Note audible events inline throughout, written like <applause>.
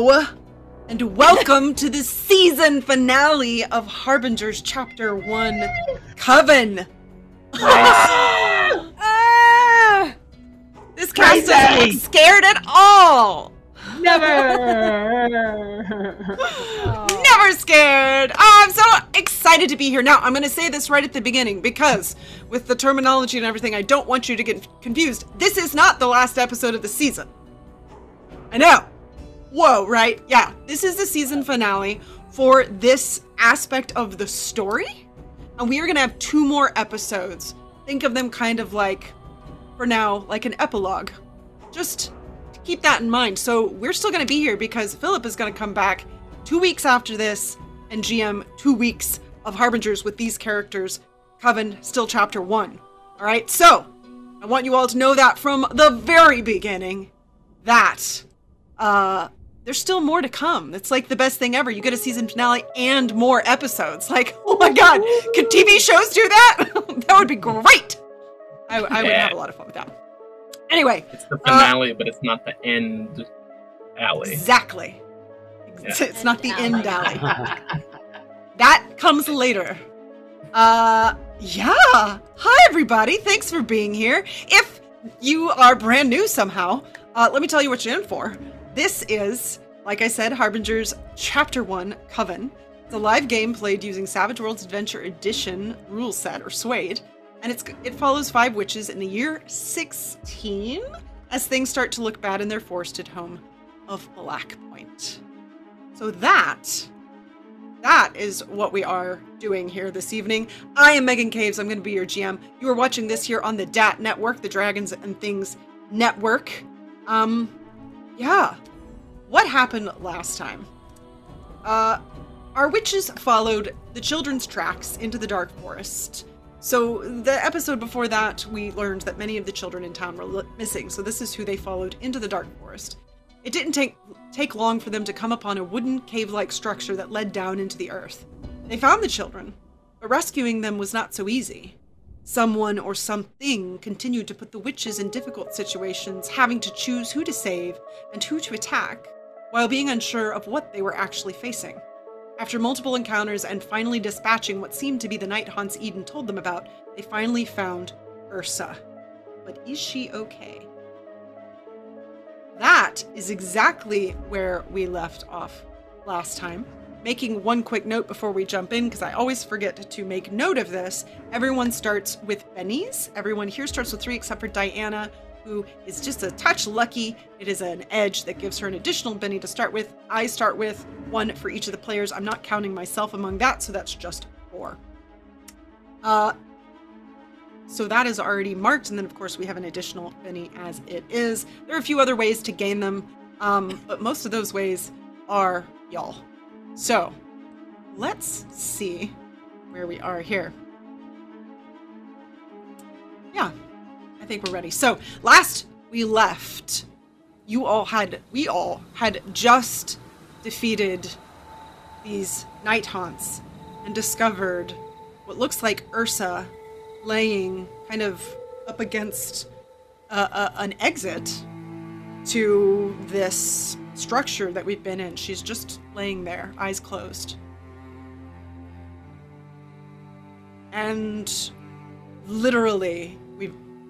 Hello, and welcome to the season finale of Harbingers Chapter 1 Coven. <laughs> Ah! this cast doesn't look scared at all. Never. <laughs> Never scared. Oh, I'm so excited to be here. Now, I'm going to say this right at the beginning because with the terminology and everything, I don't want you to get confused. This is not the last episode of the season. I know. Whoa, right? Yeah, this is the season finale for this aspect of the story. And we are going to have two more episodes. Think of them kind of like, for now, like an epilogue. Just keep that in mind. So we're still going to be here because Philip is going to come back two weeks after this and GM two weeks of Harbingers with these characters. Coven, still chapter one. All right, so I want you all to know that from the very beginning that uh, there's still more to come. It's like the best thing ever. You get a season finale and more episodes. <laughs> Like, oh my god, could TV shows do that? <laughs> that would be great. I, I would Yeah. have a lot of fun with that. Anyway, It's the finale, but it's not the end alley. exactly. It's, Yeah. <laughs> it's not the end Alley. alley. That comes later. Uh, yeah. Hi, everybody. Thanks for being here. If you are brand new somehow, uh, let me tell you what you're in for. This is, like I said, Harbingers Chapter 1 Coven. It's a live game played using Savage Worlds Adventure Edition rule set, or SWADE, and it's it follows five witches in the year 16 as things start to look bad in their forested home of Black Point. So that that is what we are doing here this evening. I am Meghan Caves. I'm going to be your GM. You are watching this here on the DAT network, the Dragons and Things network. Um, yeah. What happened last time? Uh, our witches followed the children's tracks into the dark forest. So the episode before that, we learned that many of the children in town were missing. So this is who they followed into the dark forest. It didn't take take long for them to come upon a wooden cave-like structure that led down into the earth. They found the children, but rescuing them was not so easy. Someone or something continued to put the witches in difficult situations, having to choose who to save and who to attack, while being unsure of what they were actually facing. After multiple encounters and finally dispatching what seemed to be the night haunts Eden told them about, they finally found Ursa. But is she okay? That is exactly where we left off last time. Making one quick note before we jump in, because I always forget to make note of this. Everyone starts with bennies. Everyone here starts with three, except for Diana, who is just a touch lucky. It is an edge that gives her an additional benny to start with. I start with one for each of the players. I'm not counting myself among that, so that's just four. Uh, so that is already marked, and then of course we have an additional benny as it is. There are a few other ways to gain them, um, but most of those ways are y'all. So let's see where we are here. Yeah, think we're ready. So last we left, you all had, we all had just defeated these night haunts and discovered what looks like Ursa laying kind of up against a, a, an exit to this structure that we've been in. She's just laying there, eyes closed. And literally,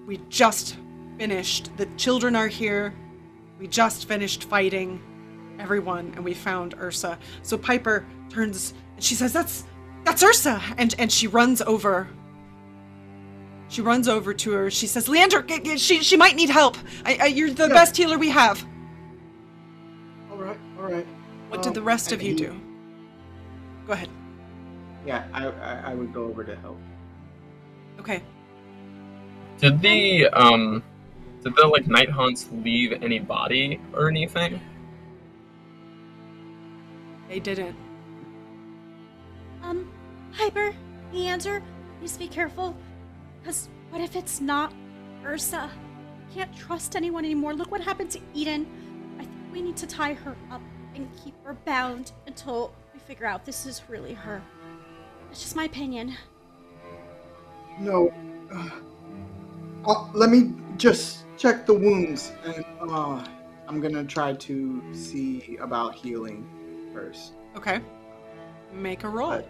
we just finished. The children are here. We just finished fighting everyone, and we found Ursa. So Piper turns and she says, "That's that's Ursa," and and she runs over. She runs over to her. She says, "Leander, she she might need help. I, I, you're the Yeah. best healer we have." all right, all right. What did Um, the rest of you he- do? Go ahead. Yeah, I, I I would go over to help. Okay. Did the um, did the like night haunts leave any body or anything? They didn't. Um, Piper, Leander, please be careful. Because what if it's not Ursa? Can't trust anyone anymore. Look what happened to Eden. I think we need to tie her up and keep her bound until we figure out this is really her. That's just my opinion. No. Uh, let me just check the wounds, and uh, I'm gonna try to see about healing first. Okay. Make a roll. Uh,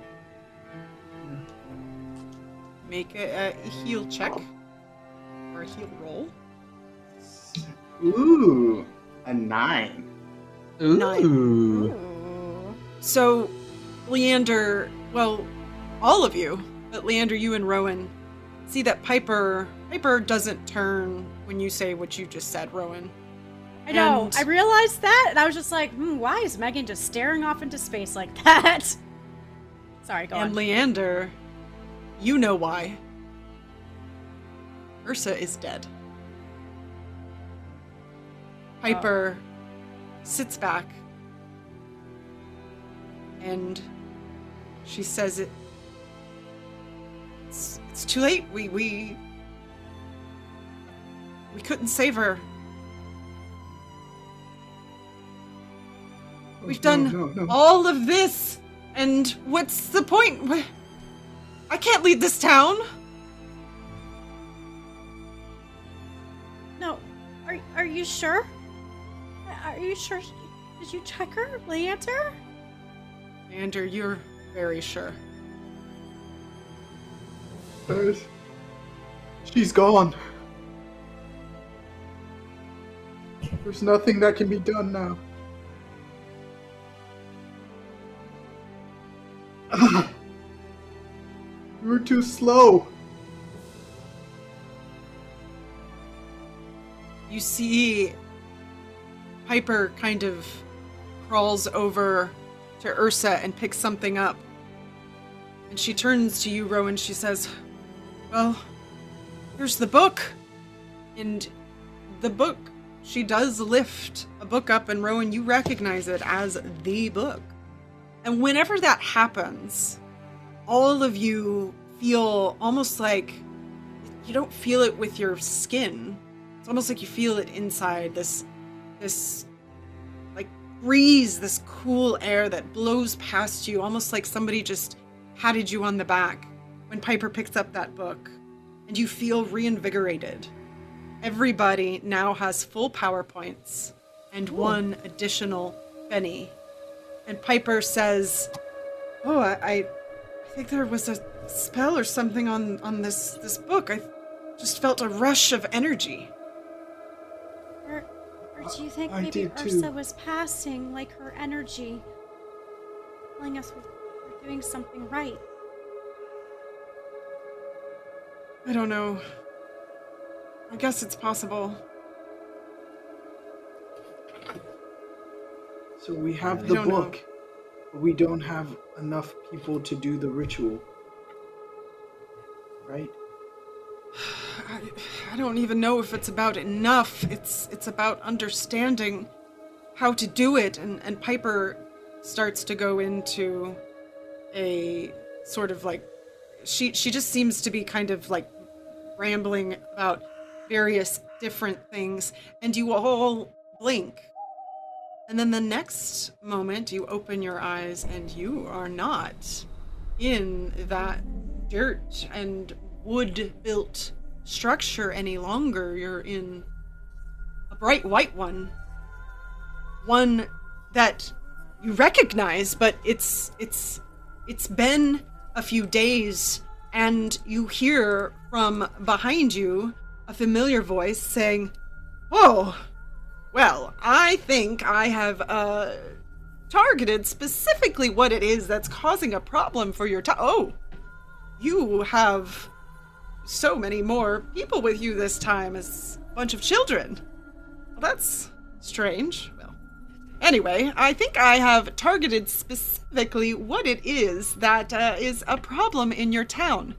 Make a, a heal check. Or a heal roll. Ooh, a nine. Ooh. So, Leander, well, all of you, but Leander, you and Rowan, see that Piper Piper doesn't turn when you say what you just said, Rowan. I know. And- I realized that, and I was just like, hmm, why is Meghan just staring off into space like that? <laughs> Sorry, go and on. And Leander, you know why. Ursa is dead. Piper sits back and she says it it's, it's too late. We we we couldn't save her. Oh, We've No, done no, no. all of this and what's the point? I can't lead this town. no, are are you sure? Are you sure? Did you check her, Leander? Leander, you're very sure. There's- She's gone. There's nothing that can be done now. <sighs> You were too slow. You see Piper kind of crawls over to Ursa and picks something up. And she turns to you, Rowan. She says, Well, here's the book. And the book, she does lift a book up, and Rowan, you recognize it as the book. And whenever that happens, all of you feel almost like you don't feel it with your skin. It's almost like you feel it inside this this like breeze, this cool air that blows past you, almost like somebody just patted you on the back when Piper picks up that book. And you feel reinvigorated. Everybody now has full power points and one additional Benny. And Piper says, "Oh, I, I, I think there was a spell or something on on this this book. I just felt a rush of energy." Or, or do you think I maybe did too. Ursa was passing, like her energy, telling us we're, we're doing something right? I don't know. I guess it's possible. So we have the don't know. book, but we don't have enough people to do the ritual. Right? <sighs> I, I don't even know if it's about enough. It's it's about understanding how to do it and and Piper starts to go into a sort of like she she just seems to be kind of like rambling about various different things and you all blink and then the next moment you open your eyes and you are not in that dirt and wood built structure any longer. You're in a bright white one. One that you recognize, but it's it's it's been a few days and you hear from behind you a familiar voice saying, "Oh, well, I think I have uh targeted specifically what it is that's causing a problem for your to- Oh, you have so many more people with you this time as a bunch of children. Well, that's strange. Anyway, I think I have targeted specifically what it is that uh, is a problem in your town.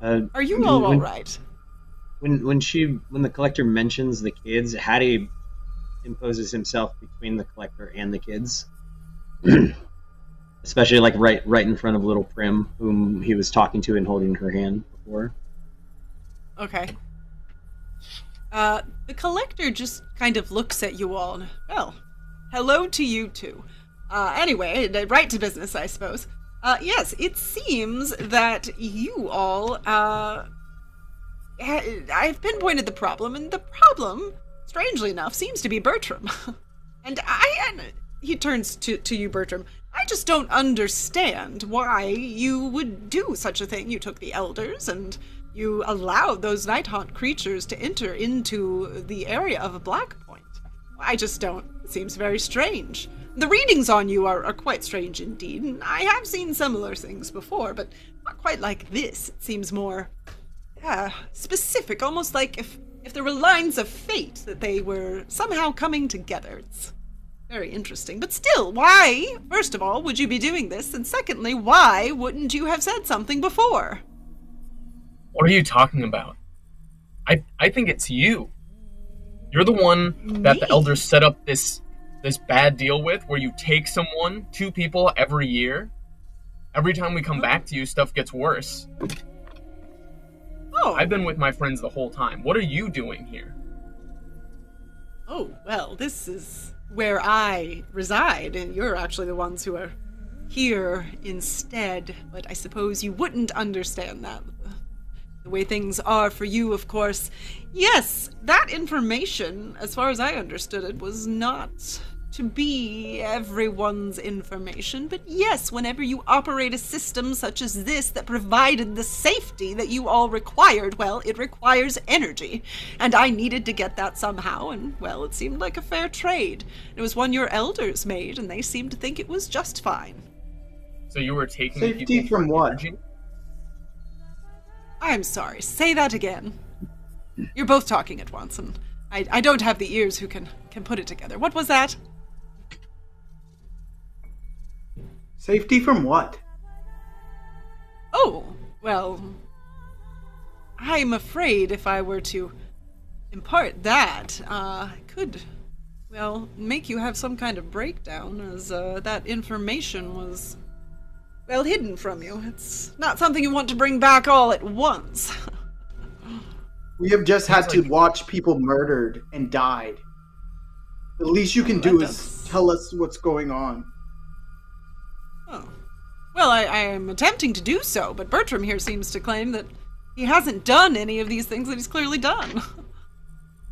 Uh, Are you all when, all right? When when she when the collector mentions the kids, Hattie imposes himself between the collector and the kids. <clears throat> Especially like right right in front of little Prim, whom he was talking to and holding her hand before. Okay. Uh, the collector just kind of looks at you all. Well, hello to you too. Uh, anyway, uh, right to business, I suppose. Uh, yes, it seems that you all, uh, I've pinpointed the problem, and the problem strangely enough, seems to be Bertram. <laughs> and I and he turns to, to you, Bertram. I just don't understand why you would do such a thing. You took the elders and you allowed those night haunt creatures to enter into the area of a Blackpoint. I just don't. It seems very strange. The readings on you are, are quite strange indeed, and I have seen similar things before, but not quite like this. It seems more yeah, specific, almost like if if there were lines of fate that they were somehow coming together. It's very interesting. But still, why, first of all, would you be doing this? And secondly, why wouldn't you have said something before? What are you talking about? I I think it's you. You're the one that the elders set up this this bad deal with where you take someone, two people every year. Every time we come back to you, stuff gets worse. Oh, I've been with my friends the whole time. What are you doing here? oh, well, this is where I reside, and you're actually the ones who are here instead. But I suppose you wouldn't understand that. The way things are for you, of course. Yes, that information, as far as I understood it, was not to be everyone's information. But yes, whenever you operate a system such as this that provided the safety that you all required, well, it requires energy. And I needed to get that somehow, and well, it seemed like a fair trade. It was one your elders made, and they seemed to think it was just fine. So you were taking Safety people from what? energy? I'm sorry, say that again. You're both talking at once, and I, I don't have the ears who can, can put it together. What was that? Safety from what? Oh, well, I'm afraid if I were to impart that, uh, I could, well, make you have some kind of breakdown, as uh, that information was, well, hidden from you. It's not something you want to bring back all at once. We have just had Sounds to watch people murdered and died. The least you can Oh, do is does- tell us what's going on. Oh. Well, I, I am attempting to do so, but Bertram here seems to claim that he hasn't done any of these things that he's clearly done.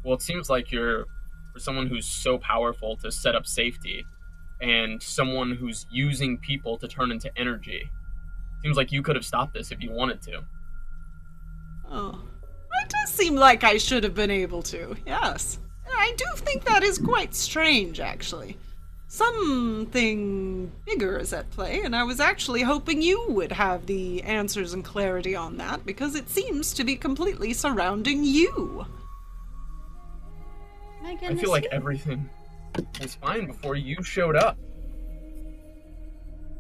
Well, it seems like you're for someone who's so powerful to set up safety and someone who's using people to turn into energy. Seems like you could have stopped this if you wanted to. Oh. It does seem like I should have been able to, yes. I do think that is quite strange, actually. Something bigger is at play, and I was actually hoping you would have the answers and clarity on that, because it seems to be completely surrounding you. I feel like everything was fine before you showed up.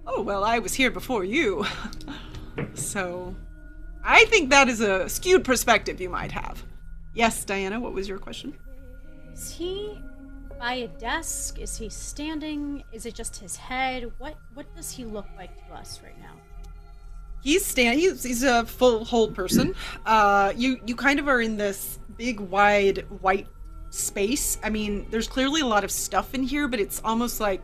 Oh, well, I was here before you. so, I think that is a skewed perspective you might have. Yes, Diana, what was your question? Is he by a desk? Is he standing? Is it just his head? What What does he look like to us right now? He's stand. He's, he's a full whole person. Uh, you you kind of are in this big wide white space. I mean, there's clearly a lot of stuff in here, but it's almost like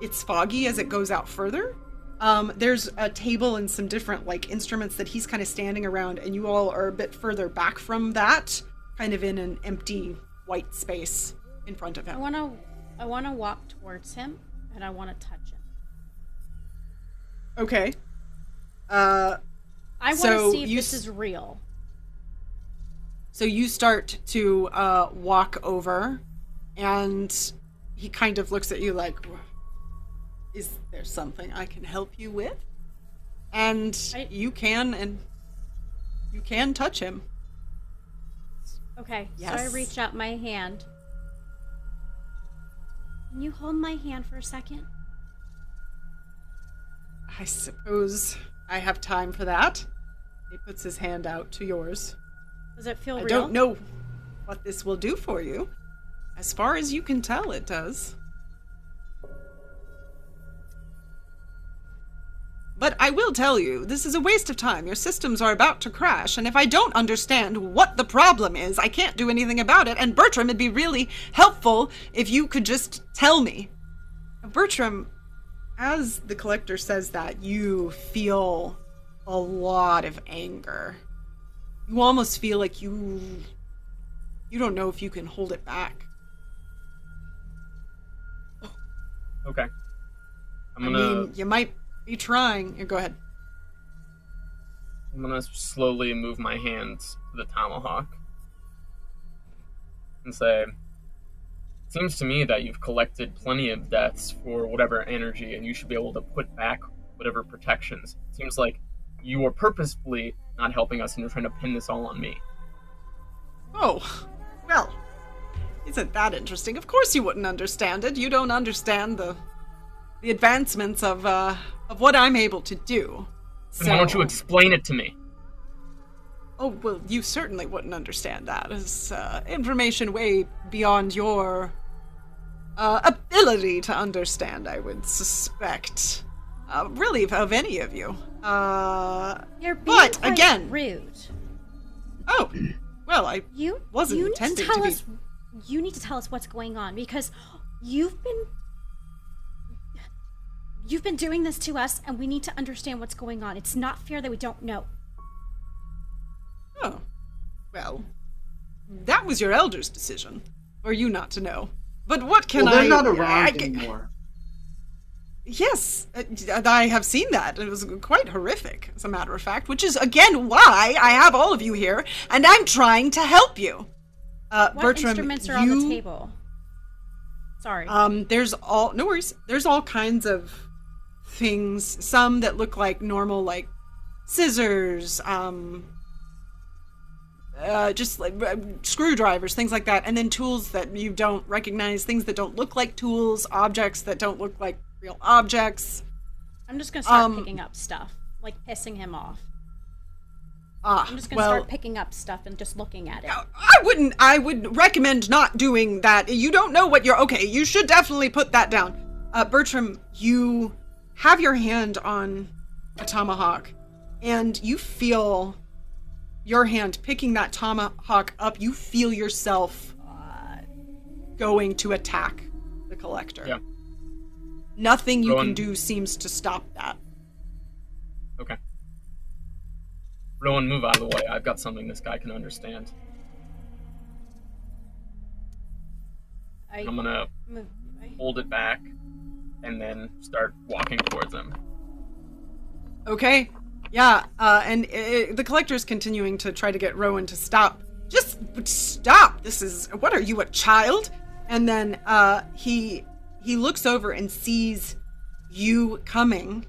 it's foggy as it goes out further. Um, there's a table and some different like instruments that he's kind of standing around, and you all are a bit further back from that, kind of in an empty white space in front of him. I want to I want to walk towards him and I want to touch him. Okay. Uh, I want to So see if this s- is real. So you start to uh, walk over, and he kind of looks at you like, "Is there something I can help you with?" And I- you can, and you can touch him. Okay, Yes. so I reach out my hand. Can you hold my hand for a second? I suppose I have time for that. He puts his hand out to yours. Does it feel I real? don't know what this will do for you. As far as you can tell, it does. But I will tell you, this is a waste of time. Your systems are about to crash, and if I don't understand what the problem is, I can't do anything about it. And Bertram, it'd be really helpful if you could just tell me. Bertram, as the collector says that, you feel a lot of anger. You almost feel like you you don't know if you can hold it back. Okay. I'm gonna mean, you might be trying. Here, go ahead. I'm gonna slowly move my hands to the tomahawk and say, "Seems to me that you've collected plenty of deaths for whatever energy, and you should be able to put back whatever protections. It Seems like you are purposefully not helping us, and you're trying to pin this all on me." Oh, well, isn't that interesting? Of course you wouldn't understand it. You don't understand the the advancements of uh of what I'm able to do. Then why don't you explain it to me? Oh well, you certainly wouldn't understand that. It's uh, information way beyond your uh, ability to understand. I would suspect, uh, really, of any of you. Uh, You're being But, quite again- rude. oh, well, I You Wasn't you need to intending tell to be- us. You need to tell us what's going on because you've been you've been doing this to us, and we need to understand what's going on. It's not fair that we don't know. Oh, well, that was your elder's decision, for you not to know. But what can well, they're I? not I around ca- anymore. Yes, uh, I have seen that. It was quite horrific, as a matter of fact, which is again why I have all of you here, and I'm trying to help you. Uh, What Bertram, instruments are on the table? Sorry. Um, there's all no worries. There's all kinds of things. Some that look like normal, like scissors, um, uh, just like uh, screwdrivers, things like that, and then tools that you don't recognize, things that don't look like tools, objects that don't look like real objects. I'm just gonna start um, picking up stuff, like pissing him off. Ah, I'm just gonna well, start picking up stuff and just looking at it. I wouldn't. I would recommend not doing that. You don't know what you're. Okay, you should definitely put that down. Uh, Bertram, you have your hand on a tomahawk, and you feel your hand picking that tomahawk up. You feel yourself going to attack the collector. Yeah. Nothing you Rowan- can do seems to stop that. Okay. Rowan, move out of the way. I've got something this guy can understand. I I'm gonna move. Hold it back and then start walking towards him. Okay. Yeah, uh, and i the collector's continuing to try to get Rowan to stop. Just stop. This is what are you a child? And then uh, he he looks over and sees you coming,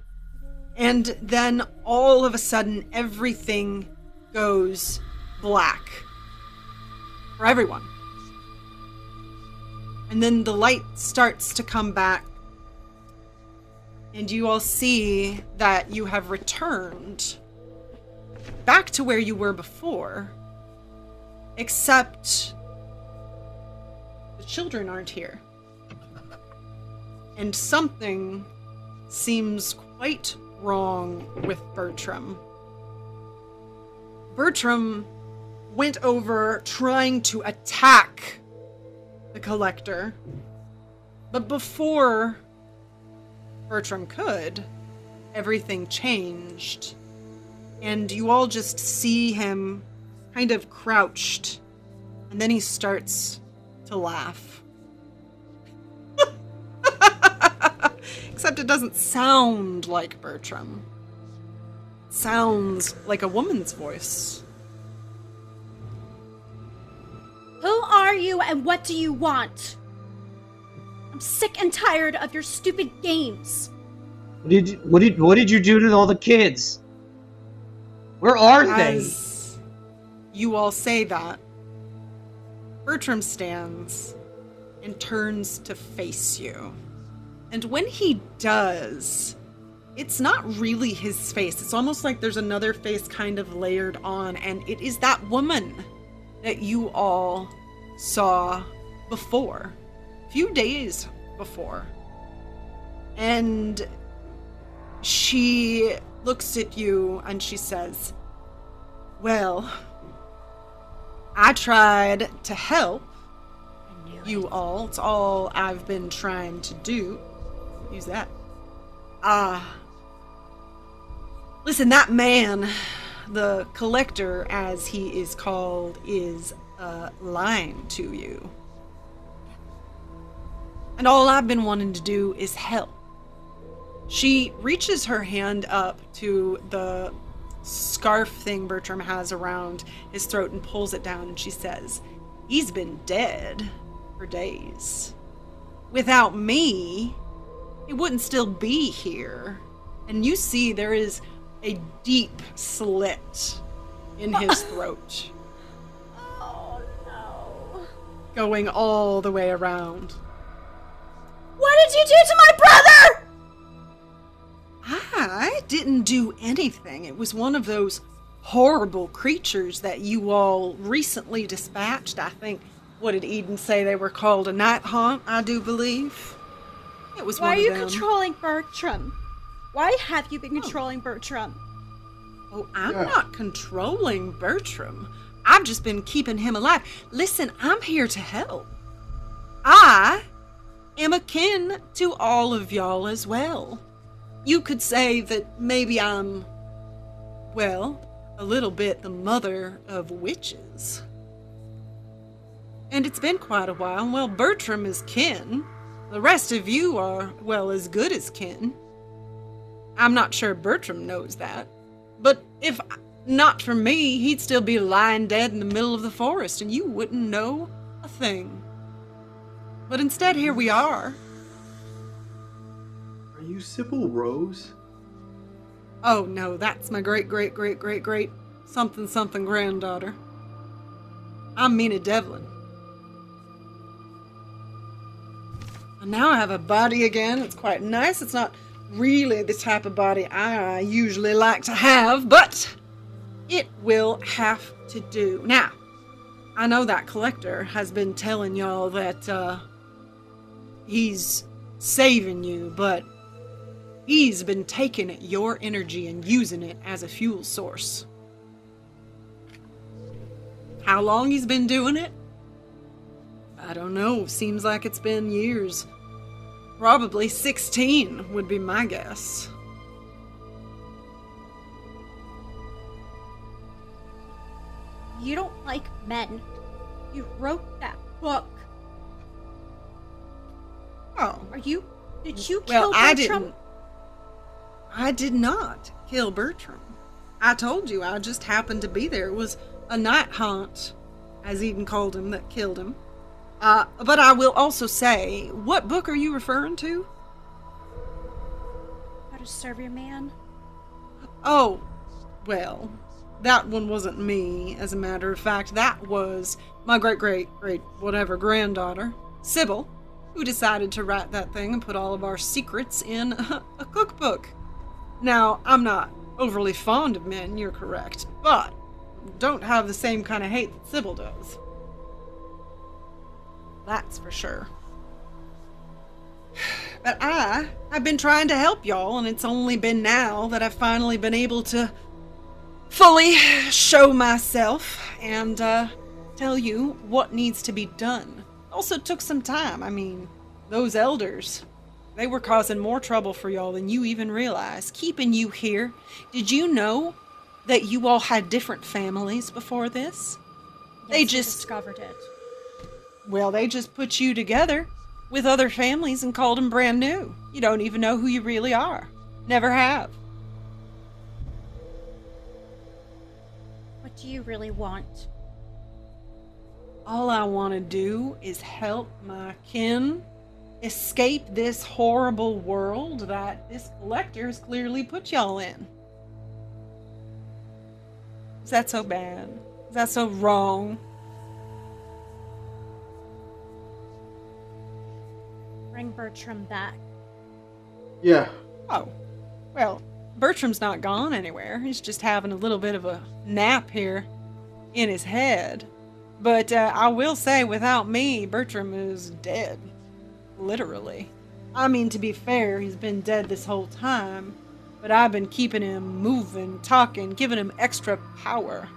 and then all of a sudden everything goes black for everyone. And then the light starts to come back and you all see that you have returned back to where you were before, except the children aren't here. And something seems quite wrong with Bertram. Bertram went over trying to attack the collector, but before Bertram could, everything changed. And you all just see him kind of crouched. And then he starts to laugh. Except it doesn't sound like Bertram. It sounds like a woman's voice. Who are you and what do you want? I'm sick and tired of your stupid games. What did you, what did what did you do to all the kids? Where are they? As you all say that, Bertram stands and turns to face you. And when he does, it's not really his face. It's almost like there's another face kind of layered on, and it is that woman that you all saw before, a few days before. And she looks at you and she says, Well, I tried to help you all. It's all I've been trying to do. Use that. Ah. listen, that man, the collector as he is called, is uh, lying to you. And all I've been wanting to do is help. She reaches her hand up to the scarf thing Bertram has around his throat and pulls it down, and she says, He's been dead for days. Without me, he wouldn't still be here. And you see there is a deep slit in <laughs> his throat, Oh no. going all the way around. What did you do to my brother? I didn't do anything. It was one of those horrible creatures that you all recently dispatched. I think, what did Eden say they were called? A night haunt, I do believe. It was Why one are you of them. controlling Bertram? Why have you been controlling Bertram? Oh, I'm Yeah. not controlling Bertram. I've just been keeping him alive. Listen, I'm here to help. I am akin to all of y'all as well. You could say that maybe I'm, well, a little bit the mother of witches. And it's been quite a while. Well, Bertram is kin. The rest of you are, well, as good as kin. I'm not sure Bertram knows that. But if not for me, he'd still be lying dead in the middle of the forest and you wouldn't know a thing. But instead, here we are. Are you Sybil Rose? Oh no, that's my great, great, great, great, great something, something granddaughter. I'm Mina Devlin. Now I have a body again. It's quite nice. It's not really the type of body I usually like to have, but it will have to do. Now, I know that collector has been telling y'all that uh, he's saving you, but he's been taking your energy and using it as a fuel source. How long he's been doing it? I don't know. Seems like it's been years. Probably 16 would be my guess. You don't like men. You wrote that book. Oh, Are you? Did you kill well, I didn't. I did not kill Bertram. I told you I just happened to be there. It was a night haunt, as Eden called him, that killed him. Uh, but I will also say, what book are you referring to? How to serve your man? Oh, well, that one wasn't me, as a matter of fact. That was my great great great whatever granddaughter, Sybil, who decided to write that thing and put all of our secrets in a, <laughs> a cookbook. Now, I'm not overly fond of men, you're correct, but don't have the same kind of hate that Sybil does. That's for sure. But I, I've been trying to help y'all, and it's only been now that I've finally been able to fully show myself and uh, tell you what needs to be done. Also took some time. I mean, those elders, they were causing more trouble for y'all than you even realize, keeping you here. Did you know that you all had different families before this? They Yes, you just- discovered it. Well, they just put you together with other families and called them brand new. You don't even know who you really are. Never have. What do you really want? All I want to do is help my kin escape this horrible world that this collector has clearly put y'all in. Is that so bad? Is that so wrong? Bring Bertram back. Yeah. Oh, well, Bertram's not gone anywhere. He's just having a little bit of a nap here in his head. But uh, I will say, without me, Bertram is dead. Literally. I mean, to be fair, he's been dead this whole time, but I've been keeping him moving, talking, giving him extra power,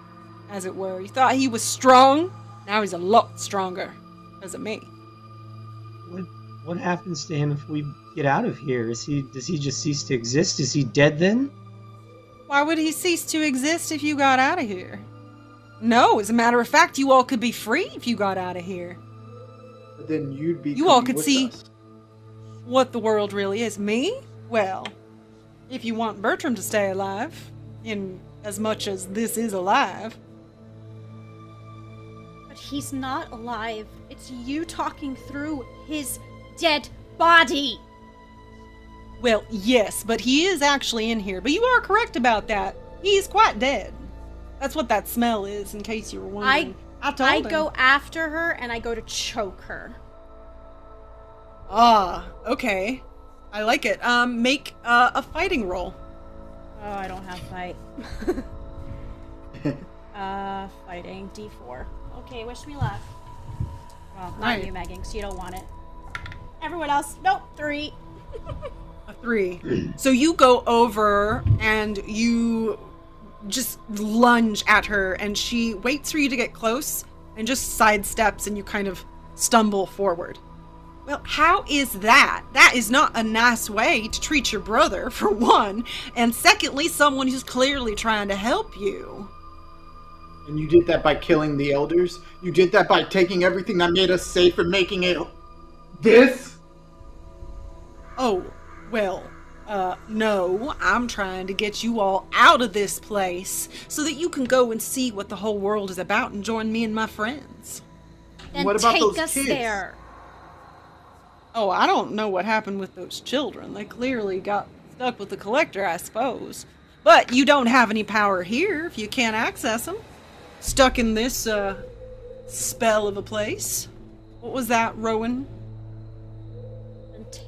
as it were. You thought he was strong? Now he's a lot stronger because of me. What what happens to him if we get out of here? Is he does he just cease to exist? Is he dead then? Why would he cease to exist if you got out of here? No, as a matter of fact, you all could be free if you got out of here. But then you'd be. You all could with see- us. What the world really is. Me? Well, if you want Bertram to stay alive, in as much as this is alive, But he's not alive. It's you talking through his dead body. well, yes, but he is actually in here. But you are correct about that. He's quite dead. That's what that smell is, in case you were wondering. I, told I him. go after her and I go to choke her. Ah, okay. I like it. Um, make uh, a fighting roll. Oh, I don't have fight. <laughs> uh, fighting D4. Okay, wish me luck. Well, not Right. you, Meghan, so you don't want it. Everyone else, nope, three. A three. <clears throat> so you go over and you just lunge at her, and she waits for you to get close and just sidesteps, and you kind of stumble forward. Well, how is that? That is not a nice way to treat your brother, <laughs> for one, and secondly, someone who's clearly trying to help you. And you did that by killing the elders. You did that by taking everything that made us safe and making it this. Oh, well, uh, no, I'm trying to get you all out of this place so that you can go and see what the whole world is about and join me and my friends. Then What about take those us kids? there. Oh, I don't know what happened with those children. They clearly got stuck with the collector, I suppose. But you don't have any power here if you can't access them. Stuck in this, uh, spell of a place. What was that, Rowan?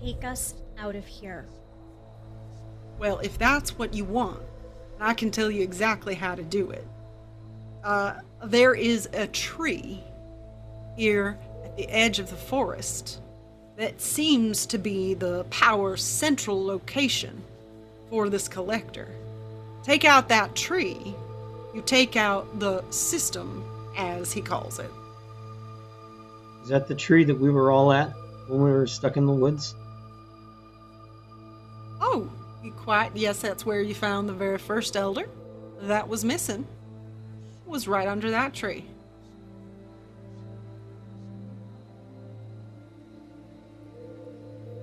Then take us out of here. Well, if that's what you want, I can tell you exactly how to do it. Uh, there is a tree here at the edge of the forest that seems to be the power central location for this collector. Take out that tree, you take out the system, as he calls it. Is that the tree that we were all at when we were stuck in the woods? Oh, you quite, yes, that's where you found the very first elder. That was missing. It was right under that tree.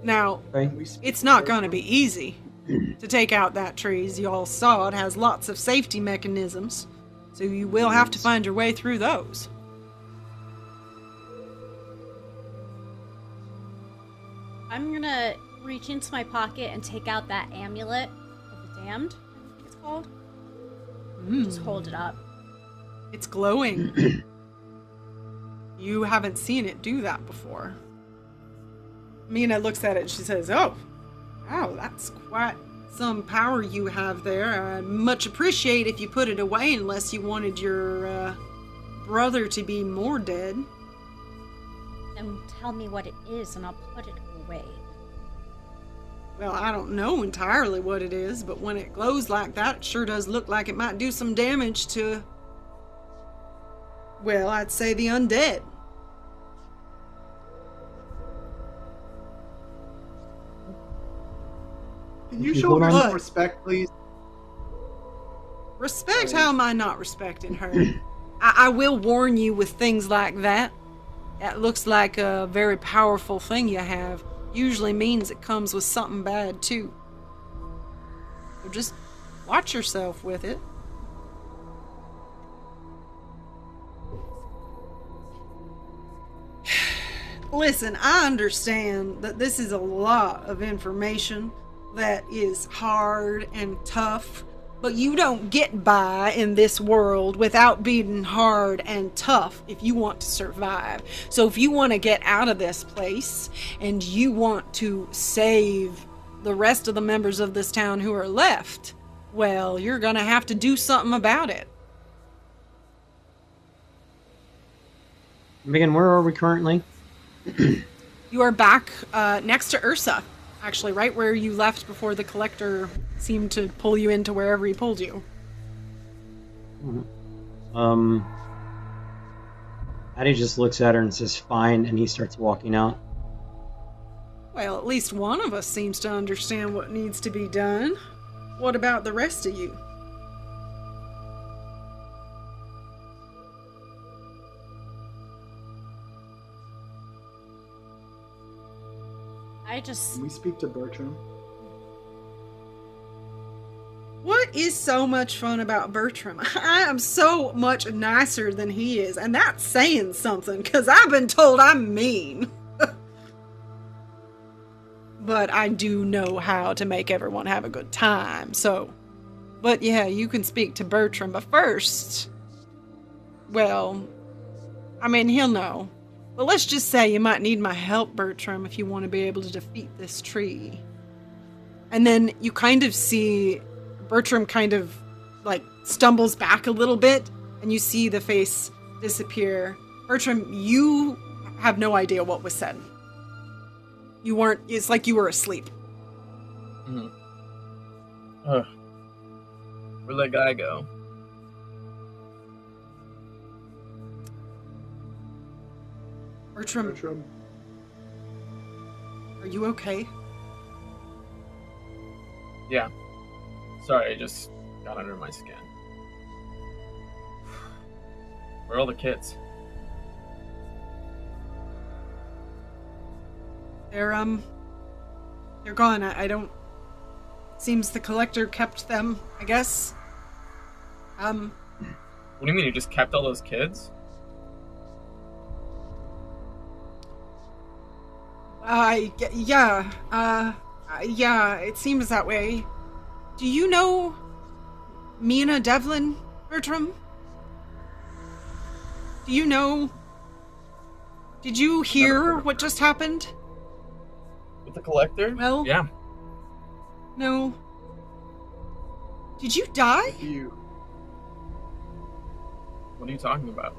Now, Okay. We speak it's not going to be easy to take out that tree. As you all saw, it has lots of safety mechanisms. So you will have to find your way through those. I'm gonna reach into my pocket and take out that amulet of the damned, I think it's called. Just hold it up. It's glowing. <clears throat> you haven't seen it do that before. Mina looks at it and she says, Oh, wow, that's quite some power you have there. I'd much appreciate if you put it away unless you wanted your uh, brother to be more dead. Then tell me what it is and I'll put it away. Well, I don't know entirely what it is, but when it glows like that, it sure does look like it might do some damage to. Well, I'd say the undead. Can you You show hold her some respect, please? Respect? How am I not respecting her? <clears throat> I, I will warn you with things like that. That looks like a very powerful thing you have. Usually means it comes with something bad too. So just watch yourself with it. <sighs> Listen, I understand that this is a lot of information that is hard and tough, but you don't get by in this world without being hard and tough if you want to survive. So, if you want to get out of this place and you want to save the rest of the members of this town who are left, well, you're going to have to do something about it. Meghan, where are we currently? You are back uh, next to Ursa, actually, right where you left before the collector seemed to pull you into wherever he pulled you. Um, Addie just looks at her and says, fine, and he starts walking out. Well, at least one of us seems to understand what needs to be done. What about the rest of you? I just Can we speak to Bertram? What is so much fun about Bertram? <laughs> I am so much nicer than he is, and that's saying something, because I've been told I'm mean. <laughs> but I do know how to make everyone have a good time, so. But yeah, you can speak to Bertram, but first. Well, I mean, he'll know. But let's just say you might need my help, Bertram, if you want to be able to defeat this tree. And then you kind of see Bertram kind of like stumbles back a little bit, and you see the face disappear. Bertram, you have no idea what was said. You weren't, it's like you were asleep. Mhm. Ugh. Where'd that guy go? Bertram, Bertram. are you okay? Yeah. Sorry, I just got under my skin. Where are all the kids? They're, um, they're gone. I, I don't. Seems the collector kept them, I guess. Um, What do you mean you just kept all those kids? I y- yeah, uh, uh, yeah, it seems that way. Do you know Mina Devlin, Bertram? Do you know? Did you hear what just happened? With the collector? Well- Yeah. No. Did you die? You. What are you talking about?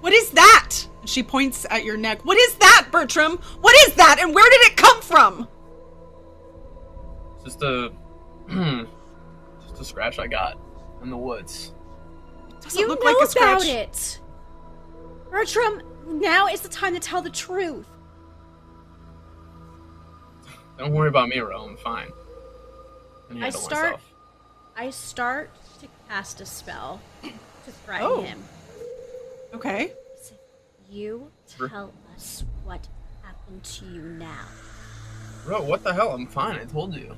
What is that? She points at your neck. What is that, Bertram? What is that, and where did it come from? Just a <clears throat> just a scratch I got in the woods. Doesn't you look know like a scratch. about it. Bertram, now is the time to tell the truth. Don't worry about me, Ro. I'm fine. I start- myself. I start to cast a spell to frighten Oh. him. Okay. You Sure. tell us what happened to you now. Bro, what the hell? I'm fine. I told you.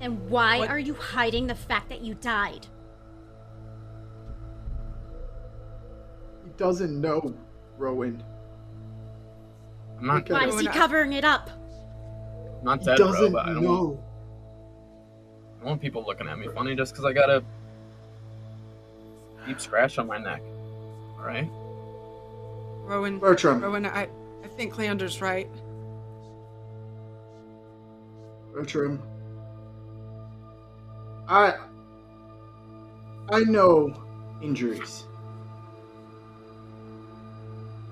And why What- are you hiding the fact that you died? He doesn't know, Rowan. I'm not, Okay. Why is he covering it up? not He dead, Ro, doesn't but I don't, want, know. I don't want people looking at me funny just because I got a deep scratch on my neck. Alright? Rowan. Bertram. Rowan, I, I think Leander's right. Bertram. I I know injuries.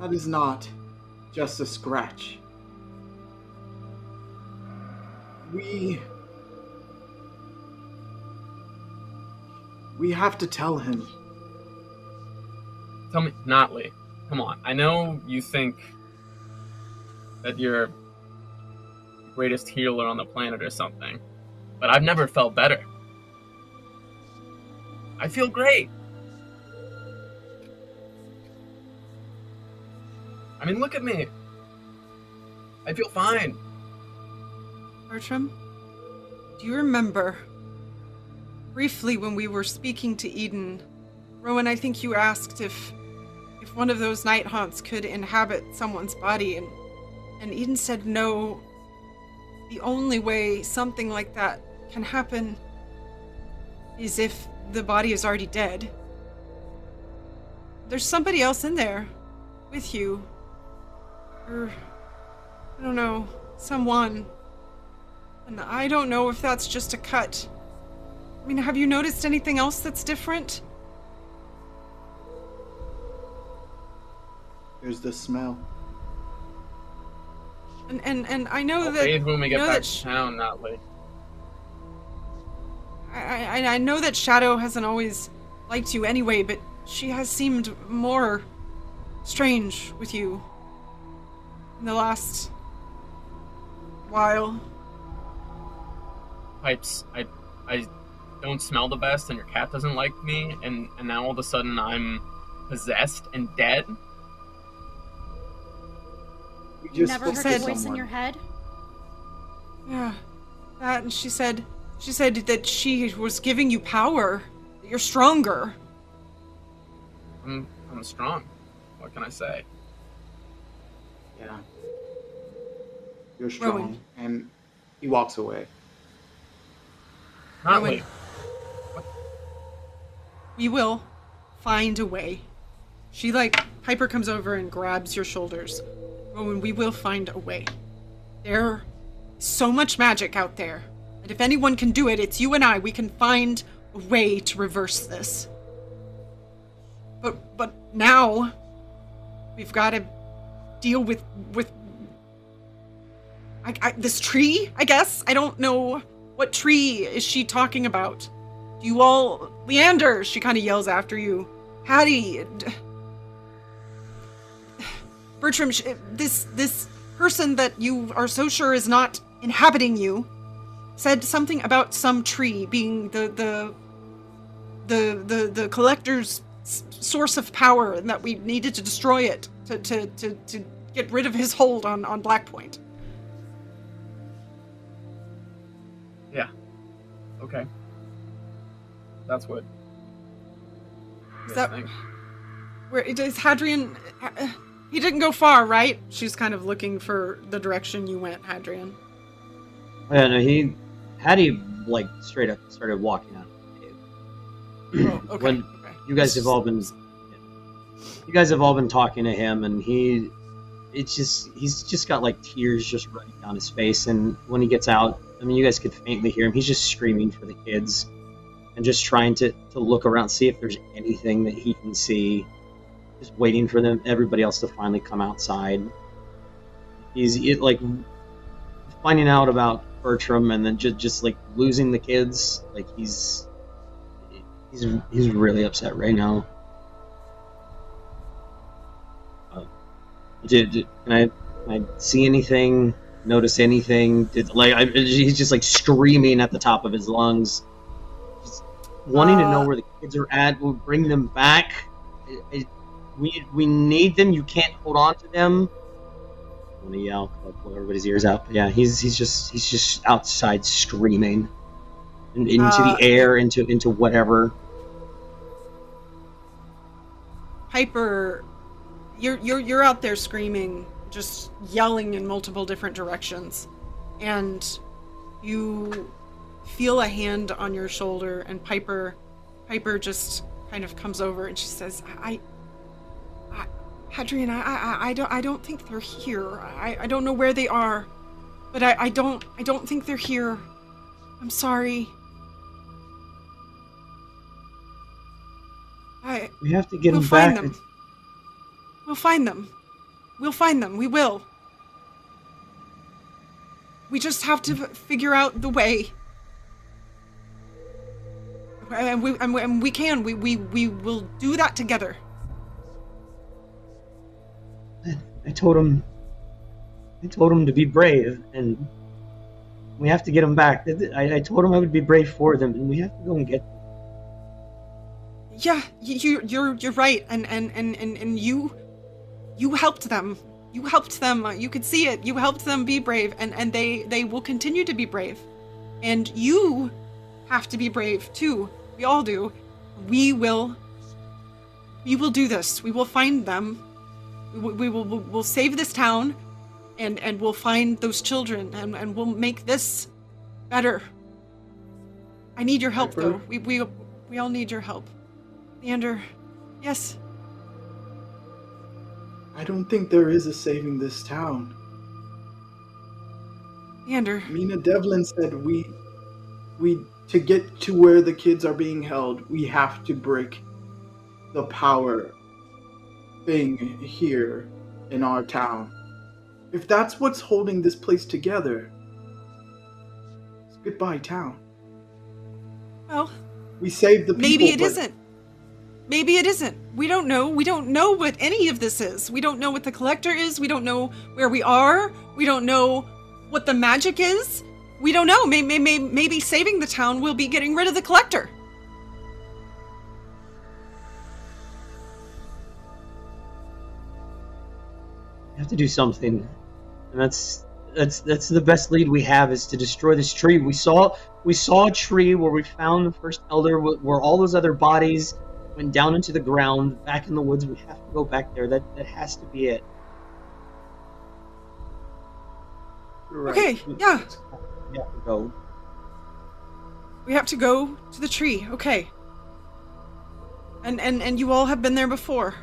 That is not just a scratch. We we have to tell him. Tell me, Notley. Come on. I know you think that you're greatest healer on the planet or something, but I've never felt better. I feel great. I mean, look at me. I feel fine. Bertram, do you remember briefly when we were speaking to Eden? Rowan, I think you asked if one of those night haunts could inhabit someone's body, and and Eden said no. The only way something like that can happen is if the body is already dead. There's somebody else in there with you. Or I don't know, someone. And I don't know if that's just a cut. I mean, have you noticed anything else that's different? There's the smell. And and and I know I'll that bathe when we get know back that to sh- town, Notley. I, I I know that Shadow hasn't always liked you anyway, but she has seemed more strange with you in the last while. Pipes, I, I don't smell the best, and your cat doesn't like me, and and now all of a sudden I'm possessed and dead. We You just never heard to a voice in your head? Yeah. That and she said she said that she was giving you power. That you're stronger. I'm I'm strong. What can I say? Yeah. You're strong. Rowan. And he walks away. Not Rowan. We will find a way. She like Piper comes over and grabs your shoulders. Oh, Rowan, we will find a way. There's so much magic out there. And if anyone can do it, it's you and I. We can find a way to reverse this. But but now we've got to deal with with I, I, this tree, I guess. I don't know what tree is she talking about. Do you all Leander? She kind of yells after you. Hattie, d- Bertram, this this person that you are so sure is not inhabiting you said something about some tree being the the the the, the collector's source of power and that we needed to destroy it to, to, to, to get rid of his hold on, on Blackpoint. Okay. That's what. Is that-. Where is Hadrian? uh, He didn't go far, right? She's kind of looking for the direction you went, Hadrian. Yeah, no, he Hattie like straight up started walking out. of the cave. Oh, okay. <clears throat> When okay. you guys have all been, you guys have all been talking to him, and he, it's just he's just got like tears just running down his face, and when he gets out, I mean, you guys could faintly hear him. He's just screaming for the kids, and just trying to to look around, see if there's anything that he can see. Just waiting for them, everybody else to finally come outside. He's it, like finding out about Bertram, and then just just like losing the kids. Like he's he's he's really upset right now. Uh, did, did can I can I see anything? Notice anything? Did like I, he's just like screaming at the top of his lungs, just wanting to know Uh, where the kids are at. We'll bring them back. I- I- we we need them. You can't hold on to them. I want to yell, like, pull everybody's ears out. Yeah, he's he's just he's just outside screaming, in, into Uh, the air, into into whatever. Piper, you're you're you're out there screaming, just yelling in multiple different directions, and you feel a hand on your shoulder, and Piper, Piper just kind of comes over and she says, "I, I, Hadrian, I, I, I don't, I don't think they're here. I, I don't know where they are, but I, I don't, I don't think they're here. I'm sorry." I, We have to get we'll him find back. them. We'll find them. We'll find them. We will. We just have to figure out the way. And we, and we, and we can. We, we, we will do that together. I told him. I told him to be brave, and we have to get him back. I, I told him I would be brave for them, and we have to go and get. Them. Yeah, you, you you're you're right. And and and and, and you you helped them. You helped them. Uh, you could see it. You helped them be brave, and and they they will continue to be brave. And you have to be brave too. We all do. We will. We will do this. We will find them. We, will- we will we'll, we'll save this town, and and we'll find those children, and and we'll make this better. I need your help, though. We we we all need your help. Leander, yes. I don't think there is a saving this town. Leander, Mina Devlin said we we to get to where the kids are being held, we have to break the power thing here in our town. If that's what's holding this place together, it's goodbye town. well, We saved the people. maybe it not Maybe it isn't. We don't know. We don't know what any of this is. We don't know what the collector is. We don't know where we are. We don't know what the magic is. We don't know. Maybe, maybe, maybe saving the town will be getting rid of the collector. Have to do something, and that's That's that's the best lead we have is to destroy this tree. We saw we saw a tree where we found the first elder, where all those other bodies went down into the ground, back in the woods. We have to go back there. That that has to be it. Right. Okay, yeah. We have to go. We have to go to the tree. Okay. And and and you all have been there before.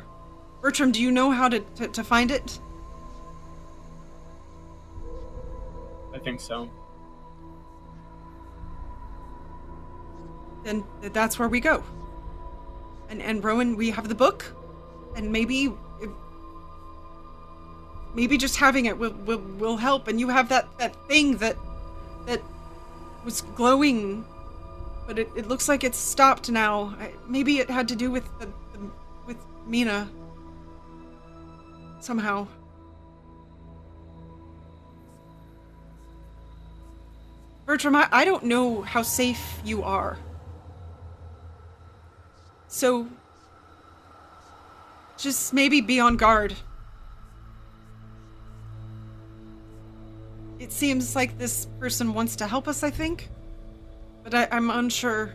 Bertram, do you know how to to, to find it? Think so. Then that's where we go. And and Rowan, we have the book, and maybe maybe just having it will will, will help. And you have that that thing that that was glowing, but it, it looks like it's stopped now. I, maybe it had to do with the, the with Mina somehow. Bertram, I, I don't know how safe you are. So just maybe be on guard. It seems like this person wants to help us, I think. But I, I'm unsure.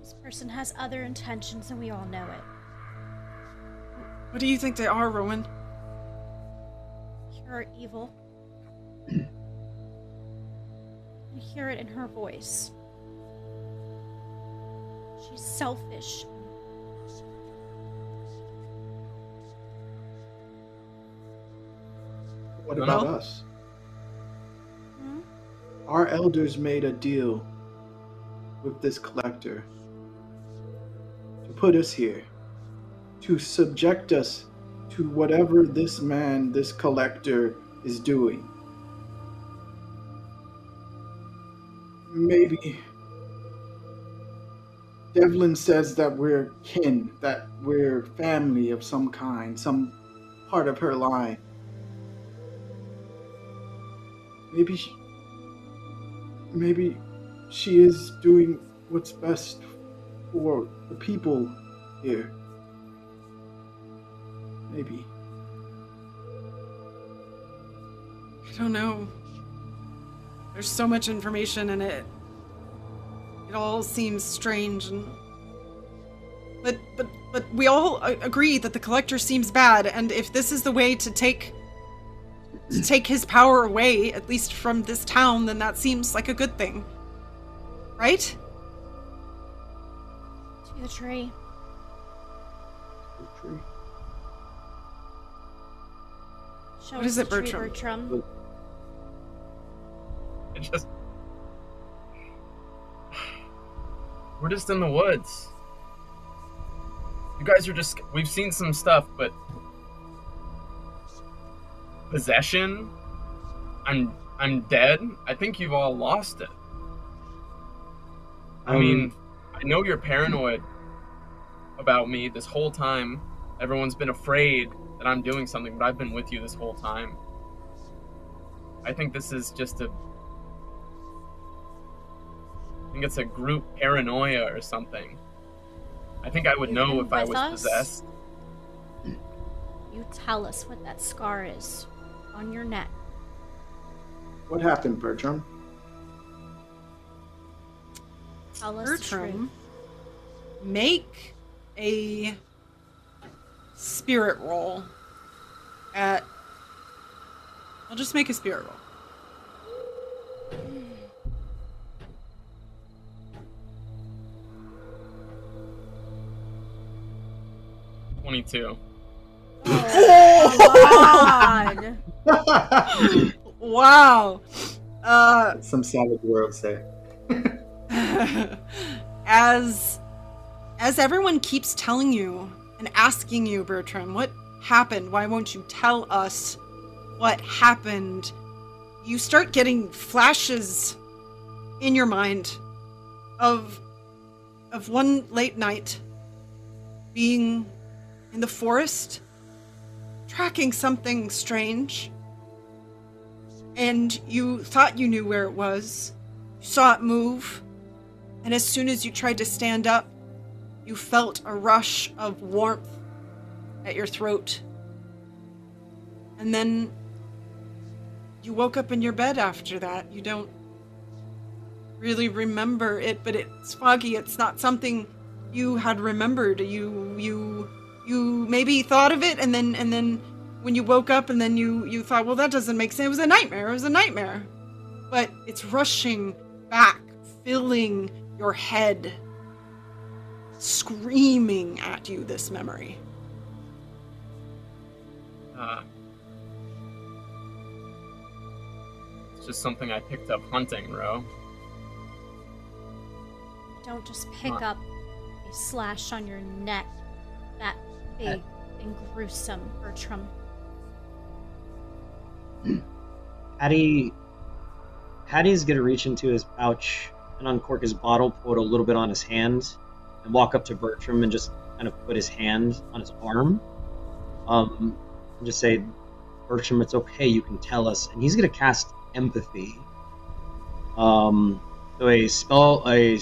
This person has other intentions, and we all know it. What do you think they are, Rowan? Pure evil. You hear it in her voice. She's selfish. What about no. us? Hmm? Our elders made a deal with this collector to put us here, to subject us to whatever this man, this collector, is doing. Maybe Devlin says that we're kin, that we're family of some kind, some part of her line. Maybe she, maybe she is doing what's best for the people here. Maybe. I don't know. There's so much information in it. It all seems strange and but but but we all agree that the collector seems bad and if this is the way to take to take his power away at least from this town then that seems like a good thing. Right? To the tree. True. Show What us is it, the tree, Bertram? Bertram. <laughs> It just. We're just in the woods. You guys are just. We've seen some stuff, but. Possession? I'm. I'm dead? I think you've all lost it. I Um, mean, I know you're paranoid about me this whole time. Everyone's been afraid that I'm doing something, but I've been with you this whole time. I think this is just a. I think it's a group paranoia or something. I think I would You've know if I was us? possessed. You tell us what that scar is on your neck. What happened, Bertram? Tell us the Bertram, truth. make a spirit roll at. I'll just make a spirit roll. Twenty-two. Oh, God. <laughs> Wow. Uh, Some Savage Worlds <laughs> there. as as everyone keeps telling you and asking you, Bertram, what happened? Why won't you tell us what happened? You start getting flashes in your mind of of one late night being in the forest tracking something strange and you thought you knew where it was you saw it move and as soon as you tried to stand up, you felt a rush of warmth at your throat. and then you woke up in your bed after that. You don't really remember it, but it's foggy. It's not something you had remembered. You you you maybe thought of it and then and then when you woke up and then you you thought, well that doesn't make sense. It was a nightmare. It was a nightmare. But it's rushing back, filling your head, screaming at you this memory. Uh, it's just something I picked up hunting, Ro. Don't just pick What? up a slash on your neck. That big and gruesome, Bertram. <clears throat> Hattie, Hattie's gonna reach into his pouch and uncork his bottle, put a little bit on his hand, and walk up to Bertram and just kind of put his hand on his arm. Um, and just say, Bertram, it's okay. You can tell us. And he's gonna cast empathy. Um, so a spell, a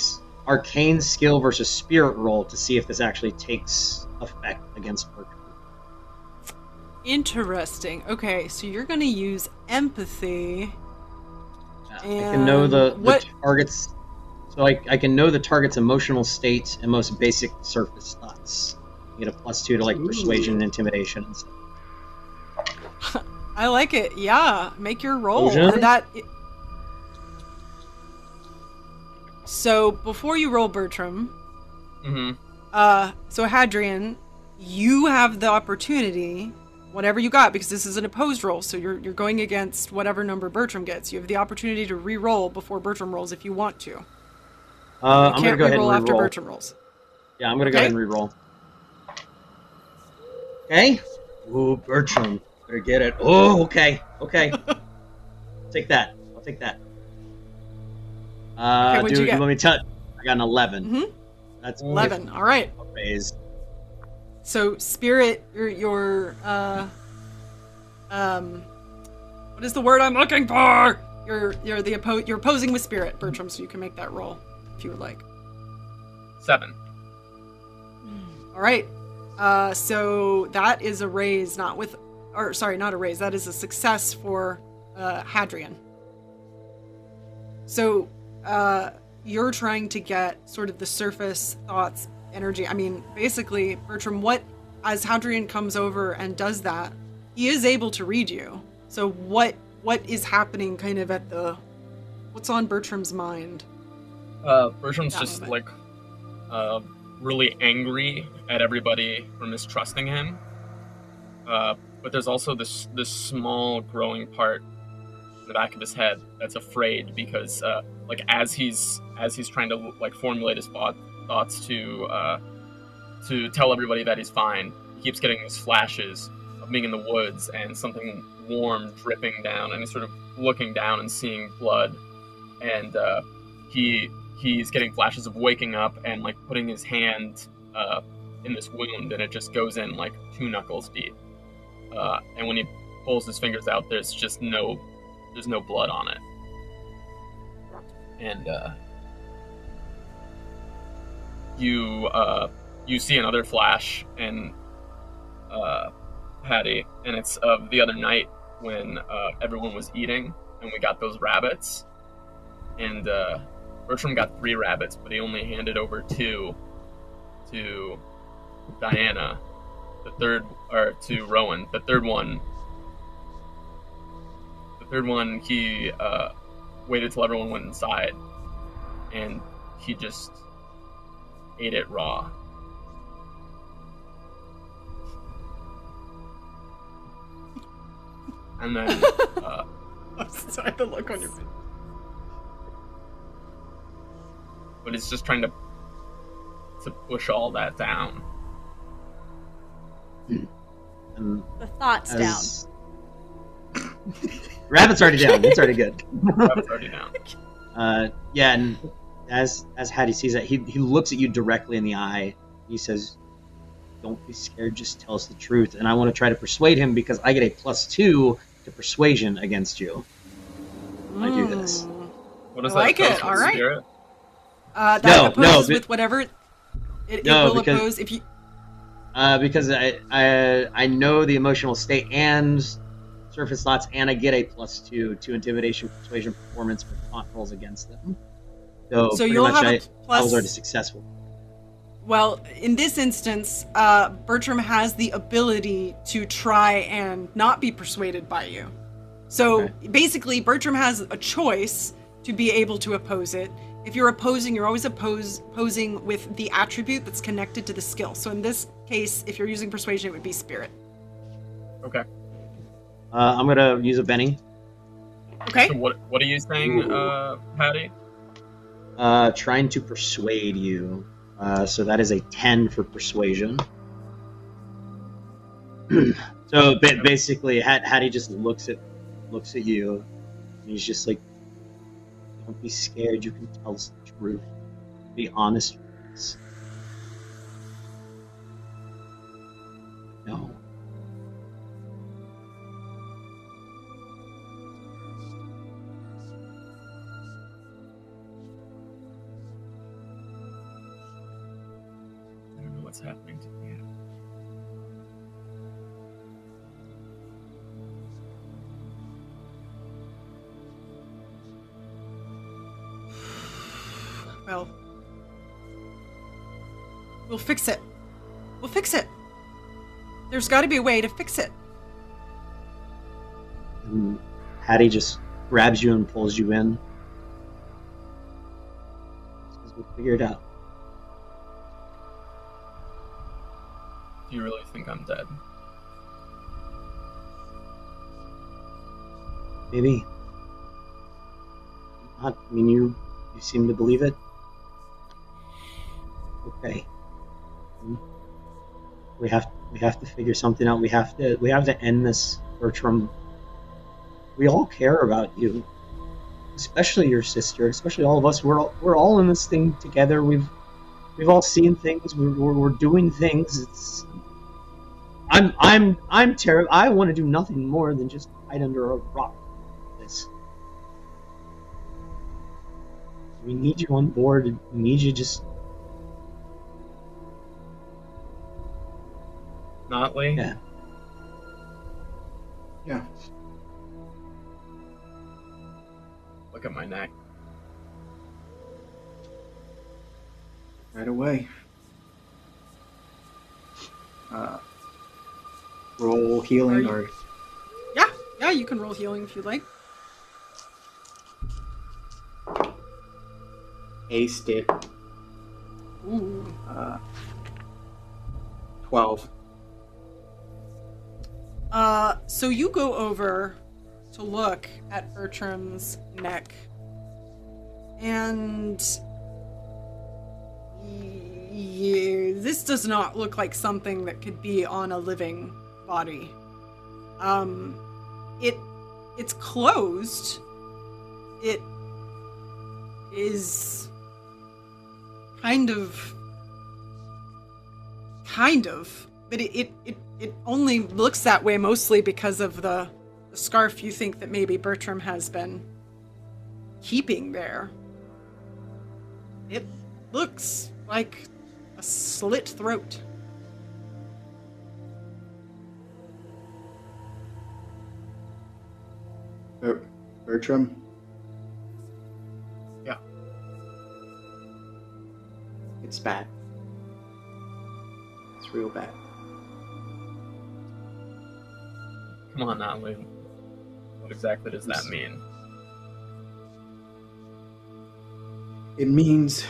arcane skill versus spirit roll to see if this actually takes effect against Bertram. Interesting. Okay, so you're going to use empathy. I can know And the, the target's so I, I can know the target's emotional state and most basic surface thoughts. You get a plus two to like persuasion and intimidation and stuff. <laughs> I like it. Yeah, make your roll. Illusion? And that. So before you roll, Bertram, Mm-hmm. Uh, so Hadrian, you have the opportunity, whatever you got, because this is an opposed roll, so you're you're going against whatever number Bertram gets. You have the opportunity to re-roll before Bertram rolls if you want to. Uh, I'm gonna go ahead and re-roll after. Bertram rolls. Yeah, I'm gonna go ahead and re-roll. Okay. Ooh, Bertram, better get it. Oh, okay, okay. <laughs> take that. I'll take that. Uh, Okay, do, you let me tell. I got an 11 Mhm. That's Eleven. All right. Phase. So spirit, your your uh, um, what is the word I'm looking for? You're you're the oppo- you're opposing with spirit, Bertram. So you can make that roll if you would like. Seven. All right. Uh, so that is a raise, not with, or sorry, not a raise. That is a success for uh, Hadrian. So uh, you're trying to get sort of the surface thoughts, energy. I mean, basically, Bertram, what as Hadrian comes over and does that, he is able to read you. So what what is happening, kind of at the, what's on Bertram's mind? Uh, Bertram's just moment. like uh, really angry at everybody for mistrusting him. Uh, but there's also this this small growing part in the back of his head that's afraid because uh, like as he's as he's trying to like formulate his thought, thoughts to uh, to tell everybody that he's fine, he keeps getting these flashes of being in the woods and something warm dripping down, and he's sort of looking down and seeing blood, and uh, he he's getting flashes of waking up and like putting his hand uh, in this wound, and it just goes in like two knuckles deep. Uh, and when he pulls his fingers out, there's just no there's no blood on it. And uh, you uh, you see another flash and uh, Patty, and it's of the other night when uh, everyone was eating and we got those rabbits. And uh, Bertram got three rabbits, but he only handed over two to Diana. The third, or to Rowan. The third one, the third one, he uh, waited till everyone went inside, and he just ate it raw. And then <laughs> uh, I'm sorry, the look on your face. but it's just trying to to push all that down. And The thoughts down. <laughs> Rabbit's already down. It's already good. Rabbit's already down. <laughs> Uh, yeah, and as as Hattie sees that, he he looks at you directly in the eye. He says, "Don't be scared. Just tell us the truth." And I want to try to persuade him because I get a plus two to persuasion against you. I do this. Mm. What is I like that? it, alright. Spirit? Uh, that No, no, but- with whatever. It, it No, will because- oppose if you. Uh, because I, I I know the emotional state and surface thoughts, and I get a plus two to intimidation, persuasion, performance for con rolls against them. So, So pretty you'll much have a I, plus- I was already successful. Well, in this instance, uh, Bertram has the ability to try and not be persuaded by you. So Okay. basically, Bertram has a choice to be able to oppose it. If you're opposing, you're always oppose, opposing with the attribute that's connected to the skill. So in this case, if you're using persuasion, it would be spirit. Okay. Uh, I'm gonna use a Benny. Okay. So what what are you saying, uh, Patty? Uh, trying to persuade you. Uh, so that is a 10 for persuasion. <clears throat> so ba- basically, Hat- Hattie just looks at looks at you, and he's just like, "Don't be scared. You can tell us the truth. Be honest with us." What's happening to me. Well, we'll fix it. We'll fix it. There's got to be a way to fix it. And Hattie just grabs you and pulls you in. Says, We'll figure it out. You really think I'm dead? Maybe. Not, I mean, you, you seem to believe it. Okay. Hmm. We have we have to figure something out. We have to we have to end this, Bertram. We all care about you, especially your sister, especially all of us. We're all, we're all in this thing together. We've we've all seen things. We're, we're, we're doing things. It's I'm I'm I'm terrible. I want to do nothing more than just hide under a rock. This. We need you on board. We need you just Notley? Yeah. Yeah. Look at my neck. Right away. Uh, roll healing or Yeah, yeah, you can roll healing if you'd like. aced it. Ooh. Uh, Twelve. Uh, so you go over to look at Bertram's neck, and yeah, this does not look like something that could be on a living body. Um, it it's closed. It is kind of kind of but it, it it it only looks that way mostly because of the, the scarf you think that maybe bertram has been keeping there it looks like a slit throat Ber- Bertram. Yeah. It's bad. It's real bad. Come on, Notley. What exactly does that mean? It means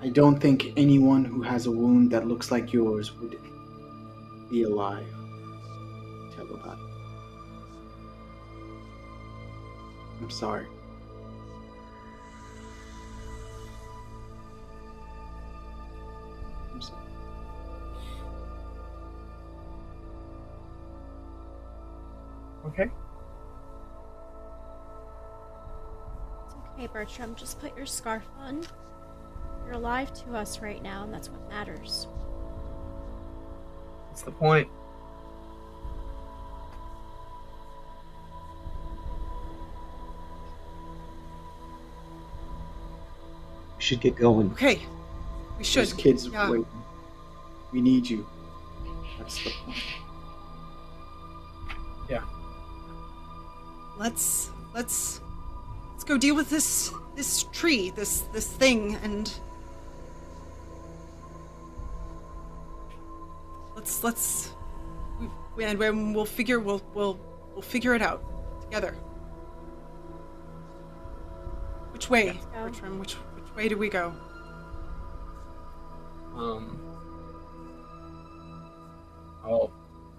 I don't think anyone who has a wound that looks like yours would be alive. Tell about it. I'm sorry. I'm sorry. Okay. It's okay, Bertram. Just put your scarf on. You're alive to us right now, and that's what matters. That's the point? Should get going. okay we should There's kids yeah. waiting. We need you. That's the point. Yeah. Let's let's let's go deal with this this tree, this this thing, and let's let's we, and when we'll figure we'll we'll we'll figure it out together. Which way, Let's. Bertram? Which way do we go? Um, I'll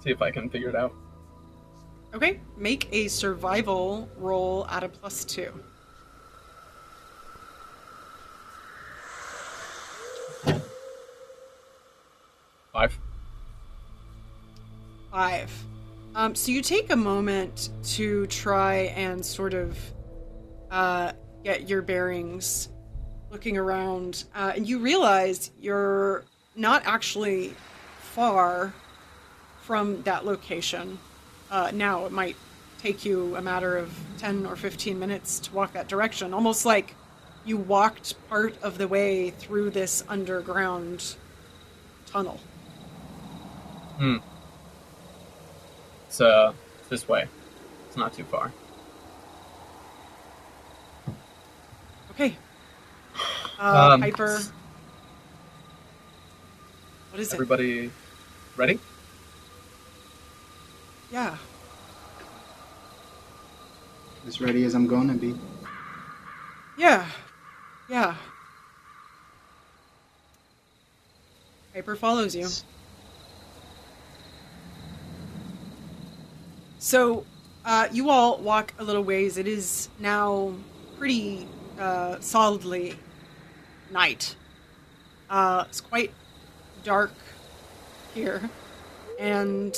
see if I can figure it out. Okay, make a survival roll at a plus two. Five. Five. Um, so you take a moment to try and sort of uh, get your bearings, looking around, uh, and you realize you're not actually far from that location. Uh, now it might take you a matter of 10 or 15 minutes to walk that direction, almost like you walked part of the way through this underground tunnel. Hmm. Uh this way. It's not too far. Okay. Uh, Um, Piper. What is it? Everybody ready? Yeah. As ready as I'm gonna be. Yeah. Yeah. Piper follows you. So, uh, you all walk a little ways. It is now pretty uh, solidly night. Uh, it's quite dark here, and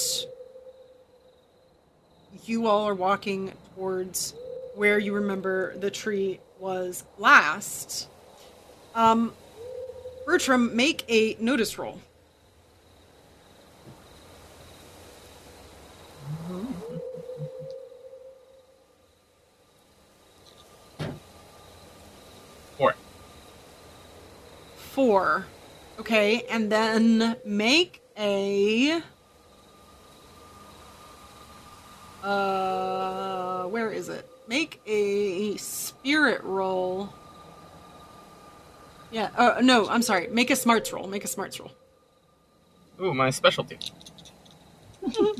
you all are walking towards where you remember the tree was last. Um, Bertram, make a notice roll. Four. Four. Okay, and then make a. Uh, where is it? Make a spirit roll. Yeah. Uh, no, I'm sorry. Make a smarts roll. Make a smarts roll. Ooh, my specialty. You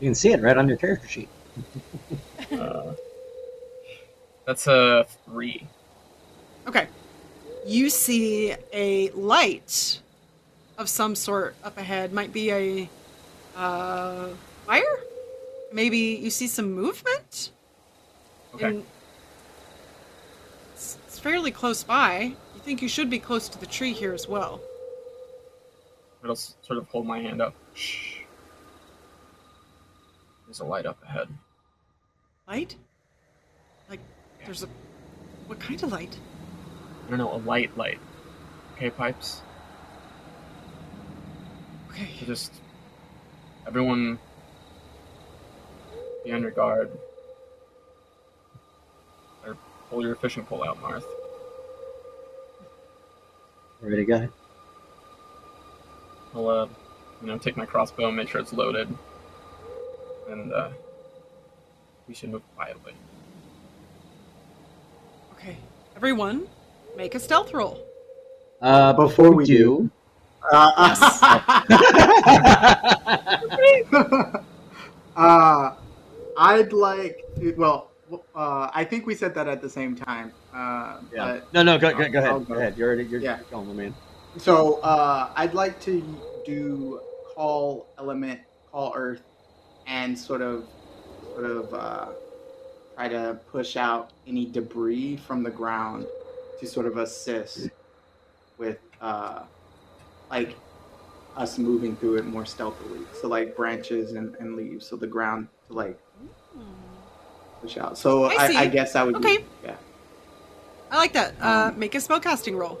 can see it right on your character sheet. <laughs> Uh, that's a three. Okay. You see a light of some sort up ahead. Might be a uh, fire. Maybe you see some movement. Okay. in- it's, it's fairly close by. You think you should be close to the tree here as well. It'll sort of hold my hand up. Shh. There's a light up ahead. Light? Like, there's a. What kind of light? I don't know, a light light. Okay, pipes. Okay. So just everyone be on your guard. Or pull your fishing pole out, Marth. Ready to go? I'll uh, you know, take my crossbow, and make sure it's loaded, and uh, we should move quietly. Okay. Everyone, make a stealth roll. Uh, Before we do, Uh, <laughs> uh, I'd like to, well, uh, I think we said that at the same time. Uh, yeah. but- No, no, go, go, go ahead. go. Go ahead. You're already, you're Yeah. going, my man. So uh, I'd like to do call element, call earth, and sort of, sort of uh, try to push out any debris from the ground to sort of assist with uh, like us moving through it more stealthily. So like branches and, and leaves, so the ground to like push out. So I I. I, guess that would Okay. be yeah. I like that. Uh, Um, make a spellcasting roll.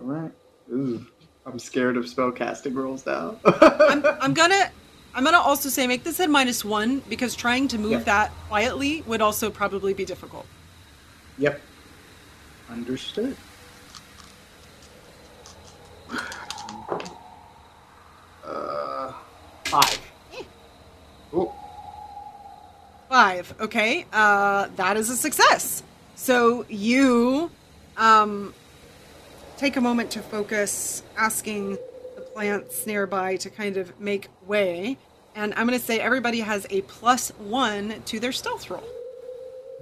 All right. Ooh, I'm scared of spellcasting rolls now. I'm, <laughs> I'm gonna I'm gonna also say make this at minus one because trying to move Yeah. that quietly would also probably be difficult. Yep. Understood. Uh, five. Oh, Five. Okay. Uh, that is a success. So you um, take a moment to focus, asking the plants nearby to kind of make way. And I'm going to say everybody has a plus one to their stealth roll.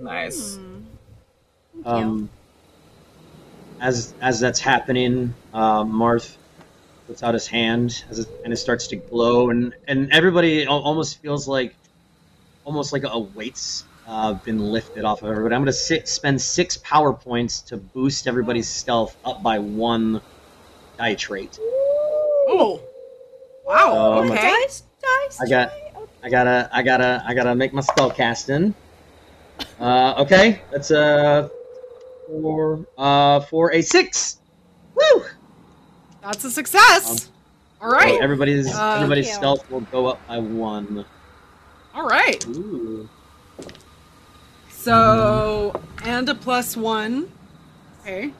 Nice. Thank you. Um, as as that's happening, uh, Marth puts out his hand as it and it starts to glow, and and everybody almost feels like almost like a weight's uh, been lifted off of everybody. I'm gonna sit, spend six power points to boost everybody's stealth up by one die trait. Oh. Wow. Um, okay. Dice, dice. I got. Okay. I gotta. I gotta, I gotta make my spell casting. Uh, okay, that's a four, uh, for a six. Woo! That's a success. All right. So everybody's Uh, everybody's Thank stealth will go up by one. All right. Ooh. So, and a plus one. Okay.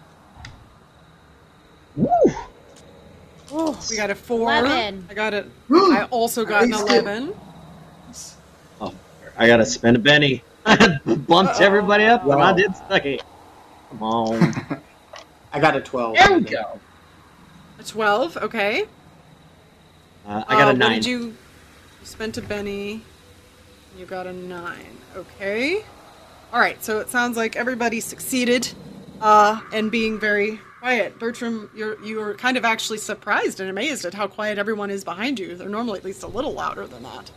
Woo! Ooh, We got a four. Eleven. I got it. <gasps> I also got an I see. 11. I gotta spend a Benny. I bumped Uh-oh. everybody up, and I Wow. did sucky. Come on. <laughs> I got a 12. there we go. A 12. Okay. Uh, I got Uh, a What nine. did you, you spent a Benny. You got a nine. Okay. All right. So it sounds like everybody succeeded, uh, and being very quiet. Bertram, you're you're kind of actually surprised and amazed at how quiet everyone is behind you. They're normally at least a little louder than that.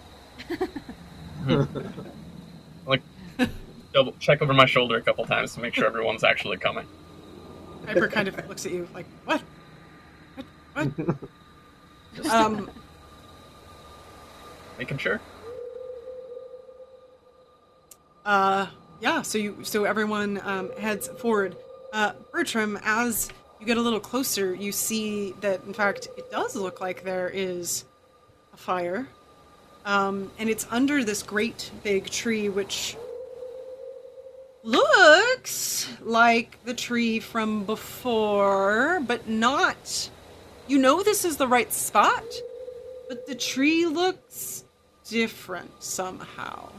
<laughs> Double check over my shoulder a couple times to make sure everyone's actually coming. Piper kind of looks at you like, what? What? What? <laughs> um, Making sure. uh, yeah. So you, so everyone um, heads forward. Uh, Bertram, as you get a little closer, you see that in fact it does look like there is a fire, um, and it's under this great big tree, which looks like the tree from before, but not. You know this is the right spot, but the tree looks different somehow.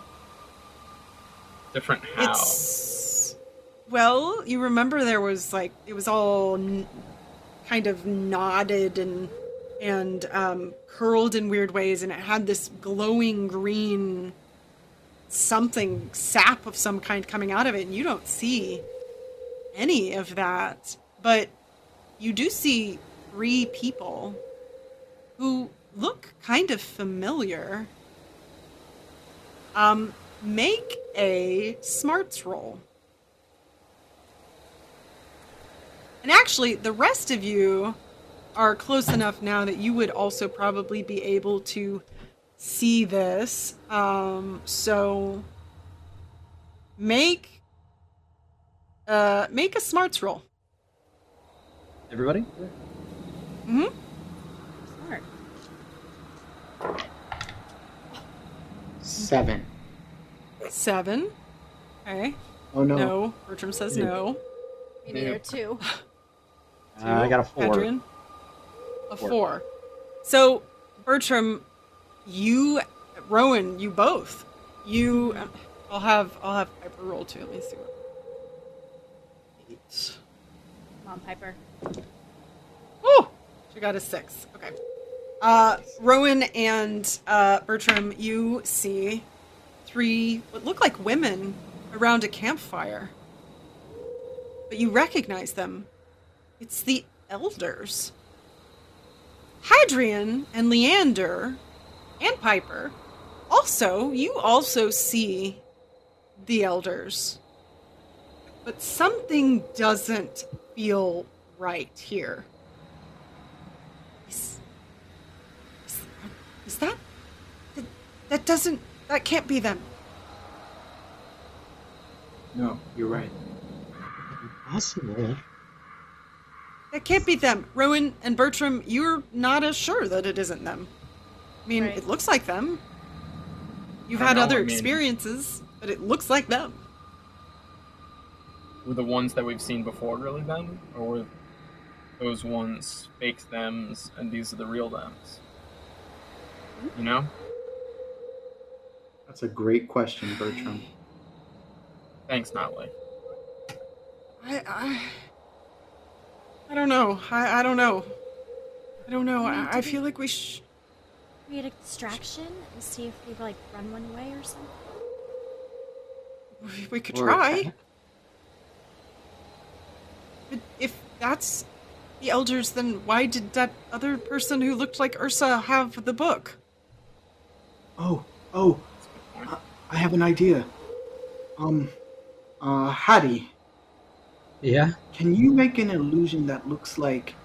Different how? It's well, you remember there was like it was all n- kind of knotted and and um, curled in weird ways, and it had this glowing green something sap of some kind coming out of it, and you don't see any of that, but you do see three people who look kind of familiar. Um, make a smarts roll. And actually, the rest of you are close enough now that you would also probably be able to see this. Um, so make uh make a smarts roll. Everybody? hmm Smart. Seven. Seven. Okay. Oh no. No. Bertram says no. Me neither, too. <laughs> Uh, I got a four. Adrian? A Four. four. So, Bertram, you, Rowan, you both, you, I'll have, I'll have Piper roll too. Let me see what. Eight. Come on, Piper. Oh, she got a six. Okay. Uh, Rowan and uh, Bertram, you see three what look like women around a campfire, but you recognize them. It's the elders. Adrian and Leander and Piper. Also, you also see the elders. But something doesn't feel right here. Is, is, is that, that that doesn't that can't be them. No, you're right. Impossible. That can't be them. Rowan and Bertram, you're not as sure that it isn't them. I mean, Right. it looks like them. You've had other I mean- experiences, but it looks like them. Were the ones that we've seen before really them, or were those ones fake thems and these are the real thems? You know? That's a great question, Bertram. Thanks, Natalie. I, I, I don't know. I, I don't know. I don't know. I, I feel like we sh- Create a distraction and see if they like run one way or something. we- we could try. But if that's the elders, then why did that other person who looked like Ursa have the book? Oh, oh, That's a good point. I- I have an idea. Um, uh, Hattie, Yeah. can you make an illusion that looks like,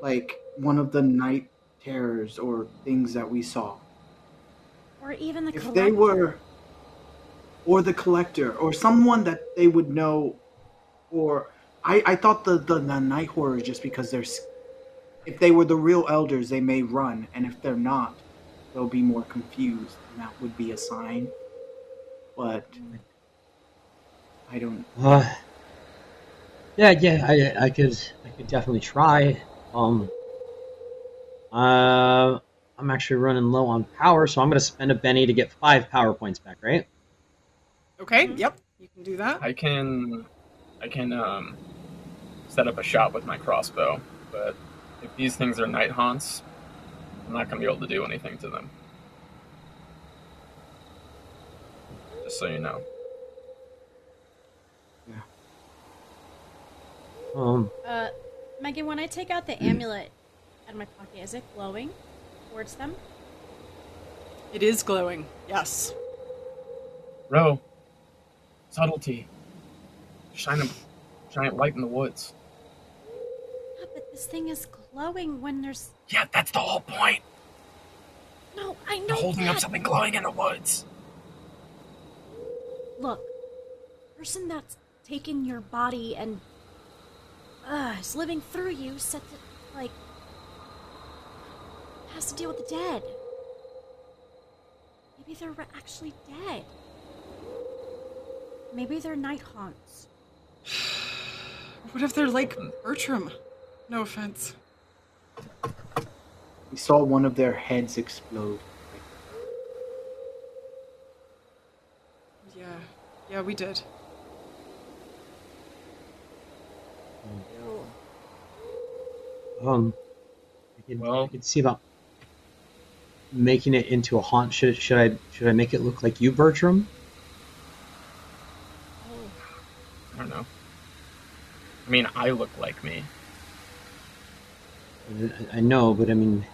like one of the night terrors or things that we saw? Or even the If collector. they were, or the collector, or someone that they would know, or I, I thought the, the the night horrors just because they're, if they were the real elders, they may run, and if they're not, they'll be more confused, and that would be a sign. But I don't. Uh, yeah, yeah, I, I could, I could definitely try. Um, uh, I'm actually running low on power, so I'm gonna spend a Benny to get five power points back, right? Okay. Mhm. Yep. You can do that. I can, I can um, set up a shot with my crossbow, but if these things are night haunts, I'm not gonna be able to do anything to them. Just so you know. Yeah. Um, Uh, Megan, when I take out the amulet out of my pocket, is it glowing towards them? It is glowing. Yes. Row. subtlety. Shine a, giant light in the woods. Yeah, but this thing is glowing when there's Yeah, that's the whole point. no. I know. You're holding that. up something glowing in the woods. Look, person that's taken your body and uh, is living through you said that like has to deal with the dead. Maybe they're actually dead. Maybe they're night haunts. <sighs> What if they're like Bertram? No offense. We saw one of their heads explode. Yeah. Yeah, we did. um, I could, Well- I could see about making it into a haunt. Should, should I, should I make it look like you, Bertram? I don't know. I mean, I look like me. I- I know, but I mean,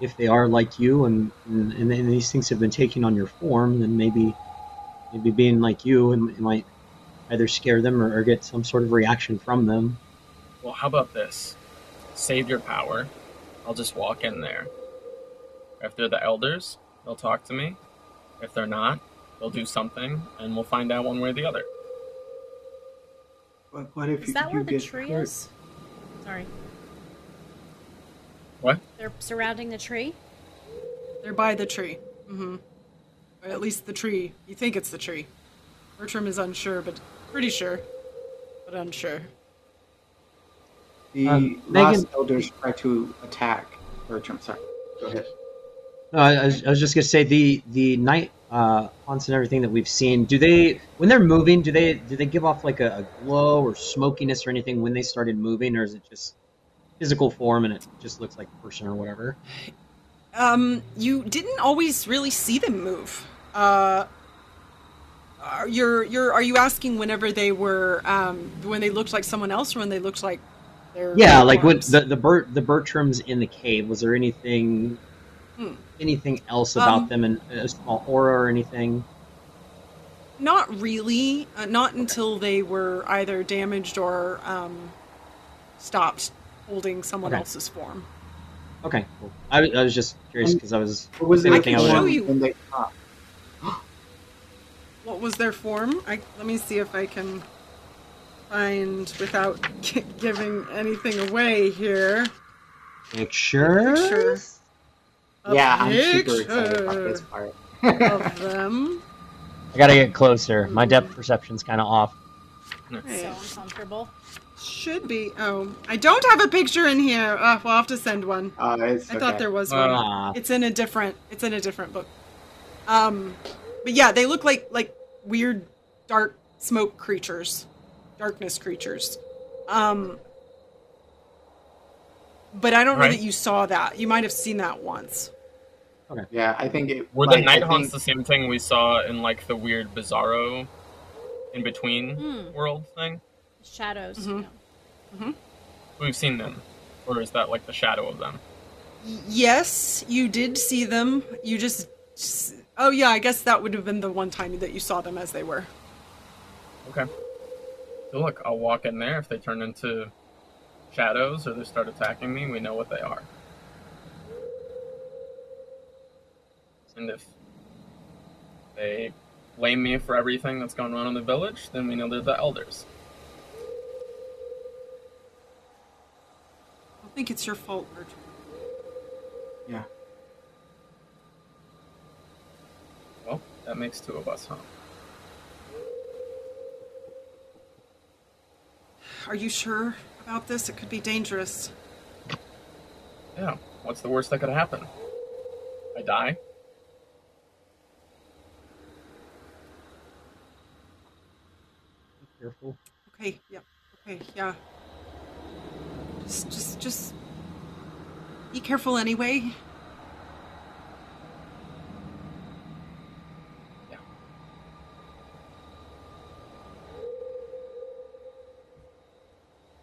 if they are like you, and and, and these things have been taking on your form, then maybe maybe being like you, and it might either scare them or, or get some sort of reaction from them. Well, how about this? Save your power. I'll just walk in there. If they're the elders, they'll talk to me. If they're not, they'll do something, and we'll find out one way or the other. But what if is you, that you where the tree hurt? is? Sorry. What? They're surrounding the tree. They're by the tree. Mm-hmm. Or at least the tree. You think it's the tree. Bertram is unsure, but pretty sure. But unsure. The Um, last Megan- elders try to attack Bertram. Sorry. Go ahead. No, I, I, was, I was just gonna say the the night uh, haunts and everything that we've seen. Do they when they're moving? Do they do they give off like a, a glow or smokiness or anything when they started moving, or is it just physical form and it just looks like a person or whatever? Um, you didn't always really see them move. Uh, are you're you're are you asking whenever they were um when they looked like someone else or when they looked like their Yeah, like when the the Bert the Bertrams in the cave. Was there anything Hmm. anything else about Um, them and a small aura or anything? Not really. Uh, not until they were either damaged or um, stopped holding someone Okay. else's form. Okay, cool. I, was- I was just curious Um, because I was What was I their can show form you. when they stopped? What was their form? I let me see if I can find without gi- <laughs> giving anything away here. picture. Picture. A yeah, I'm super excited about this part. of <laughs> them. I gotta get closer. My depth perception's kind of off. Hey, So uncomfortable. should be. Oh, I don't have a picture in here. Uh, we'll have to send one. Uh, it's I thought there was one. Ah, It's in a different. It's in a different book. Um, but yeah, they look like like weird dark smoke creatures, darkness creatures. Um, but I don't know Right. that you saw that. You might have seen that once. Okay. Yeah, I think it. Were like, the night haunts think- the same thing we saw in like the weird Bizarro in between Hmm. world thing? Shadows. Mhm. yeah. We've seen them, or is that like the shadow of them? Yes, you did see them. You just. Oh yeah, I guess that would have been the one time that you saw them as they were. Okay. So look, I'll walk in there. If they turn into shadows or they start attacking me, we know what they are. And if they blame me for everything that's going on in the village, then we know they're the elders. I think it's your fault, Bertram. Yeah. Well, that makes two of us, huh? Are you sure about this? It could be dangerous. Yeah. What's the worst that could happen? I die? Be careful. Okay, yep. Okay, yeah. Just just just be careful anyway.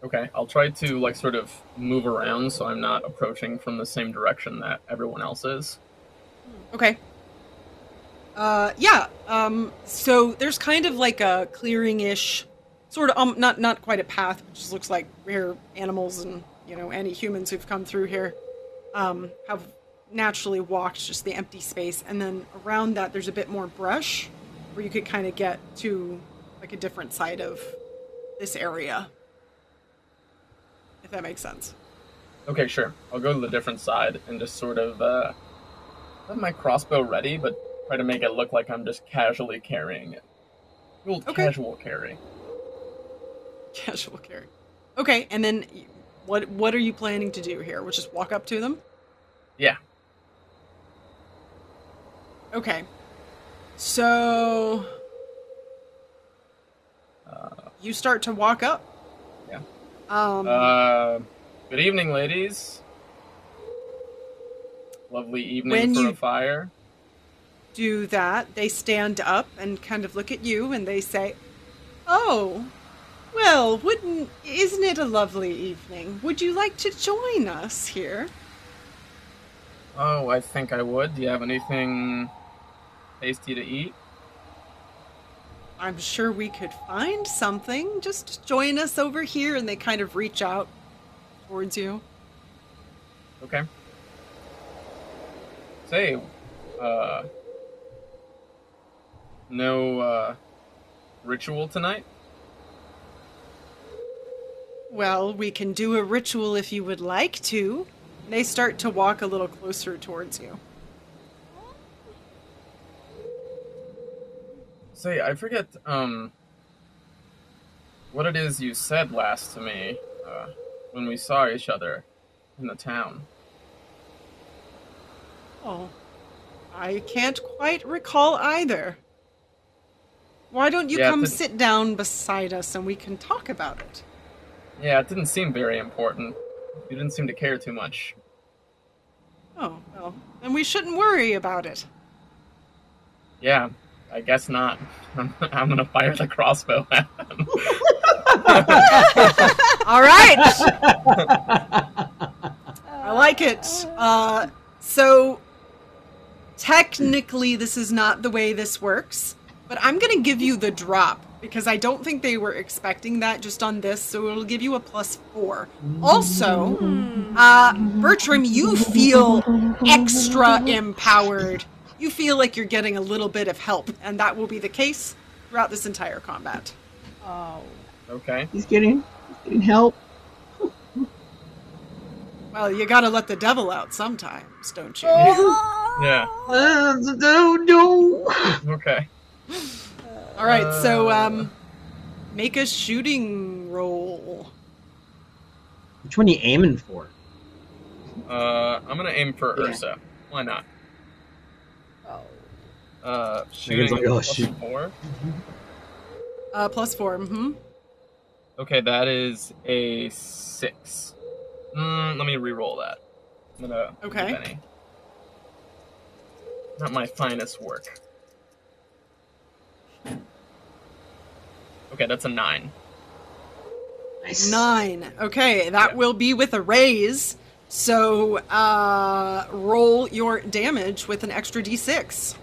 Okay, I'll try to like sort of move around so I'm not approaching from the same direction that everyone else is. Okay. Uh yeah, um so there's kind of like a clearing-ish sort of um not not quite a path, but just looks like rare animals and, you know, any humans who've come through here um have naturally walked just the empty space and then around that there's a bit more brush where you could kind of get to like a different side of this area. If that makes sense. Okay, sure. I'll go to the different side and just sort of uh, have my crossbow ready, but try to make it look like I'm just casually carrying it. Real Okay. casual carry. Casual carry. Okay, and then what what are you planning to do here? We'll just walk up to them? Yeah. Okay. So Uh, you start to walk up. Um uh, good evening, ladies. Lovely evening for a fire. do that. They stand up and kind of look at you and they say, "Oh, well, wouldn't isn't it a lovely evening? Would you like to join us here?" Oh, I think I would. Do you have anything tasty to eat? I'm sure we could find something. Just join us over here and they kind of reach out towards you. Okay. Say, uh, no, uh, ritual tonight? Well, we can do a ritual if you would like to. They start to walk a little closer towards you. Say, I forget, um, what it is you said last to me, uh, when we saw each other in the town. Oh, I can't quite recall either. Why don't you Yeah, come sit down beside us and we can talk about it? Yeah, it didn't seem very important. You didn't seem to care too much. Oh, well, then we shouldn't worry about it. Yeah, I guess not. I'm, I'm gonna fire the crossbow at them. <laughs> All right! I like it. Uh, so, technically, this is not the way this works, but I'm going to give you the drop because I don't think they were expecting that just on this, so it'll give you a plus four. Also, uh, Bertram, you feel extra empowered. You feel like you're getting a little bit of help, and that will be the case throughout this entire combat. Oh. okay. He's getting, he's getting help. Well, you gotta let the devil out sometimes, don't you? <laughs> Yeah. Uh, no, no. <laughs> Okay. All right, so Uh. um, make a shooting roll. Which one are you aiming for? Uh, I'm gonna aim for Yeah. Ursa. Why not? Uh, shooting like, oh, plus shoot. four. Uh, plus four. Mm-hmm. Okay, that is a six. Mm, let me re-roll that. I'm gonna. Okay. Not my finest work. Okay, that's a nine. Nice. Nine. Okay, that Yeah. will be with a raise. So uh, roll your damage with an extra d6.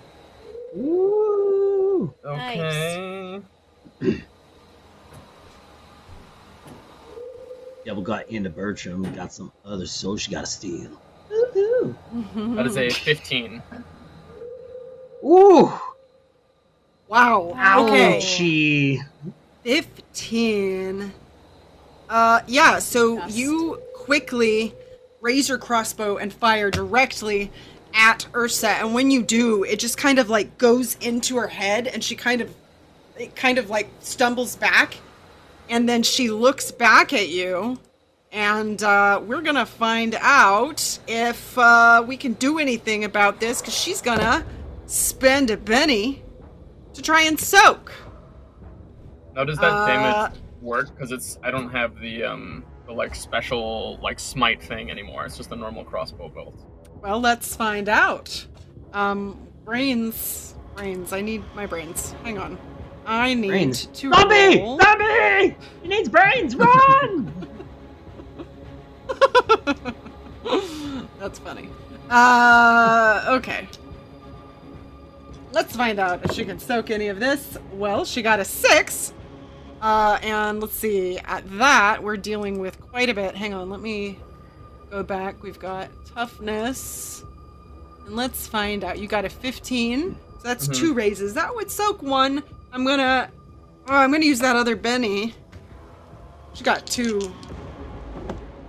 Woo! Okay. Devil got into Bertram, We got some other soul she gotta steal. Woohoo! That is a fifteen. Ooh! Wow. Okay. Ouchie! 15. Uh, yeah, so Yes. you quickly raise your crossbow and fire directly at Ursa. And when you do, it just kind of like goes into her head and she kind of, it kind of like stumbles back. And then she looks back at you. And uh, we're to find out if uh, we can do anything about this because she's to spend a Benny to try and soak. Now does that Uh, damage work? Because it's I don't have the um the like special like smite thing anymore. It's just a normal crossbow bolt. Well, let's find out. Um, brains, brains. I need my brains. Hang on. I need Brains. to Zombie! roll. Zombie! He needs brains! Run! <laughs> That's funny. Uh, okay. Let's find out if she can soak any of this. Well, she got a six. Uh, and let's see. At that, we're dealing with quite a bit. Hang on, let me go back. We've got toughness. And let's find out. You got a 15. So that's Mhm. two raises. That would soak one. I'm gonna. Oh, I'm gonna use that other Benny. She got two.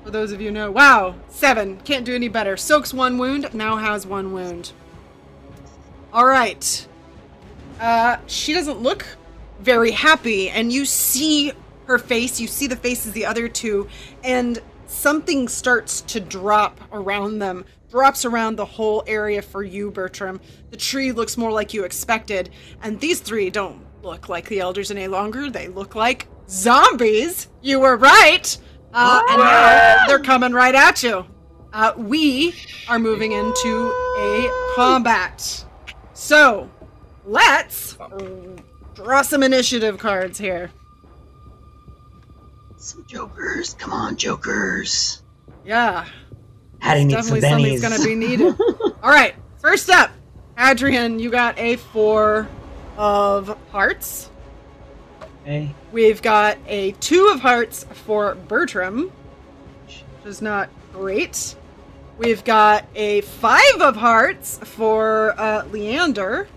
For those of you who know. Wow, seven. Can't do any better. Soaks one wound, now has one wound. Alright. Uh, she doesn't look very happy, and you see her face, you see the faces the other two, and something starts to drop around them. Drops around the whole area for you, Bertram. The tree looks more like you expected, and these three don't look like the elders any longer. They look like zombies. You were right. Uh, and now they're coming right at you. Uh, we are moving into a combat. So, let's draw some initiative cards here. Some jokers. Come on, jokers. Yeah, Hattie needs some definitely something's going to be needed. <laughs> All right, first up, Adrian, you got a four of hearts. okay. We've got a two of hearts for Bertram, which is not great. We've got a five of hearts for uh, Leander.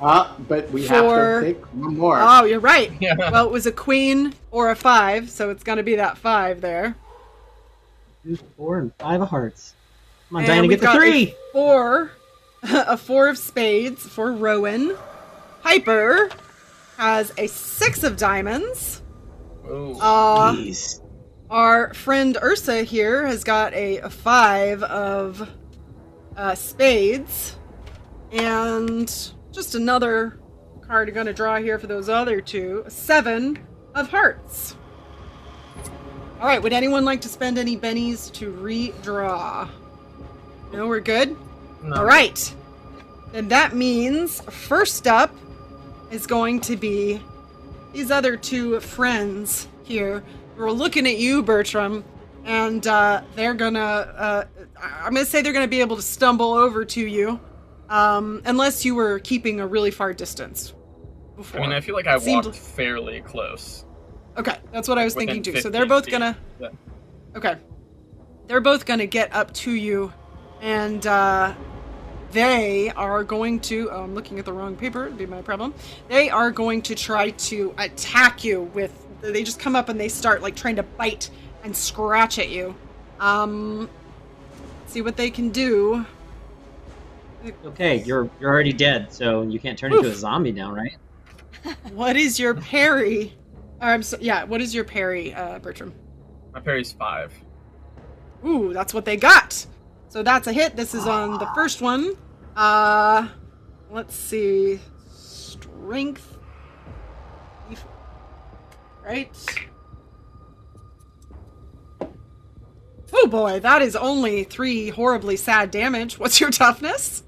Ah, but we For- have to pick one more. Oh, you're right. <laughs> Yeah. Well, it was a queen or a five, so it's going to be that five there. Four, and five of hearts. Come on, And Diana, get the three. A four, <laughs> a four of spades for Rowan. Piper has a six of diamonds. Oh. Uh, Jeez. our friend Ursa here has got a, a five of uh, spades, and just another card you're going to draw here for those other two. Seven of hearts. All right, would anyone like to spend any bennies to redraw? No, we're good. No. All right. Then that means first up is going to be these other two friends here who are looking at you, Bertram, and uh, they're gonna. Uh, I'm gonna say they're gonna be able to stumble over to you, um, unless you were keeping a really far distance. Before. I mean, I feel like I Seemed- walked fairly close. Okay, that's what I was thinking too. So they're both feet. gonna. Yeah. Okay. They're both gonna get up to you, and uh, they are going to. Oh, I'm looking at the wrong paper. It'd be my problem. They are going to try to attack you with. They just come up and they start like trying to bite and scratch at you. Um, see what they can do. Okay, you're you're already dead, so you can't turn into a zombie now, right? What is your parry? Or, I'm so, yeah. What is your parry, uh, Bertram? My parry's five. Ooh, that's what they got. So that's a hit. This is on the first one. Uh let's see. Strength. Right. Oh boy, that is only three horribly sad damage. What's your toughness?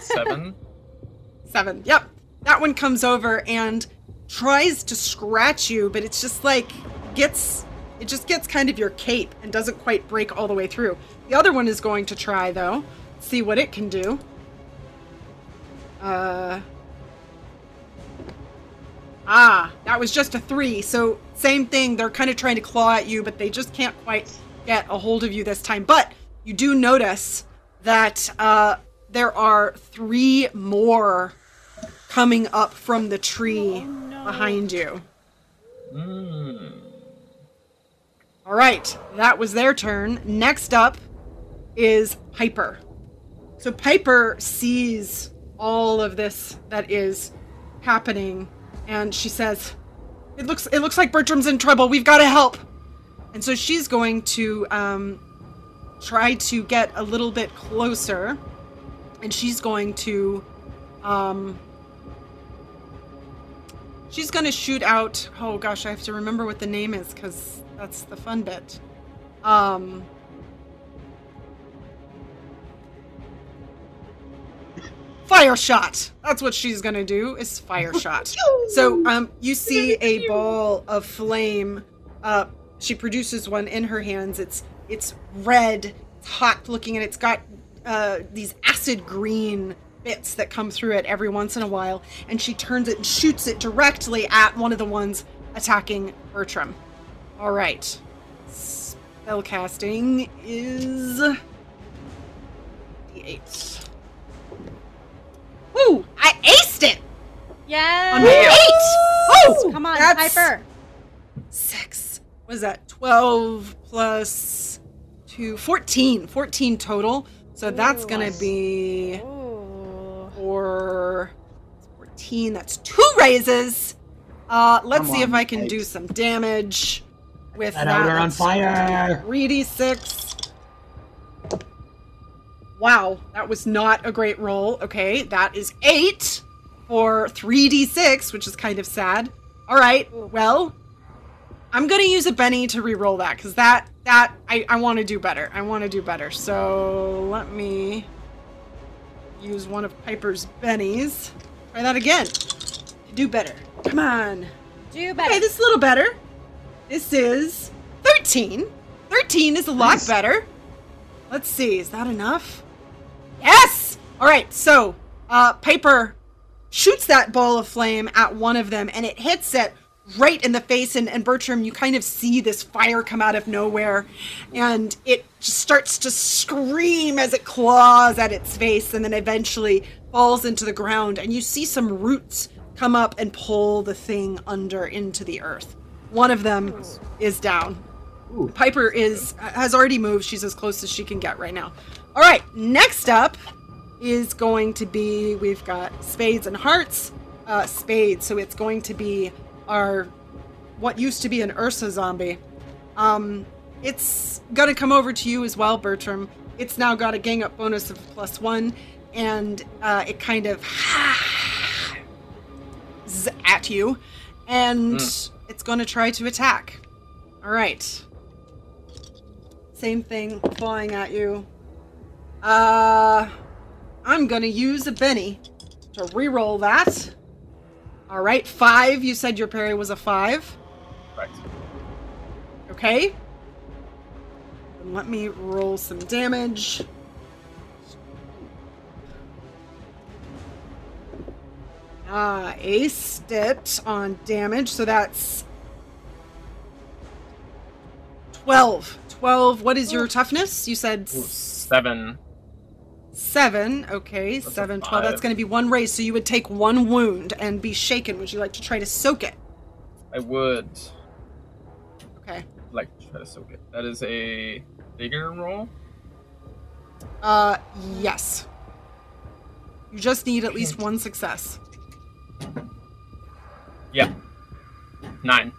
Seven. <laughs> Seven. Yep. That one comes over and tries to scratch you, but it's just like gets it just gets kind of your cape and doesn't quite break all the way through. The other one is going to try though, see what it can do. Uh Ah, that was just a three. So same thing. They're kind of trying to claw at you, but they just can't quite get a hold of you this time. But you do notice that uh, there are three more coming up from the tree Oh, no. behind you. Mm. All right, that was their turn. Next up is Piper. So Piper sees all of this that is happening and she says, "It looks it looks like Bertram's in trouble. We've got to help." And so she's going to um try to get a little bit closer and she's going to um she's going to shoot out oh gosh i have to remember what the name is because that's the fun bit. Um fire shot. That's what she's going to do is fire shot. <laughs> So um you see a ball of flame uh she produces one in her hands. It's it's red it's hot looking and it's got uh these acid green bits that come through it every once in a while and she turns it and shoots it directly at one of the ones attacking bertram all right spellcasting is d8 Woo! I aced it! Yeah. On eight! Oh! Come on, that's Piper. Six. What is that? 12 plus 2. 14. 14 total. So that's going to nice. be Ooh. four, 14. That's two raises. Uh, let's Come see if I can do some damage with That that. outer on fire. 3d6. Wow, that was not a great roll. Okay, that is 8 for 3d6, which is kind of sad. All right, well, I'm going to use a Benny to re-roll that cuz that that I I want to do better. I want to do better. So, let me use one of Piper's bennies. Try that again. Do better. Come on. Do better. Okay, this is a little better. This is 13. 13 is a lot Nice. better. Let's see, is that enough? Yes! All right, so uh, Piper shoots that ball of flame at one of them and it hits it right in the face. And, and Bertram, you kind of see this fire come out of nowhere and it just starts to scream as it claws at its face and then eventually falls into the ground. And you see some roots come up and pull the thing under into the earth. One of them is down. Ooh. Piper is has already moved. She's as close as she can get right now. All right, next up is going to be we've got spades and hearts. Uh, spades, so it's going to be our what used to be an Ursa zombie. Um, it's gonna come over to you as well, Bertram. It's now got a gang up bonus of plus one, and uh, it kind of <sighs> at you, and it's going to try to attack. All right. Same thing, flying at you. Uh, I'm gonna use a Benny to re-roll that. All right, five. You said your parry was a five. Correct. Okay. Let me roll some damage. Ah, aced it on damage, so that's 12. 12. What is your toughness? You said Ooh, s- seven. seven. Okay, That's a seven, 12. That's going to be one raise, so you would take one wound and be shaken. Would you like to try to soak it? I would Okay. like to try to soak it. That is a bigger roll. Uh, yes. You just need at least one success. Yeah. Nine.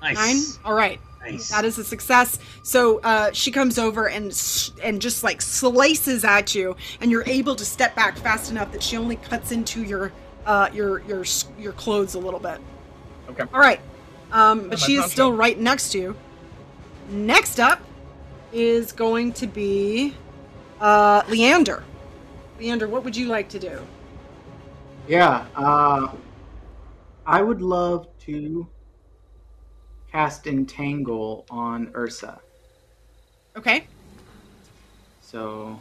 Nice. Nine? All right. Nice. That is a success. So uh, she comes over and s- and just like slices at you, and you're able to step back fast enough that she only cuts into your uh, your your your clothes a little bit. Okay. All right, um, but my she is poncho. still right next to you. Next up is going to be uh, Leander. Leander, what would you like to do? Yeah, uh, I would love to cast Entangle on Ursa. Okay, So,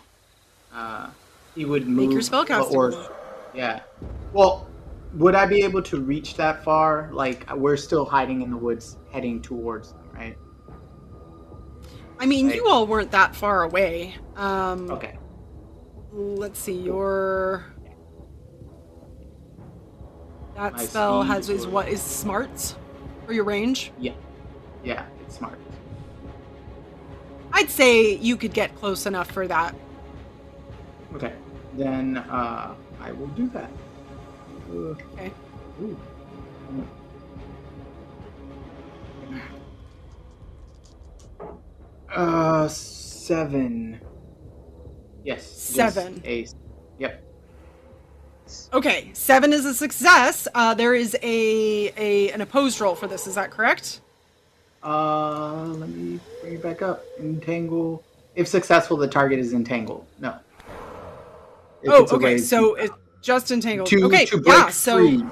uh, he would move. Make your spellcasting Or, yeah. Well, would I be able to reach that far? Like, we're still hiding in the woods, heading towards them, right? I mean Right. you all weren't that far away. Um, Okay. Let's see, your that My spell has is what is smarts for your range. Yeah. Yeah, it's smart. I'd say you could get close enough for that. Okay. Then uh, I will do that. Okay. ooh. Uh, seven. Yes. Seven. A. Yep. Okay, seven is a success. Uh, there is a, a an opposed roll for this. Is that correct? Uh, let me bring it back up. Entangle. If successful, the target is entangled. No. If oh, okay. So to, it just entangled. to, okay, to break yeah. So free.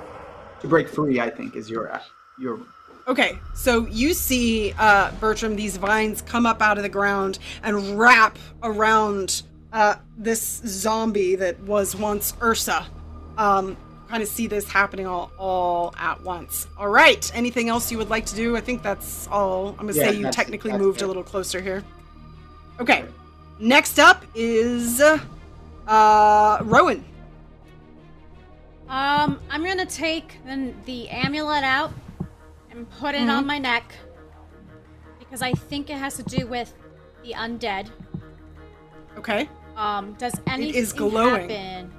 To break free, I think is your your. Okay, so you see, uh, Bertram, these vines come up out of the ground and wrap around uh, this zombie that was once Ursa. Um, kind of see this happening all, all at once. All right, anything else you would like to do? I think that's all. I'm gonna Yeah, say you technically that's moved a little closer here. Okay, next up is uh, Rowan. Um, I'm gonna take the, the amulet out and put it Mm-hmm. on my neck because I think it has to do with the undead. Okay, Um, does anything is glowing. happen?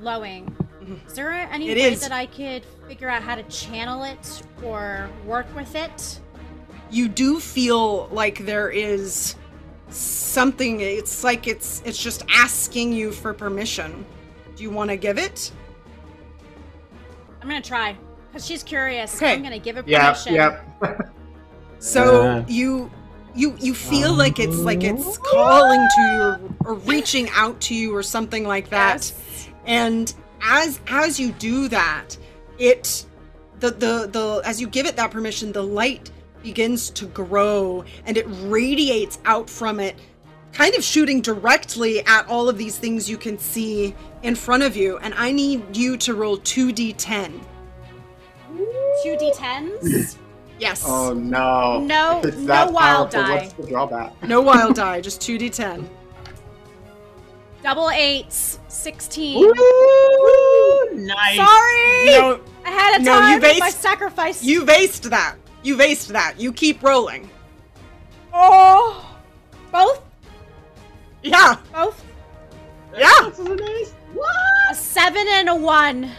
Glowing. Is there any It way is. that I could figure out how to channel it or work with it? you do feel like there is something it's like it's it's just asking you for permission do you want to give it I'm gonna try because she's curious. Okay. I'm gonna give her Yeah. permission. Yep. <laughs> so Uh. you you you feel like it's like it's calling to you or reaching out to you or something like that Yes. and as as you do that it the the the as you give it that permission the light begins to grow and it radiates out from it kind of shooting directly at all of these things you can see in front of you and i need you to roll 2d10 Two d10s. yes Oh no. No- <laughs> no wild powerful, die. What's the drawback? no wild die just 2d10 Double eights. Sixteen. nice. Sorry. no I had a No, you time with based- my sacrifice. you vased that you vased that you keep rolling Oh. Both. yeah Both. yeah What? A seven and a one.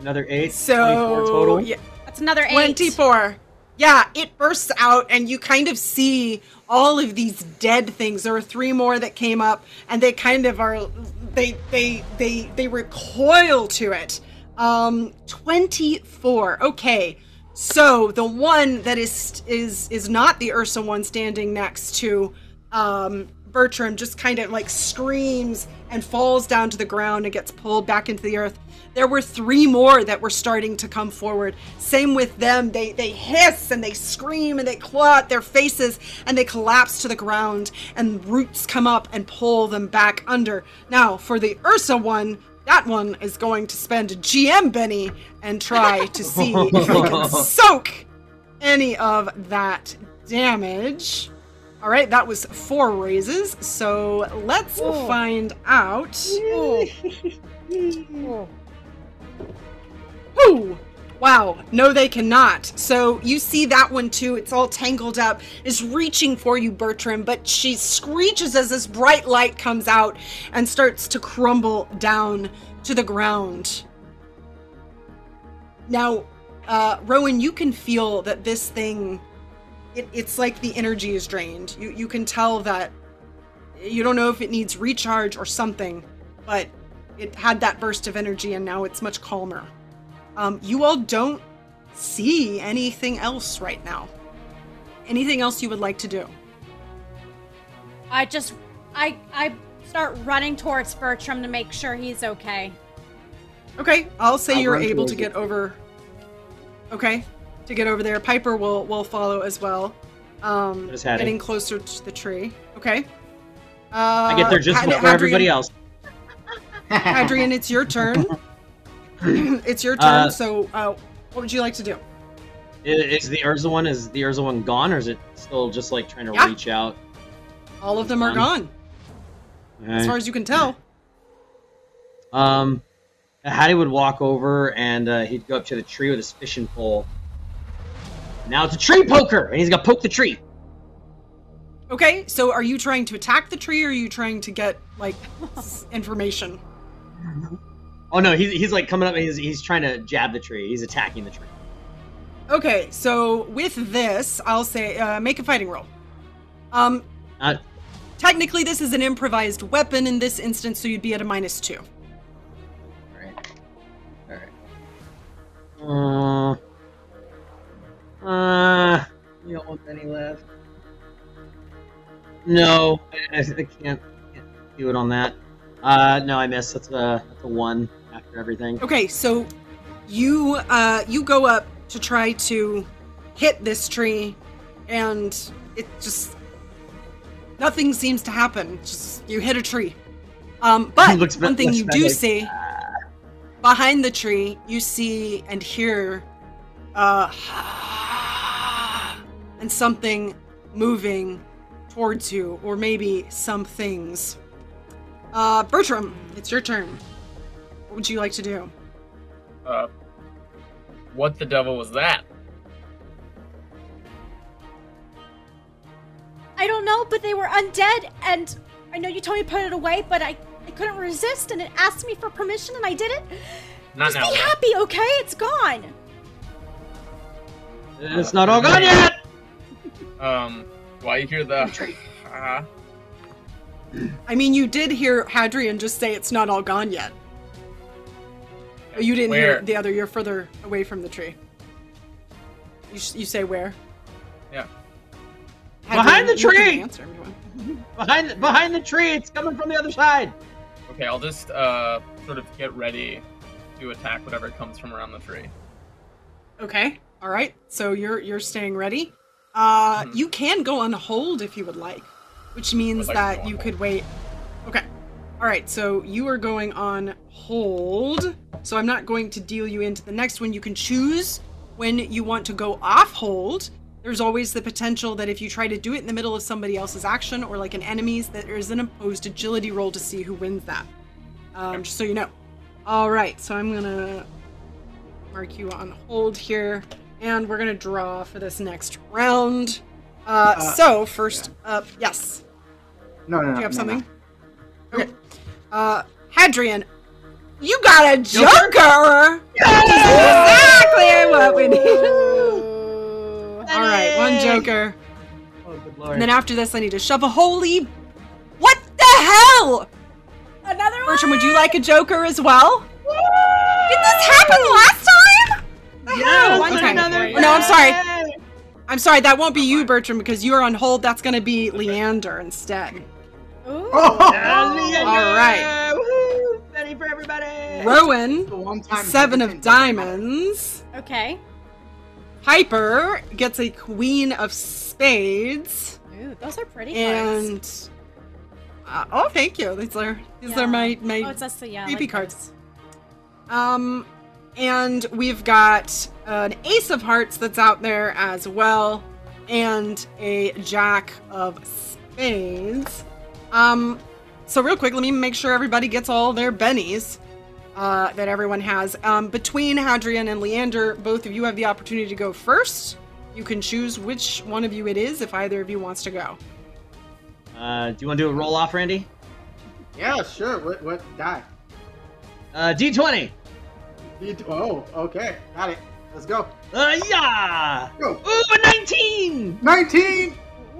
Another eight. so 24 total. yeah That's another eight. 24. Yeah, it bursts out, and you kind of see all of these dead things. There are three more that came up, and they kind of are. They they they they recoil to it. Um, 24. Okay, so the one that is is is not the Ursa one standing next to um Bertram just kind of like screams and falls down to the ground and gets pulled back into the earth. There were three more that were starting to come forward. Same with them. They they hiss and they scream and they claw at their faces and they collapse to the ground and roots come up and pull them back under. Now, for the Ursa one, that one is going to spend GM Benny and try to <laughs> see if they can soak any of that damage. All right, that was four raises. So let's Ooh. find out. <laughs> Oh. Ooh. Wow. No, they cannot. So you see that one too. It's all tangled up. Is reaching for you, Bertram, but she screeches as this bright light comes out and starts to crumble down to the ground. Now, uh, Rowan, you can feel that this thing it, it's like the energy is drained. You you can tell that you don't know if it needs recharge or something, but it had that burst of energy and now it's much calmer. Um, you all don't see anything else right now. Anything else you would like to do? I just, I, I start running towards Bertram to make sure he's okay. Okay, I'll say I'll you're able to get it. over. Okay, to get over there. Piper will will follow as well. Um, What is Hattie? getting closer to the tree. Okay. Uh, I get there just Had- before everybody else. Adrian, it's your turn. <clears throat> it's your turn. Uh, so, uh, what would you like to do? Is the Ursa one is the Ursa one gone, or is it still just like trying to Yeah. reach out? All of them are Gone. gone, as far as you can tell. Um, Hattie would walk over and uh, he'd go up to the tree with his fishing pole. Now it's a tree poker, and he's gonna poke the tree. Okay, so are you trying to attack the tree, or are you trying to get like <laughs> information? Oh no, he's, he's like coming up. and He's he's trying to jab the tree. He's attacking the tree. Okay, so with this, I'll say uh, make a fighting roll. Um, Uh, technically, this is an improvised weapon in this instance, so you'd be at a minus two. all right, all right. Uh, uh, you don't want any left. No, I, I can't, can't do it on that. Uh, no, I missed. That's a that's a one after everything. Okay, so you uh, you go up to try to hit this tree, and it just nothing seems to happen. Just you hit a tree. Um, <laughs> but one thing you do see behind the tree, you see and hear uh, and something moving towards you, or maybe some things. Uh, Bertram, it's your turn. What would you like to do? Uh, what the devil was that? I don't know, but they were undead, and I know you told me to put it away, but I, I couldn't resist, and it asked me for permission, and I did it. Not Just now. be though. happy, okay? It's gone. It's not all gone yet. Um, why you hear the? Uh, I mean, you did hear Hadrian just say it's not all gone yet. You didn't hear the other. You're further away from the tree. You, sh- you say where? Yeah. Behind the tree! Answer everyone. Behind behind the tree. It's coming from the other side. okay, I'll just uh sort of get ready to attack whatever comes from around the tree. Okay. All right. So you're you're staying ready. Uh, Mhm. you can go on hold if you would like, which means like that you could wait. Okay. All right. So you are going on hold. So I'm not going to deal you into the next one. You can choose when you want to go off hold. There's always the potential that if you try to do it in the middle of somebody else's action or like an enemy's, that there is an opposed agility roll to see who wins that. Um, just so you know. All right. So I'm gonna mark you on hold here, and we're gonna draw for this next round. Uh, Uh, so first up, yes. No, no, no. Do you have no, something? no. Okay. Uh, Hadrian, you got a Joker. Exactly what we need. All right, one Joker, Oh, good lord. and then after this, I need to shove a holy. What the hell? Another one. Bertram, would you like a Joker as well? Did this happen last time? The hell? Yes, Okay. another No, I'm sorry. Day. I'm sorry, that won't be you, Bertram, because you are on hold. That's going to be Leander instead. Ooh. Oh, All right. Woohoo! Ready for everybody. Rowan, the one time seven of diamonds. Okay. Piper gets a queen of spades. Ooh, those are pretty cards. And. Uh, oh, thank you. These are, these Yeah. are my, my Oh, it's us, yeah. creepy like cards. Um, and we've got an ace of hearts that's out there as well, and a jack of spades. Um, so real quick, let me make sure everybody gets all their bennies uh, that everyone has. Um, between Hadrian and Leander, both of you have the opportunity to go first. You can choose which one of you it is if either of you wants to go. Uh, do you want to do a roll off, Randy? Yeah, sure. What? What? Die. Uh, D20. You d- Oh, okay. Got it. Let's go. Uh, yeah! Go. Ooh, a 19! 19!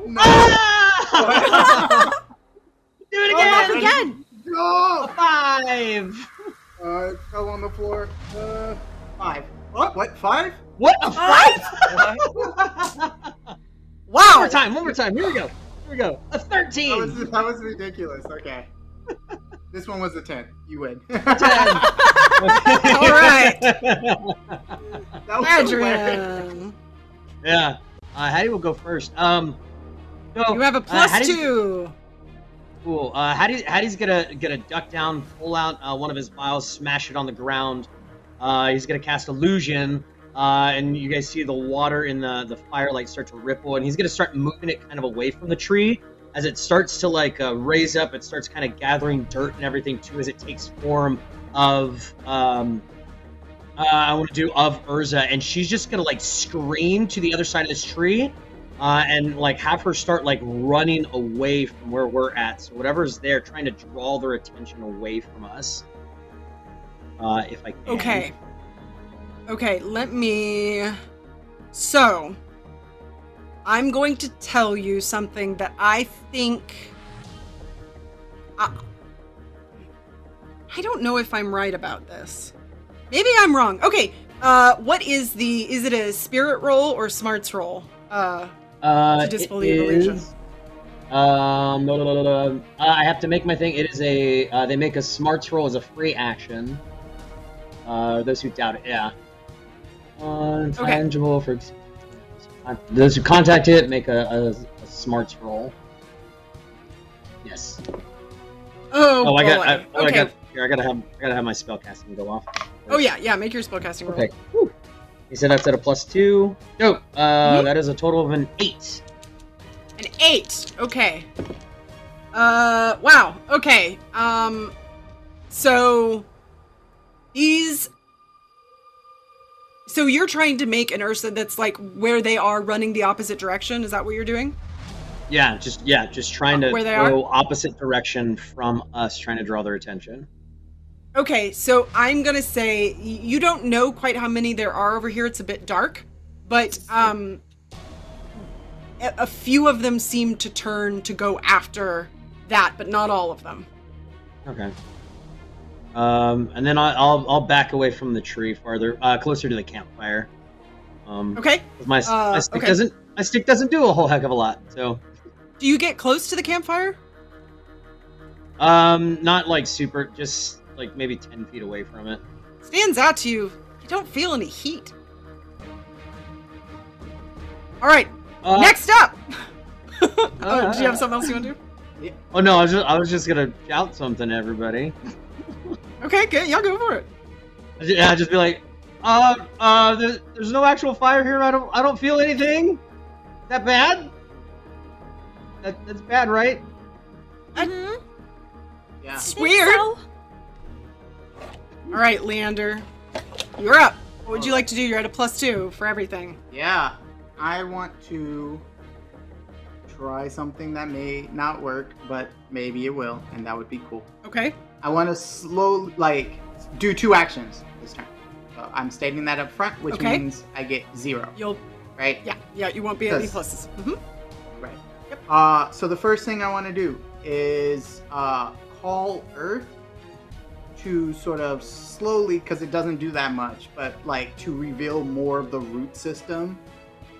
No! Ah! <laughs> Do it Oh, not again! again. A five! Uh, it fell on the floor. Uh, five. What? What? Five? What? A five? <laughs> Wow. one more time, one more time. Here we go. Here we go. A That 13! was, that was ridiculous. Okay. This one was a 10. You win. <laughs> Ten. All right. That was hilarious. Adrian. yeah. Uh, Hattie will go first. Um, so, You have a uh, plus Hattie's- two. Cool. Uh, Hattie, Hattie's gonna gonna duck down, pull out uh, one of his vials, smash it on the ground. Uh, he's gonna cast illusion, uh, and you guys see the water in the the firelight start to ripple, and he's gonna start moving it kind of away from the tree. As it starts to like uh, raise up, it starts kind of gathering dirt and everything too, as it takes form of um, uh, I want to do of Ursa, and she's just gonna like scream to the other side of this tree, uh, and like have her start like running away from where we're at. So whatever's there, trying to draw their attention away from us. Uh, if I can. Okay. Okay, let me. So, I'm going to tell you something that I think. I, I don't know if I'm right about this. Maybe I'm wrong. Okay, uh, what is the. Is it a spirit roll or smarts roll? Uh, Uh, to disbelieve illusion. Um. Uh, I have to make my thing. It is a. Uh, they make a smarts roll as a free action. Uh, those who doubt it, yeah. Uh, tangible for. Those who contact it make a, a, a smarts roll. Yes. oh, Oh, I got. I, oh, okay. I got. Here, I gotta have. I gotta have my spell casting go off. oh, yeah, yeah, make your spellcasting roll. Okay. Whew. He said that's at a plus two. Nope. Uh, Mhm. that is a total of an eight. An eight. Okay. Uh, wow. Okay. Um, so these. So you're trying to make an Ursa that's like where they are running the opposite direction. Is that what you're doing? Yeah, just yeah, just trying to Where they go opposite direction from us, trying to draw their attention. Okay. So I'm gonna say you don't know quite how many there are over here. It's a bit dark, but um, a few of them seem to turn to go after that, but not all of them. Okay. Um, and then I- I'll I'll back away from the tree farther, uh, closer to the campfire. Um, Okay. my Uh, my stick okay. doesn't my stick doesn't do a whole heck of a lot, so Do you get close to the campfire? um, not like super, just like maybe ten feet away from it. stands out to you. You don't feel any heat. All right, Uh, next up. <laughs> oh, do you have <laughs> something else you want to do? Oh no, I was just I was just gonna shout something to everybody. <laughs> Okay, good. Y'all go for it. Yeah, just be like, uh, uh, there, there's no actual fire here. I don't, I don't feel anything. That bad? That, that's bad, right? Mhm. Yeah. It's weird. so? All right, Leander, you're up. What would you like to do? You're at a plus two for everything. Yeah. I want to try something that may not work, but maybe it will, and that would be cool. Okay. I want to slow, like, do two actions this turn. So I'm stating that up front, which Okay. means I get zero, You'll. right? Yeah. Yeah. You won't be at any pluses. hmm Right. Uh, so the first thing I want to do is uh, call Earth to sort of slowly, because it doesn't do that much, but like to reveal more of the root system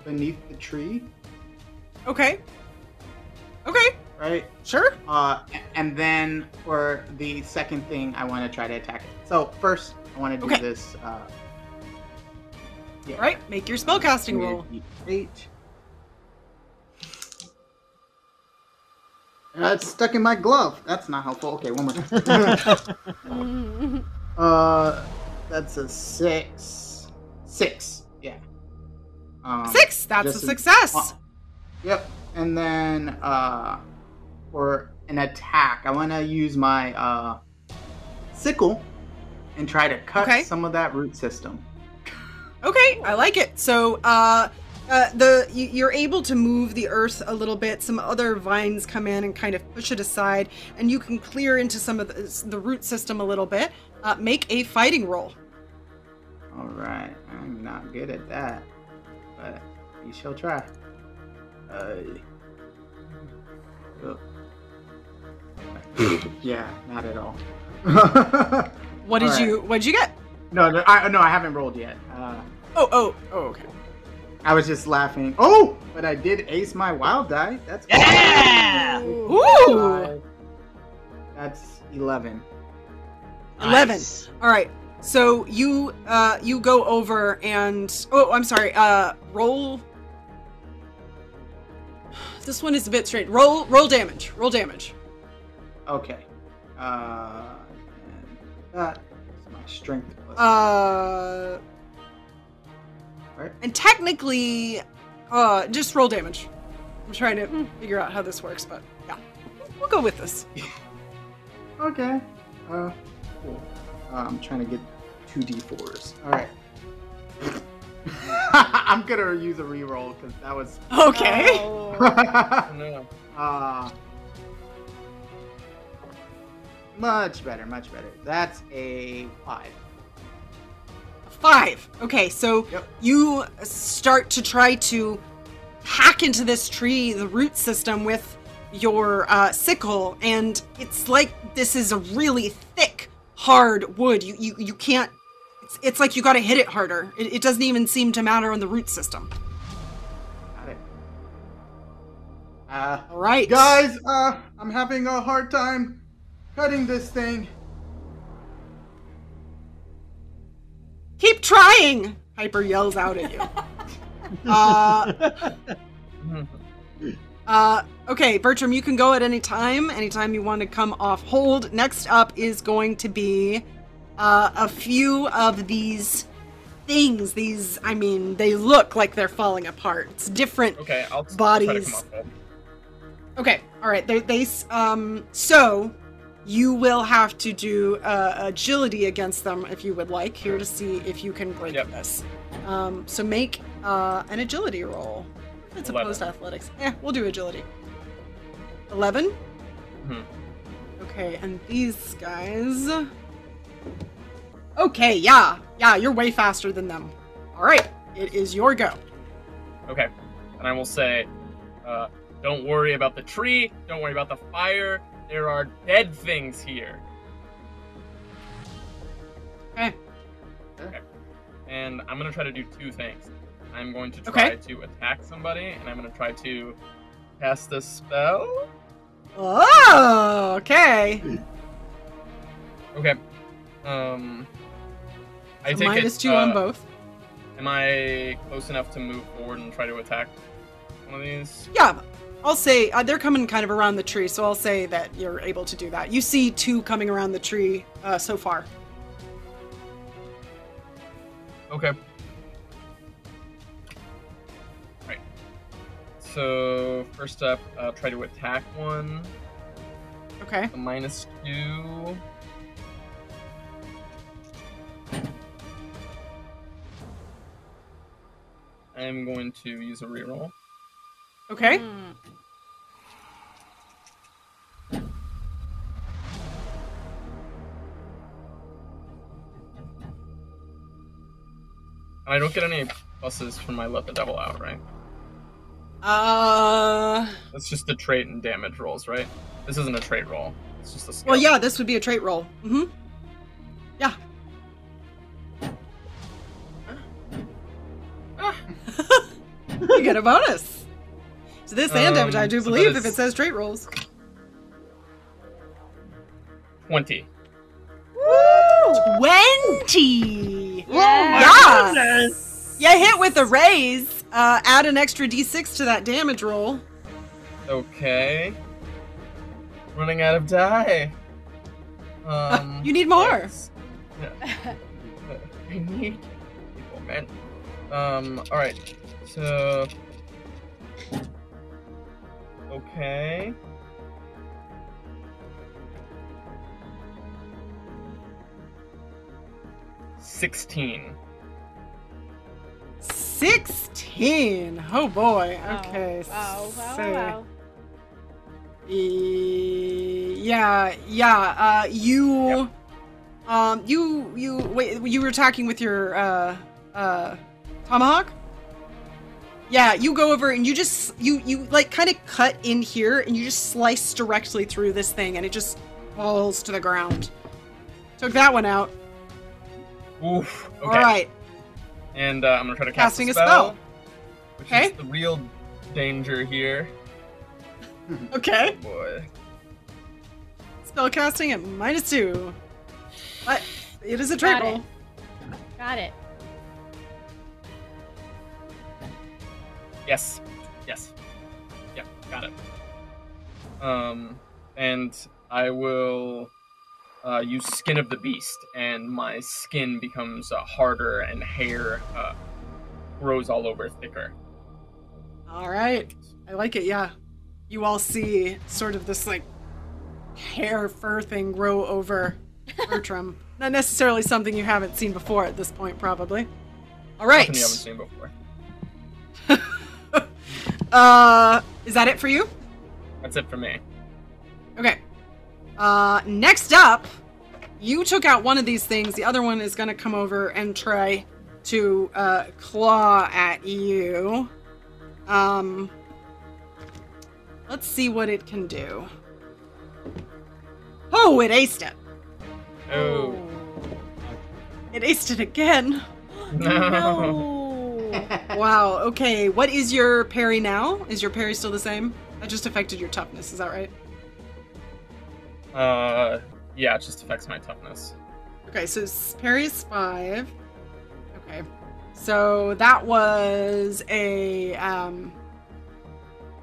beneath the tree, Okay. Okay. right? Sure. Uh, and then for the second thing, I want to try to attack it. So first, I want to do Okay. this. Uh, yeah. All right. Make your spellcasting roll. Eight. Uh, it's stuck in my glove. That's not helpful. Okay, one more time. <laughs> uh, that's a six. Six. Yeah. Um, Six. That's a just an- success. uh, Yep. And then uh, for an attack, I want to use my uh, sickle and try to cut Okay. some of that root system. Okay, I like it. So, uh, uh, the you- you're able to move the earth a little bit. Some other vines come in and kind of push it aside, and you can clear into some of the, the root system a little bit. Uh, make a fighting roll. All right, I'm not good at that, but we shall try. Uh, oh. <laughs> yeah, not at all. What did All right. you What did you get? no, no, I, no, I haven't rolled yet. Uh, Oh, oh, oh. Okay. I was just laughing. Oh, but I did ace my wild die. That's cool. Yeah! Ooh. That's eleven. Eleven. Nice. All right. So you uh you go over and oh I'm sorry uh roll. This one is a bit straight. Roll roll damage. Roll damage. Okay. Uh, and that is my strength plus. Uh. Right. And technically, uh, just roll damage. I'm trying to figure out how this works, but yeah, we'll go with this. <laughs> Okay. Uh, cool. Uh, I'm trying to get two d4s. All right. <laughs> I'm gonna use a reroll because that was. Okay. Oh, <laughs> no. uh, much better, much better. That's a five. Five. Okay, so Yep. you start to try to hack into this tree, the root system, with your uh, sickle, and it's like this is a really thick, hard wood. You you, you can't. It's, it's like you got to hit it harder. It, it doesn't even seem to matter on the root system. Got it. Uh, All right, guys, uh, I'm having a hard time cutting this thing. keep trying. Piper yells out at you. <laughs> uh, <laughs> Uh, okay, Bertram, you can go at any time. Anytime you want to come off hold. Next up is going to be uh, a few of these things. These, I mean, they look like they're falling apart. It's different. Okay, I'll, I'll try to Bodies. come up with- Okay, all right. They, they, um, so you will have to do uh, agility against them if you would like. Here to see if you can break Yep. this. Um, so make uh, an agility roll. It's Eleven. opposed to athletics. Yeah, we'll do agility. 11? Mhm. Okay, and these guys. Okay, yeah. Yeah, you're way faster than them. All right, it is your go. Okay, and I will say, uh, don't worry about the tree. Don't worry about the fire. There are dead things here. Okay. and I'm gonna try to do two things. I'm going to try Okay. to attack somebody, and I'm gonna try to cast a spell. Oh, okay. Okay. Um, I So take minus it, two on uh, both. Am I close enough to move forward and try to attack one of these? Yeah, I'll say uh, they're coming kind of around the tree, so I'll say that you're able to do that. You see two coming around the tree uh, so far. Okay. Right. So first up, I'll try to attack one. Okay. A minus two. I'm going to use a reroll. Okay. And I don't get any pluses from my let the devil out, right? Uh. That's just the trait and damage rolls, right? This isn't a trait roll. It's just a skill. Well, yeah, this would be a trait roll. Mm-hmm. Yeah. <laughs> you get a bonus. So this and damage, I Um, do so believe, if it says trait rolls. 20. Woo! Twenty. Yes. Yes. Yeah, hit with a raise. Uh, add an extra d6 to that damage roll. Okay. Running out of die. Um, <laughs> you need more. Yeah. <laughs> I need people, man. Um, alright. So. Okay. Sixteen. 16. Oh boy. Okay. Wow, wow, so- wow. E- yeah, yeah. Uh, you. Um, you you wait. You were talking with your uh uh tomahawk. Yeah, you go over and you just you you like kind of cut in here and you just slice directly through this thing and it just falls to the ground. Took that one out. Oof. Okay. All right. And uh, I'm gonna try to cast Casting a a spell, spell. which Okay. is the real danger here. <laughs> Okay. Boy. Spell casting at minus two. But it is a trait Got it. Got it. Yes. Yes. Yeah, got it. Um, and I will uh, use Skin of the Beast, and my skin becomes uh, harder and hair uh, grows all over thicker. All right. I like it. Yeah. You all see sort of this like hair fur thing grow over <laughs> Bertram. Not necessarily something you haven't seen before at this point, probably. All right. Something you haven't seen before. <laughs> Uh, is that it for you? That's it for me. Okay. Uh, next up, you took out one of these things. The other one is going to come over and try to uh, claw at you. Um, let's see what it can do. Oh, it aced it. Oh It aced it again. <laughs> no! No. <laughs> Wow. Okay. What is your parry now? Is your parry still the same? That just affected your toughness. Is that right? Uh, yeah, it just affects my toughness. Okay, so parry is five. Okay, so that was a um,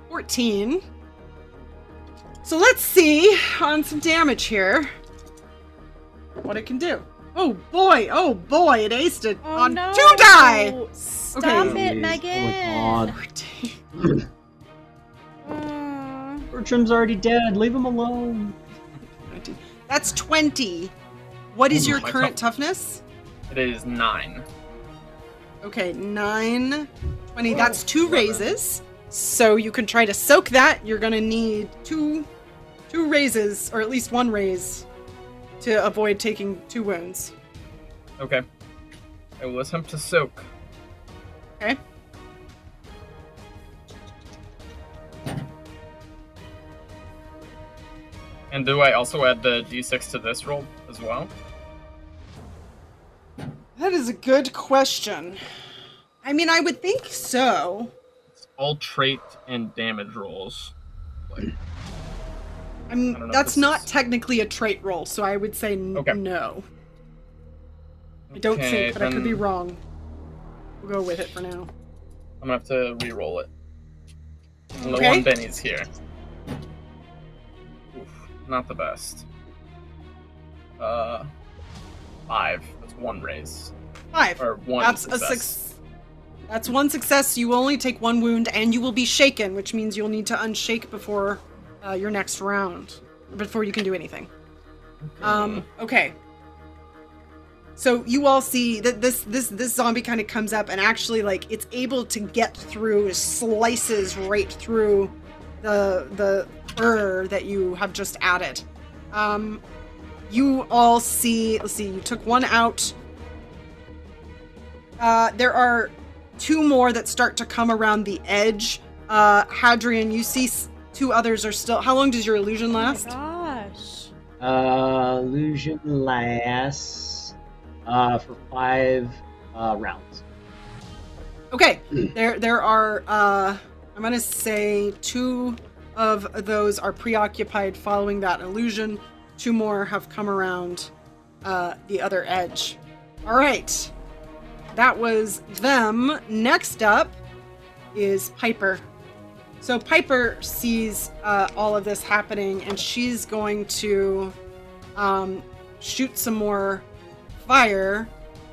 fourteen. So let's see on some damage here what it can do. Oh boy! Oh boy! It aced it Oh, on no. two die. Stop Okay. it, Jeez, Meghan. Oh my god. <laughs> Mm. Bertram's already dead. Leave him alone. That's twenty. What is your current toughness? It is nine. Okay, 9, 20. That's two raises. So you can try to soak that. You're gonna need two two raises, or at least one raise, to avoid taking two wounds. Okay. I will attempt to soak. Okay. And do I also add the d6 to this roll as well? That is a good question. I mean, I would think so. It's all trait and damage rolls. Like, I mean, I don't know if that's not is- technically a trait roll, so I would say n- Okay. no. I don't okay, think, but I could be wrong. We'll go with it for now. I'm gonna have to re-roll it. And the one Benny's here. Oof, not the best. Uh, five. That's one raise Five. or one. That's success. a six. That's one success. You only take one wound, and you will be shaken, which means you'll need to unshake before uh, your next round, before you can do anything. Um. Okay. So you all see that this this this zombie kind of comes up and actually like it's able to get through, slices right through the the fur that you have just added. Um, you all see. Let's see. You took one out. Uh, there are two more that start to come around the edge. Uh, Hadrian, you see two others are still. How long does your illusion Oh my last? gosh. Uh, illusion lasts uh, for five uh, rounds. Okay, there there are. Uh, I'm gonna say two of those are preoccupied following that illusion. Two more have come around uh, the other edge. All right, that was them. Next up is Piper. So Piper sees uh, all of this happening, and she's going to um, shoot some more fire.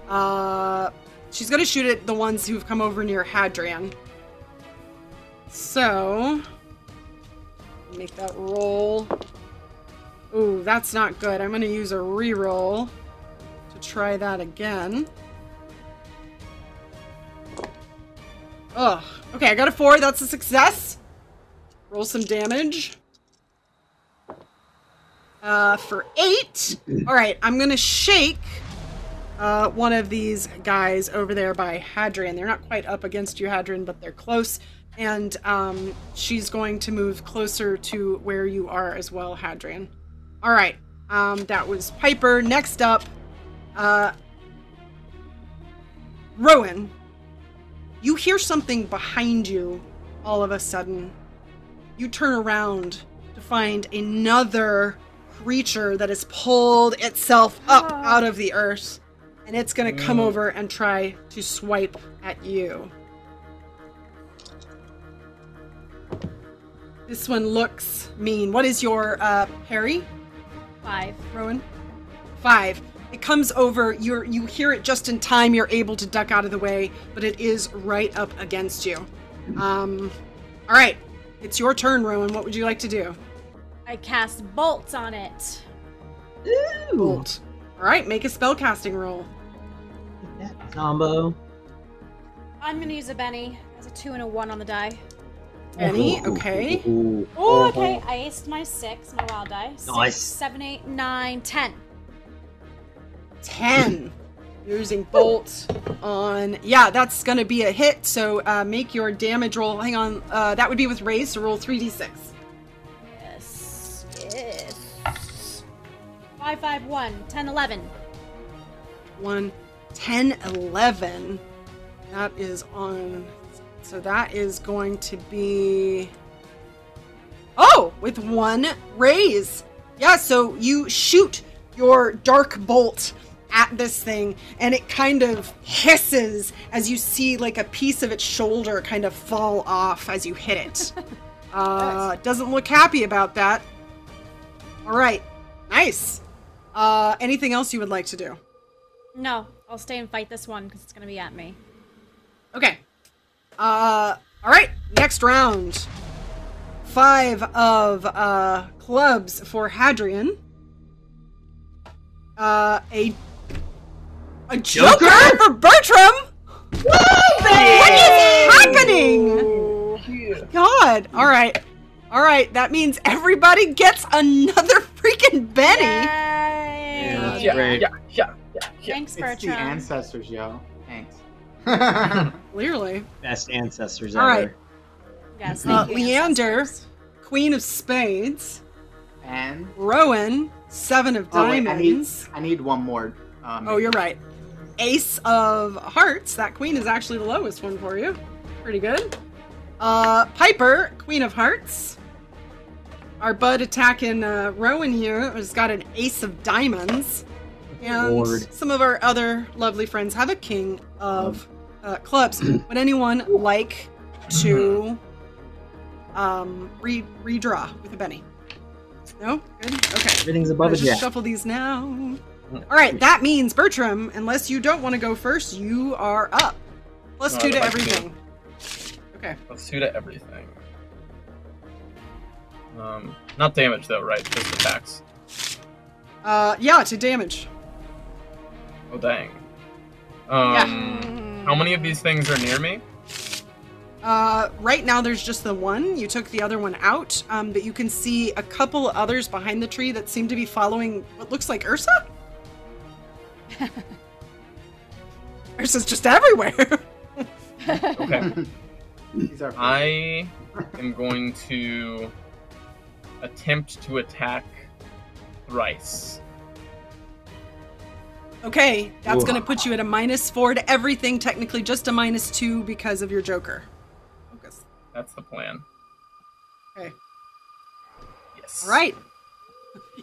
Uh, she's going to shoot at the ones who've come over near Hadrian. So, make that roll. Ooh, that's not good. I'm going to use a reroll to try that again. Ugh. Okay, I got a four. That's a success. Roll some damage. uh, for eight. <clears throat> All right, I'm gonna shake uh, one of these guys over there by Hadrian. They're not quite up against you, Hadrian, but they're close. And um, she's going to move closer to where you are as well, Hadrian. All right, um, that was Piper. Next up, uh, Rowan. You hear something behind you all of a sudden. You turn around to find another creature that has pulled itself up Ah. out of the earth. And it's going to come Mm. over and try to swipe at you. This one looks mean. What is your uh, parry? Five. Rowan? Five. It comes over. You you hear it just in time. You're able to duck out of the way, but it is right up against you. Um, all right, it's your turn, Rowan. What would you like to do? I cast bolts on it. Ooh. Bolt. All right, make a spellcasting roll. That combo. I'm gonna use a Benny as a two and a one on the die. Benny, okay. ooh, ooh. Oh, okay. I aced my six, my wild die. Six, Nice. seven, eight, nine, ten. Ten. Using bolt on. Yeah, that's gonna be a hit. So uh, make your damage roll. Hang on. Uh, that would be with raise. So roll three d six. Yes. Yes. Five, five, one, ten, eleven. one 10 11 that is on so that is going to be oh with one raise yeah so you shoot your dark bolt at this thing and it kind of hisses as you see like a piece of its shoulder kind of fall off as you hit it <laughs> uh doesn't look happy about that all right nice uh anything else you would like to do No, I'll stay and fight this one because it's gonna be at me. Okay. Uh all right, next round. 5 of uh clubs for Hadrian. Uh a a joker, Joker? for Bertram. What is happening? God. All right. All right, that means everybody gets another <laughs> freaking Benny. Yay! Yeah, Yeah, Great. yeah, yeah, yeah, yeah. Thanks, It's the ancestors, yo. Thanks. <laughs> Clearly. Best ancestors ever. right. Yes, Uh, Leander, ancestors. Queen of Spades. and Rowan, Seven of oh, wait, Diamonds. I need I need one more. Um, Oh, you're right. Ace of Hearts. That queen is actually the lowest one for you. Pretty good. Uh, Piper, Queen of Hearts. Our bud attacking uh, Rowan here has got an Ace of Diamonds. And Lord. some of our other lovely friends have a King of uh, Clubs. <clears throat> Would anyone like to um, re- redraw with a Benny? No? Good? Okay. Everything's above a jack. shuffle these now. All right, that means Bertram, unless you don't want to go first, you are up. Plus No, two to everything. Okay. Two to everything. Um, not damage though, right? Just attacks. Uh, yeah, to damage. Oh dang. Um, how many of these things are near me? Uh, right now there's just the one. You took the other one out, um, but you can see a couple others behind the tree that seem to be following what looks like Ursa. <laughs> Ursa's just everywhere. <laughs> Okay. <laughs> These are I am going to attempt to attack thrice. okay, that's Ooh. gonna put you at a minus four to everything. Technically, just a minus two because of your Joker. Focus. That's the plan. Okay. Yes. All right.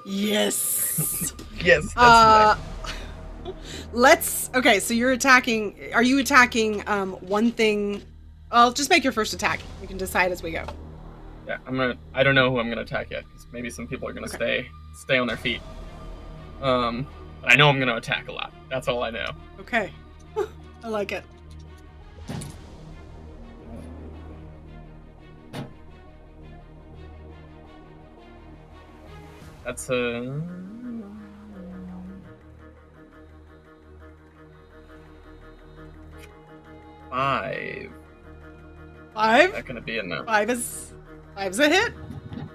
Yes. Yes. That's Uh, right. Let's. Okay, so you're attacking. Are you attacking um one thing? Well, just make your first attack. You can decide as we go. Yeah, I'm gonna. I don't know who I'm gonna attack yet because maybe some people are gonna stay stay on their feet. Um, but I know I'm gonna attack a lot. That's all I know. Okay. <laughs> I like it. That's a. Five. Five. Not gonna be in there. Five is five's a hit.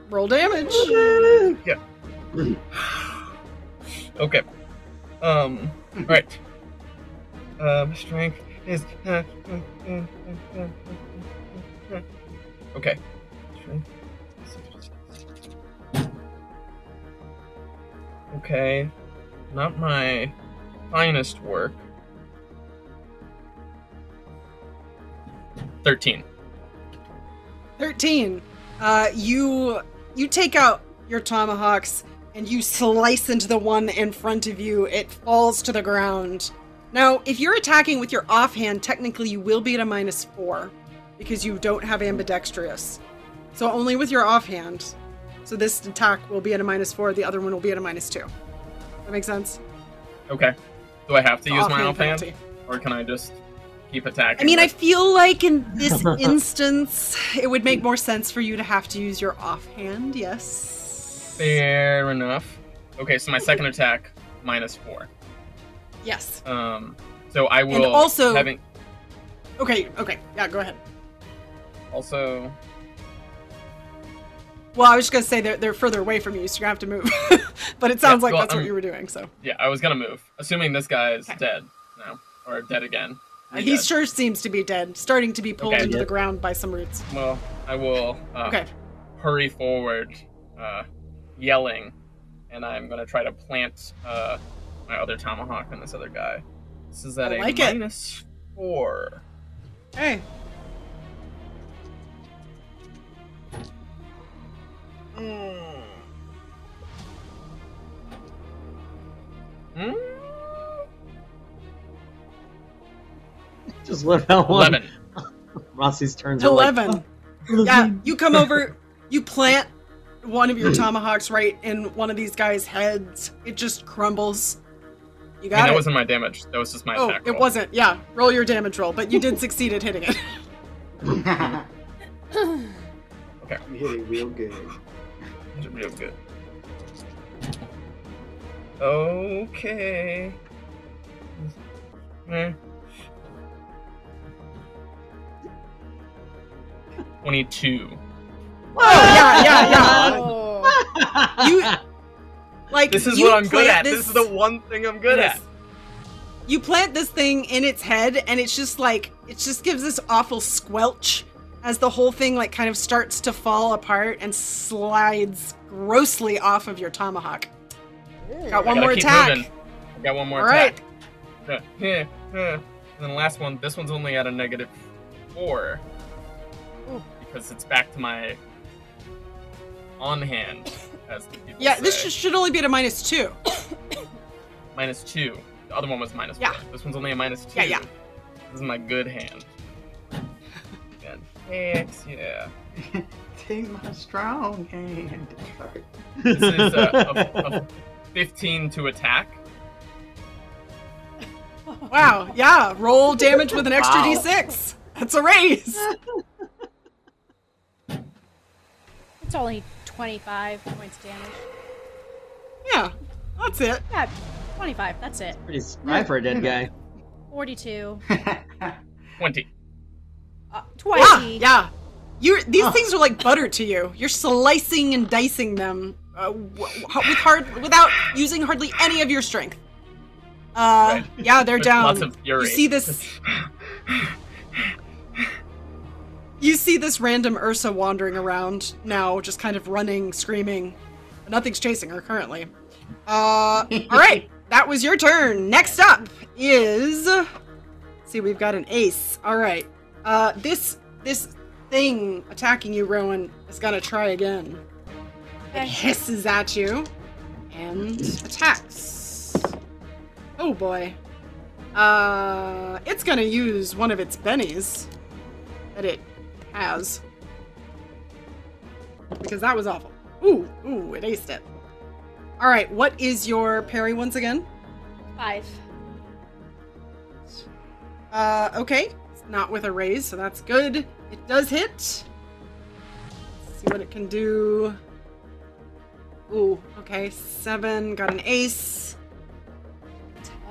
Roll damage. Yeah. <sighs> Okay. Um. Right. Um. Strength is. Okay. Okay. Not my finest work. Thirteen. 13. Uh, you you take out your tomahawks and you slice into the one in front of you. It falls to the ground. Now, if you're attacking with your offhand, technically you will be at a minus four because you don't have ambidextrous. So only with your offhand. So this attack will be at a minus four. The other one will be at a minus two. That makes sense. Okay. Do I have to use my offhand offhand, penalty. or can I just keep attacking? I mean, I feel like in this <laughs> instance, it would make more sense for you to have to use your offhand. Yes. Fair enough. Okay, so my second attack minus four. Yes. Um, so I will And also- having Okay. Okay. Yeah. Go ahead. also Well, I was just gonna say they're they're further away from you, so you're gonna have to move. <laughs> but it sounds Yeah, like well, that's what I'm- you were doing. So yeah, I was gonna move, assuming this guy is Okay. dead now or dead again. He dead. sure seems to be dead, starting to be pulled Okay. into Yeah. the ground by some roots. Well, I will uh, Okay. hurry forward, uh, yelling, and I'm gonna try to plant uh, my other tomahawk on this other guy. This is at I a like minus four. Hey. Hmm? <laughs> Just let that one. Eleven. <laughs> Rossi's turns are like, Eleven. "Oh, <laughs> Yeah. You come over. You plant one of your tomahawks right in one of these guys' heads. It just crumbles. You I mean, got that it. wasn't my damage. That was just my oh, attack. it wasn't. Yeah. Roll your damage roll, but you did succeed at hitting it. Okay. You hit it real good. It's real good. Okay. Eh. Twenty-two. Oh, yeah, yeah, yeah. Oh. You like This is you what I'm good at. This... is the one thing I'm good Yes. at. You plant this thing in its head, and it's just like it just gives this awful squelch as the whole thing like kind of starts to fall apart and slides grossly off of your tomahawk. Got one gotta more attack. moving. I got one more All right. attack. Yeah, yeah, yeah. And then the last one, this one's only at a negative four. Because it's back to my on hand, as the people Yeah, this say. sh- should only be at a minus two. <coughs> minus two. The other one was minus Yeah. four. This one's only a minus two. Yeah, yeah. This is my good hand. And six, yeah. <laughs> Take my strong hand. Sorry. This is uh, a, <laughs> a 15 to attack. Wow, yeah. Roll damage with an extra Wow. d6. That's a raise. <laughs> It's only 25 points damage. Yeah, that's it. Yeah, 25. That's it. Pretty spry for a dead guy. 42. <laughs> 20. Uh, Yeah, 20. yeah. You these Oh. things are like butter to you. You're slicing and dicing them uh, w- w- with hard without using hardly any of your strength. Uh, Right. yeah, they're With down. Lots of fury. You see this? <laughs> <laughs> You see this random Ursa wandering around now, just kind of running, screaming. Nothing's chasing her currently. Uh, <laughs> all right, that was your turn. Next up is. let's see, we've got an ace. All right. Uh, this this thing attacking you, Rowan, is gonna try again. It hisses at you and attacks. Oh boy. Uh, it's gonna use one of its bennies that it has. Because that was awful. Ooh, ooh, it aced it. Alright, what is your parry once again? 5. Uh, okay. It's not with a raise, so that's good. It does hit. Let's see what it can do. Ooh, okay. Seven, got an ace.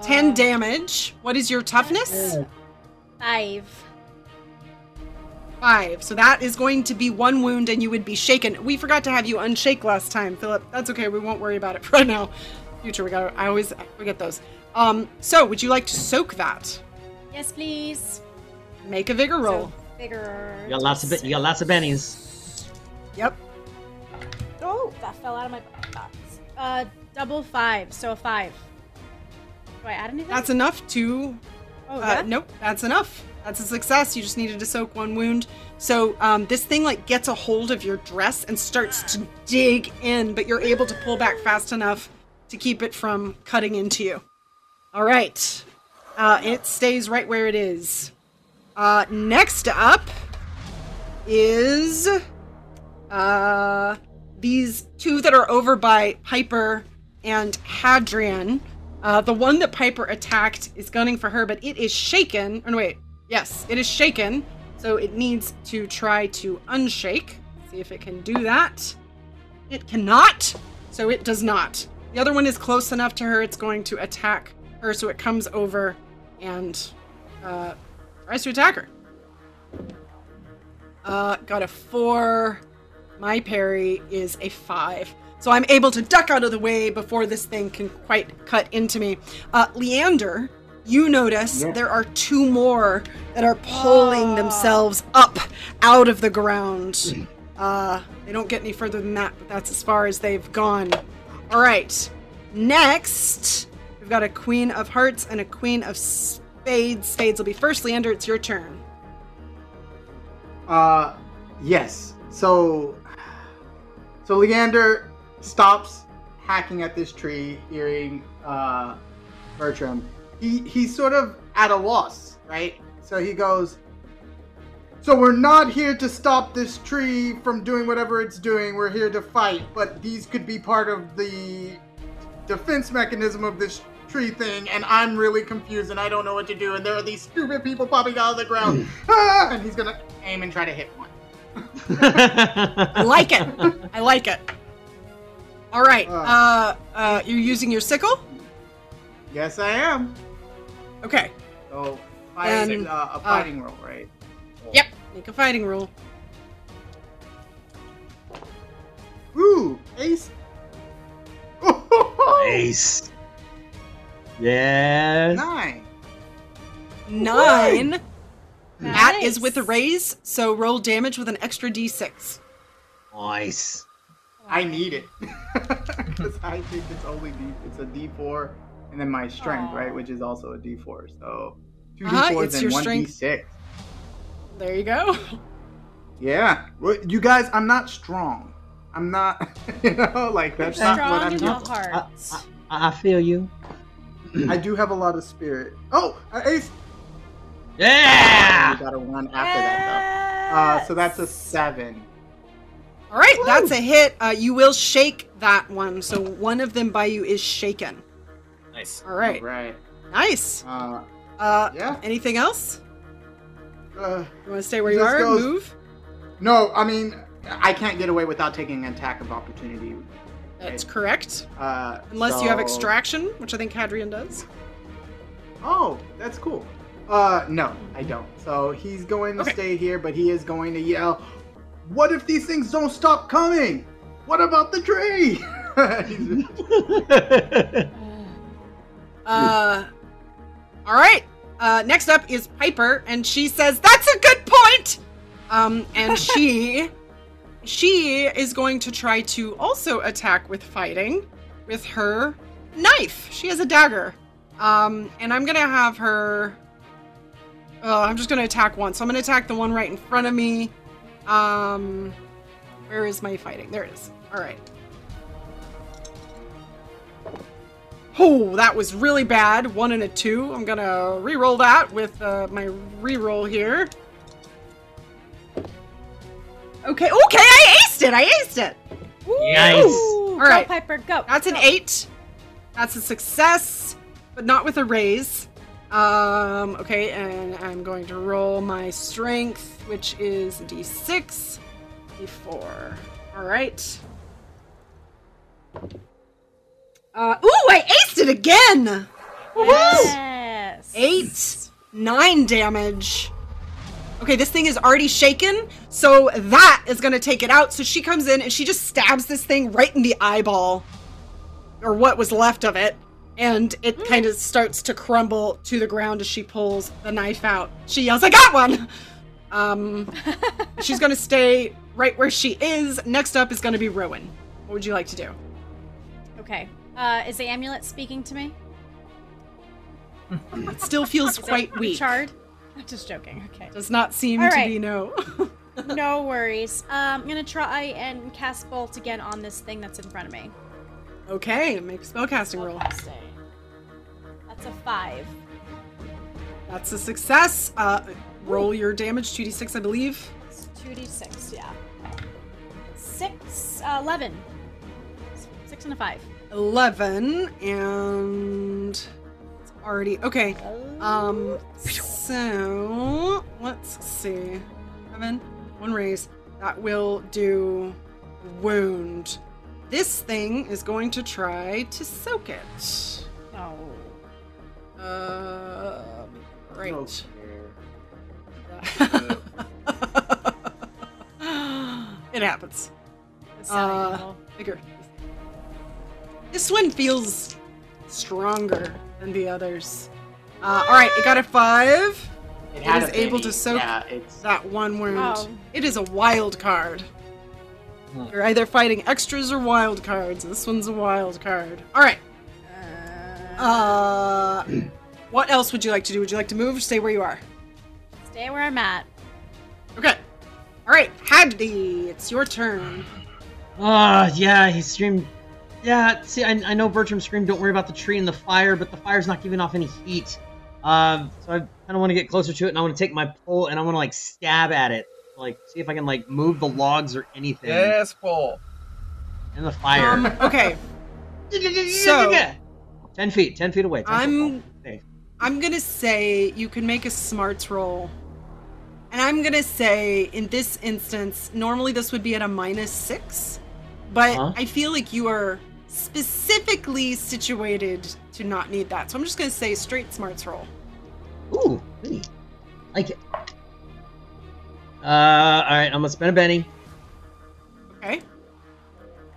Ten Uh, damage. What is your toughness? 5. Five. So that is going to be one wound and you would be shaken. We forgot to have you unshake last time, Philip. That's okay. We won't worry about it <laughs> right now. future. We got. I always forget those. Um. So, would you like to soak that? Yes, please. Make a vigor roll. So, bigger. You got lots of bi- you got lots of bennies. Yep. Oh, that fell out of my box. Uh, double five, so a five. Do I add anything? That's enough to. oh, Uh, yeah? nope. That's enough. That's a success. You just needed to soak one wound. So um, this thing like gets a hold of your dress and starts to dig in, but you're able to pull back fast enough to keep it from cutting into you. All right. Uh, it stays right where it is. Uh, next up is uh, these two that are over by Piper and Hadrian. Uh, the one that Piper attacked is gunning for her, but it is shaken. Oh, no, wait. Yes, it is shaken. So it needs to try to unshake. See if it can do that. It cannot. So it does not. The other one is close enough to her. It's going to attack her. So it comes over and uh, tries to attack her. Uh, got a four. My parry is a five. So I'm able to duck out of the way before this thing can quite cut into me. Uh, Leander, you notice Yeah. there are two more that are pulling themselves up out of the ground. <clears throat> Uh, they don't get any further than that, but that's as far as they've gone. All right. Next, we've got a Queen of Hearts and a Queen of Spades. Spades will be first. Leander, it's your turn. Uh, yes. So, so Leander stops hacking at this tree, hearing uh, Bertram. He he's sort of at a loss, right? So he goes. So we're not here to stop this tree from doing whatever it's doing. We're here to fight, but these could be part of the defense mechanism of this tree thing, and I'm really confused and I don't know what to do. And there are these stupid people popping out of the ground, <laughs> ah! and he's gonna aim and try to hit one. <laughs> I like it. I like it. All right. Uh. Uh, uh, you're using your sickle. Yes, I am. Okay. So fighting, And, uh, a fighting roll, right? Yep. Make a fighting roll. Ooh, ace. <laughs> Ace. Yes. Nine. Nine. That is Nice. with a raise, so roll damage with an extra d6. Nice. I need it <laughs> because I think it's only D. It's a D four, and then my strength, Aw. right, which is also a D four. So two Uh-huh, D fours and your one D6. There you go. Yeah, you guys, I'm not strong. I'm not, <laughs> you know, like that's not what I'm in the doing. heart. I, I feel you. <clears throat> I do have a lot of spirit. Oh, uh, ace. Yeah. You got a one after that though. Uh, so that's a seven. All right, that's a hit. Uh, you will shake that one, so one of them by you is shaken. Nice. All right. Right. Nice. Uh, Uh, yeah. anything else? Uh, You want to stay where you are? goes- Move. no, I mean, I can't get away without taking an attack of opportunity. That's correct. Uh, Unless you have extraction, which I think Hadrian does. Oh, that's cool. Uh, no, I don't. So he's going to Okay. stay here, but he is going to yell, "What if these things don't stop coming? What about the tree?" <laughs> <laughs> Uh, all right. Uh, next up is Piper, and she says, "That's a good point." Um, and <laughs> she, she is going to try to also attack with fighting, with her knife. She has a dagger. Um, and I'm gonna have her. Oh, I'm just gonna attack one. So I'm gonna attack the one right in front of me. Um, where is my fighting? There it is. All right. Oh, that was really bad. One and a two. I'm gonna re-roll that with uh, my re-roll here. Okay, okay, I aced it. I aced it. Nice. All right. Go, Piper, go. That's an eight. That's a success, but not with a raise. Um, okay, and I'm going to roll my strength, which is a d6, d4. All right. Uh, ooh, I aced it again. Yes. Eight, nine damage. Okay, this thing is already shaken, so that is gonna take it out. So she comes in and she just stabs this thing right in the eyeball. or what was left of it, and it kind of starts to crumble to the ground as she pulls the knife out. She yells, "I got one!" Um, <laughs> she's gonna stay right where she is. Next up is gonna be Rowan. What would you like to do? Okay. Uh, is the amulet speaking to me? It still feels <laughs> Is quite it weak. Charred? I'm just joking. Okay. Does not seem All to right. be no. <laughs> no worries. Um, I'm gonna try and cast bolt again on this thing that's in front of me. okay, make a spellcasting roll. That's a five. That's a success. Uh, roll your damage, 2d6, I believe. It's 2d6, yeah. Six, uh, 11. Six and a five. 11, and it's already. Okay, um, so let's see. Seven, one raise. That will do wound. This thing is going to try to soak it. Oh. Uh, right. <laughs> Okay. it happens. It's sounding Uh, evil. Bigger. This one feels stronger than the others. Uh, all right, it got a five. It, It had is a able to soak Yeah, it's That one wound. Oh. It is a wild card. Hmm. You're either fighting extras or wild cards. This one's a wild card. All right. Uh, what else would you like to do? Would you like to move or stay where you are? Stay where I'm at. Okay. All right, Hadley, it's your turn. Ah, yeah, he screamed. Yeah, see, I, I know Bertram screamed, "Don't worry about the tree and the fire," but the fire's not giving off any heat. Um, so I kind of want to get closer to it, and I want to take my pole and I want to like stab at it, like see if I can like move the logs or anything Yes, Paul. in the fire. Um, okay, so- <laughs> ten feet, ten feet away. 10 I'm- foot pole. I'm gonna say you can make a smarts roll. And I'm gonna say in this instance, normally this would be at a minus six, but Huh? I feel like you are specifically situated to not need that. So I'm just gonna say straight smarts roll. Ooh, pretty. Like it. Uh, all right, I'm gonna spend a Benny. Okay.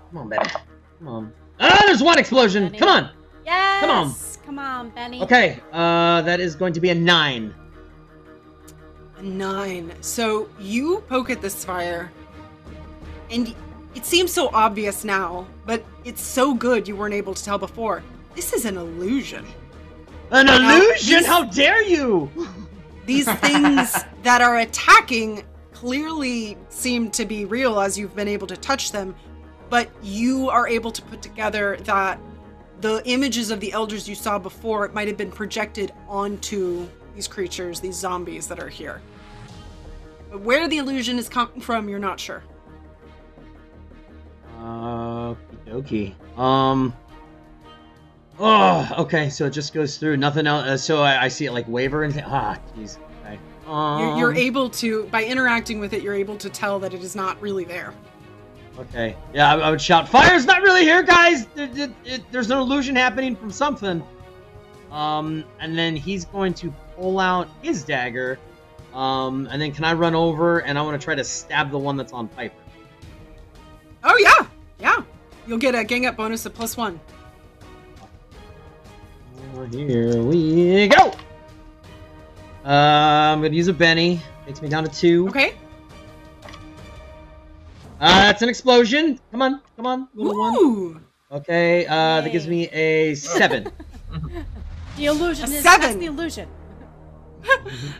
Come on, Benny. Come on. Ah, there's one explosion. Benny. Come on. Yes! Come on. Come on, Benny. Okay, uh, that is going to be a nine. A nine. So you poke at this fire, and it seems so obvious now, but it's so good you weren't able to tell before. This is an illusion. An illusion? How dare you? <laughs> These things that are attacking clearly seem to be real as you've been able to touch them, but you are able to put together that the images of the elders you saw before might have been projected onto these creatures, these zombies that are here. But where the illusion is coming from, you're not sure. Uh, okie dokie. Um. Oh, okay. So it just goes through. Nothing else. Uh, so I, I see it like waver and ah, jeez. Okay. Um, You're, you're able to, by interacting with it, you're able to tell that it is not really there. Okay. Yeah, I, I would shout, "Fire's not really here, guys! There- there- it- there's an illusion happening from something." Um, and then he's going to pull out his dagger. Um, and then can I run over and I want to try to stab the one that's on Piper? Oh, yeah! Yeah! You'll get a gang up bonus of plus one. Here we go. Uh, I'm gonna use a Benny. Takes me down to two. Okay? Uh, that's an explosion. Come on, come on, little one. Okay. Uh, that gives me a seven. <laughs> The illusion A is seven. <laughs> that's the illusion.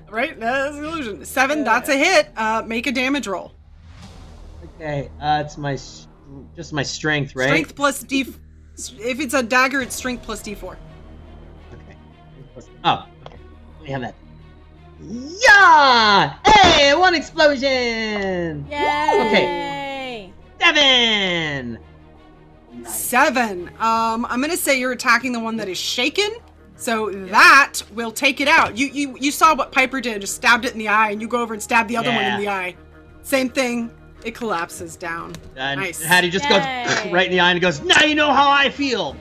Right? That's an illusion. Seven, that's a hit. Uh, make a damage roll. Okay. Uh, it's my just my strength, right? Strength plus D. If it's a dagger, it's strength plus D4. Okay. Oh, okay. Let me have that. Yeah! Hey, one explosion! Yay! Seven! Seven. Um, I'm gonna say you're attacking the one that is shaken. So that will take it out. You you you saw what Piper did, just stabbed it in the eye, and you go over and stab the other one in the eye. Same thing. It collapses down. And Nice. Hattie just Yay. goes <laughs> right in the eye and goes, Now you know how I feel!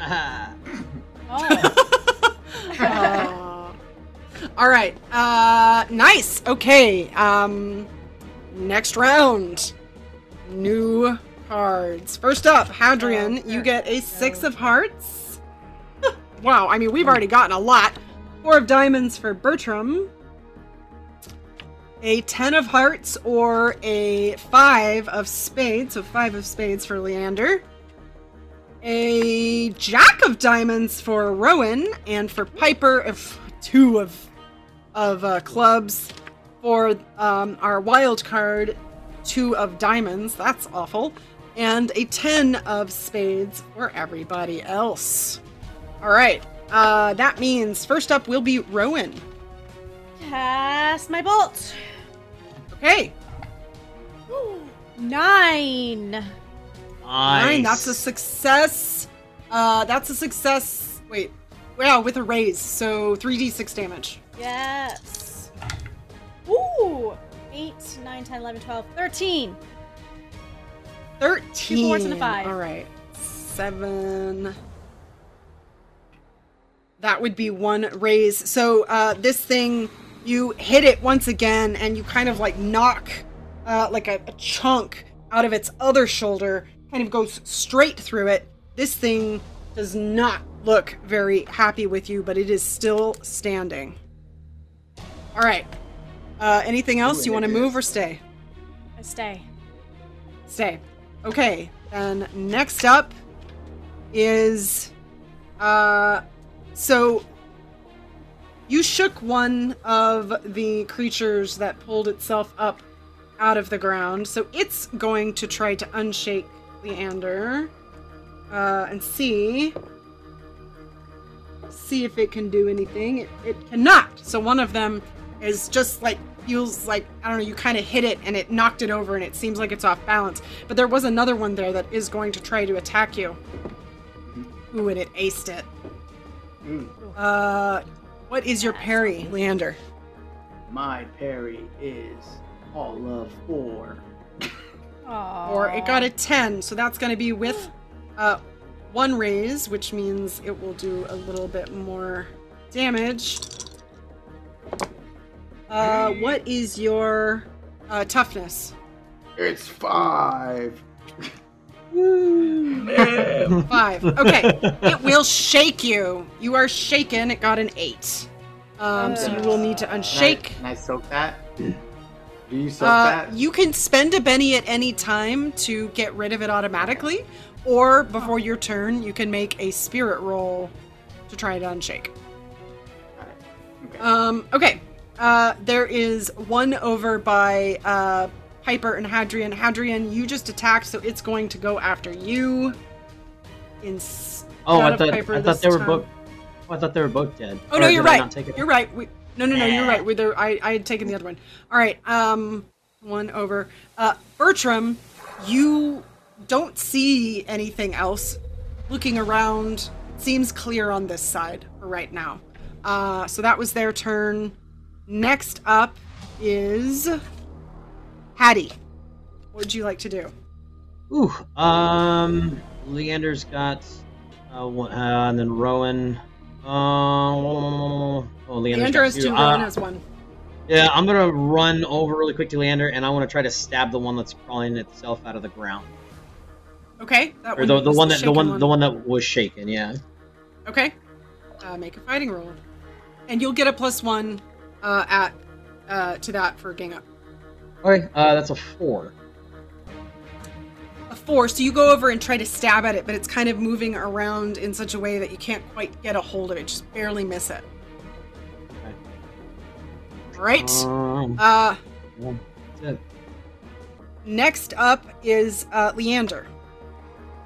Oh, Uh, <laughs> all right. Uh, nice. Okay. Um, next round. New cards. First up, Hadrian, Oh, you get a six of hearts. <laughs> wow, I mean, we've already gotten a lot. Four of diamonds for Bertram. A ten of hearts or a five of spades, so five of spades for Leander. A jack of diamonds for Rowan, and for Piper, of two of of uh, clubs. For um, our wild card, two of diamonds. That's awful. And a ten of spades for everybody else. All right. Uh, that means first up will be Rowan. Cast my bolt. Okay. Nine. Nice. Nine. That's a success. Uh, that's a success. Wait. Wow, with a raise. So 3d6 damage. Yes. Ooh. 8, 9, 10, 11, 12, 13. 13. Two fours and a five. All right. Seven. That would be one raise. So uh, this thing, you hit it once again, and you kind of like knock uh, like a, a chunk out of its other shoulder, kind of goes straight through it. This thing does not look very happy with you, but it is still standing. All right. Uh, anything else? You want to move or stay? I stay. Stay. Okay. And next up is uh so you shook one of the creatures that pulled itself up out of the ground. So it's going to try to unshake Leander uh and see see if it can do anything. It, it cannot. So one of them is just like feels like I don't know. You kind of hit it and it knocked it over, and it seems like it's off balance. But there was another one there that is going to try to attack you. Ooh, and it aced it. Ooh, Uh, what is your parry, Leander? my parry is all of four. Aww. Or it got a ten, so that's going to be with uh one raise, which means it will do a little bit more damage. Uh, what is your uh, toughness? It's five. <laughs> <laughs> Five. Okay. it will shake you. You are shaken. It got an eight. Um, so you will need to Can I, unshake. can I soak that? Do you soak Uh, that? you can spend a Benny at any time to get rid of it automatically, or before your turn, you can make a spirit roll to try to unshake. Got it. Okay. Um, okay. Uh, there is one over by uh, Piper and Hadrian. Hadrian, you just attacked, so it's going to go after you. Instead Oh, I thought Piper I thought they were time. both. Oh, I thought they were both dead. Oh no, you're right. not take it? You're right. We, no, no, no, you're right. We there. I, I had taken the other one. All right. Um, one over. Uh, Bertram, you don't see anything else. Looking around, seems clear on this side right now. Uh, so that was their turn. Next up is Hattie. What would you like to do? Ooh, um, Leander's got uh, one, uh and then Rowan. Uh, oh, Leander's Leander has two. Uh, Rowan has one. Yeah, I'm gonna run over really quick to Leander, and I want to try to stab the one that's crawling itself out of the ground, Okay. That or the, the one that the shaken one the one that was shaken. Yeah. Okay. Uh, make a fighting roll, and you'll get a plus one uh, at uh, to that for gang up. Okay, uh, that's a four. A four, so you go over and try to stab at it, but it's kind of moving around in such a way that you can't quite get a hold of it. Just barely miss it. All right. Um, Uh, well, that's it. next up is uh, Leander.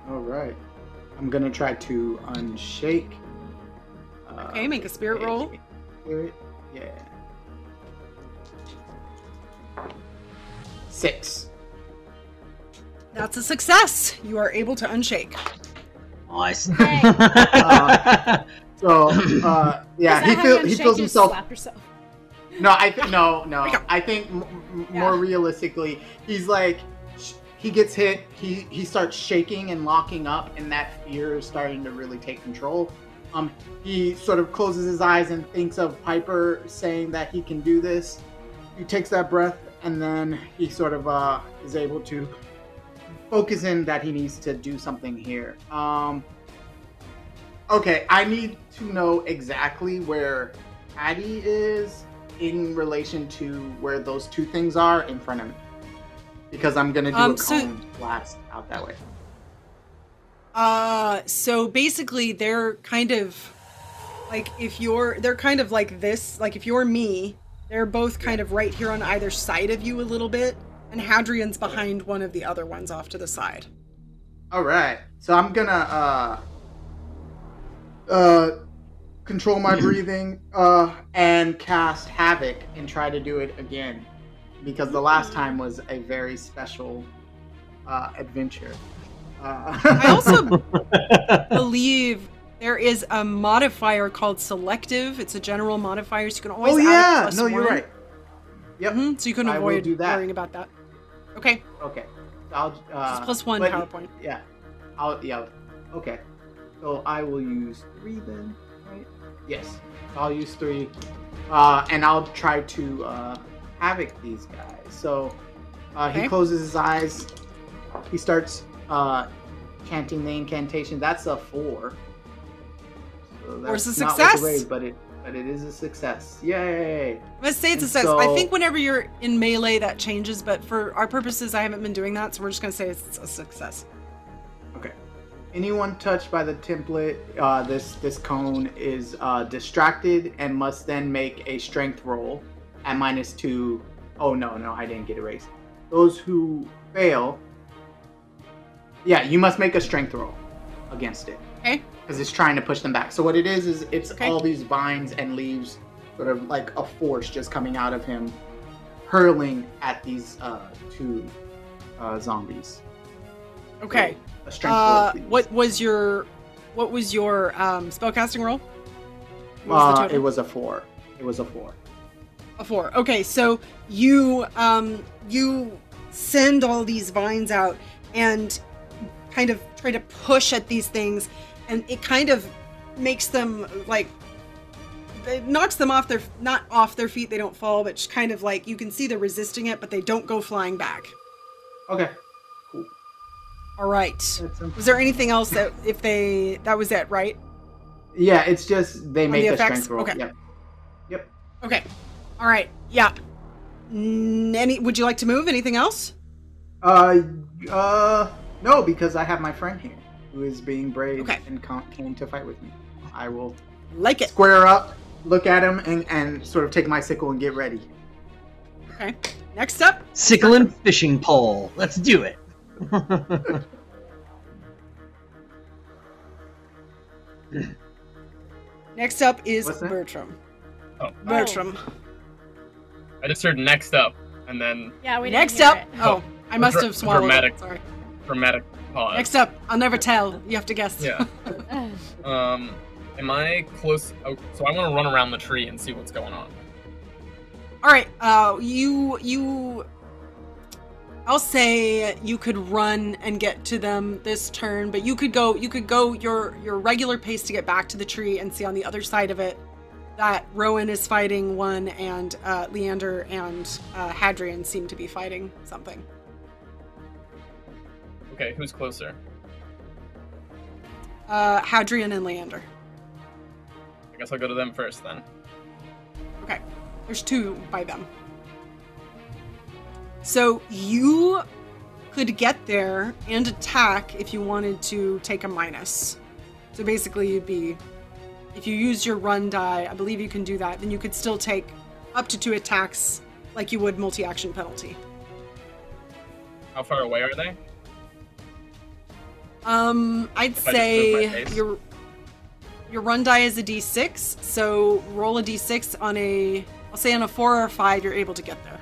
All right. I'm gonna try to unshake. Uh, Okay, make a spirit roll. Spirit, Six. That's a success. You are able to unshake. Nice. Hey. <laughs> Uh, So, uh, <laughs> yeah, he that feel, he feels himself. No, I think no, no. <laughs> I think m- m- Yeah. more realistically, he's like sh- he gets hit, he he starts shaking and locking up, and that fear is starting to really take control. Um, he sort of closes his eyes and thinks of Piper saying that he can do this. He takes that breath, and then he sort of uh, is able to focus in that he needs to do something here. Um, okay, I need to know exactly where Hattie is in relation to where those two things are in front of me, because I'm gonna do Um, a so- cone blast out that way. Uh, so basically, they're kind of like if you're, they're kind of like this. Like if you're me, they're both kind of right here on either side of you a little bit, and Hadrian's behind one of the other ones off to the side. All right, so I'm gonna uh, uh, control my <clears throat> breathing uh, and cast havoc and try to do it again, because the last time was a very special uh, adventure. Uh, I also <laughs> <laughs> believe there is a modifier called selective. It's a general modifier, so you can always oh yeah, no, you're right. Yep. Mhm, so you can avoid worrying about that. Okay, Okay. I'll uh, plus one but- Power Point. Yeah. I'll yeah. Okay. So I will use three then, right? Yes. I'll use three, uh, and I'll try to uh, havoc these guys. So uh, he closes his eyes. He starts uh, chanting the incantation. That's a four. So Four's that's a not with the success. raise, but it but it is a success. Yay! Let's say it's a And success. I think whenever you're in melee, that changes, but for our purposes, I haven't been doing that, so we're just gonna say it's a success. Okay. Anyone touched by the template, uh, this this cone is uh, distracted and must then make a strength roll at minus two. Oh no, no, I didn't get erased. Those who fail, yeah, you must make a strength roll against it Okay. Because it's trying to push them back. So what it is is it's Okay. all these vines and leaves, sort of like a force just coming out of him, hurling at these uh, two uh, zombies. Okay. A strength Uh, what was your what was your um, spellcasting roll? Was Uh, it was a four. It was a four. A four. Okay, so you um you send all these vines out and kind of try to push at these things, and it kind of makes them like it knocks them off their not off their feet. They don't fall, but just kind of like you can see they're resisting it, but they don't go flying back. Okay. Cool. All right. Was there anything else that if they that was it, right? yeah, it's just they make the effects? strength roll. Okay. Yep. Yep. Okay. All right. Yeah. Any? Would you like to move? Anything else? Uh, uh, no, because I have my friend here who is being brave Okay. and com- came to fight with me. I will Like it. square up, look at him, and, and sort of take my sickle and get ready. Okay. Next up, Sickle and fishing pole. Let's do it. <laughs> next up is What's that? Bertram. Oh. Bertram. I just heard next up, and then Yeah, we didn't Next hear up. it. Oh, I must Dra- have swallowed dramatic. it. Sorry. dramatic pause. Next up, I'll never tell. You have to guess. Yeah. <laughs> Um, am I close? Oh, so I want to run around the tree and see what's going on. All right. Uh, you you. I'll say you could run and get to them this turn, but you could go. You could go your your regular pace to get back to the tree and see on the other side of it that Rowan is fighting one, and uh, Leander and uh, Hadrian seem to be fighting something. Okay, who's closer? Uh, Hadrian and Leander. I guess I'll go to them first then. Okay. There's two by them. So you could get there and attack if you wanted to take a minus. So basically, you'd be. If you use your run die, I believe you can do that, then you could still take up to two attacks like you would multi action penalty. How far away are they? Um, I'd If I just move my say your your run die is a d6, so roll a d6 on a I'll say on a 4 or a 5 you're able to get there.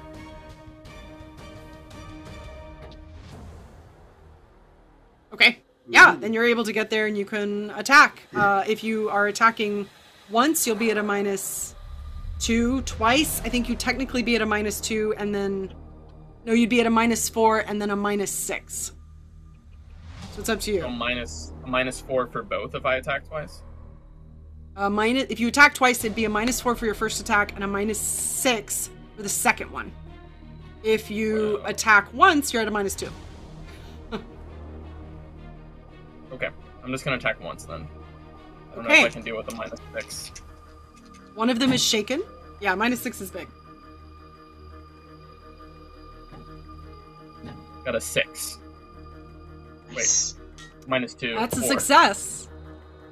Okay. Yeah, then you're able to get there and you can attack. Uh, if you are attacking once, you'll be at a minus 2 twice. I think you technically be at a minus 2 and then no, you'd be at a minus 4 and then a minus 6. So it's up to you. So minus four for both if I attack twice. Uh, minus, if you attack twice, it'd be a minus four for your first attack and a minus six for the second one. If you attack once, you're at a minus two. <laughs> Okay, I'm just gonna attack once then. I don't know if I can deal with a minus six. One of them is shaken. Yeah, minus six is big. Got a six. Wait, minus two. That's a success.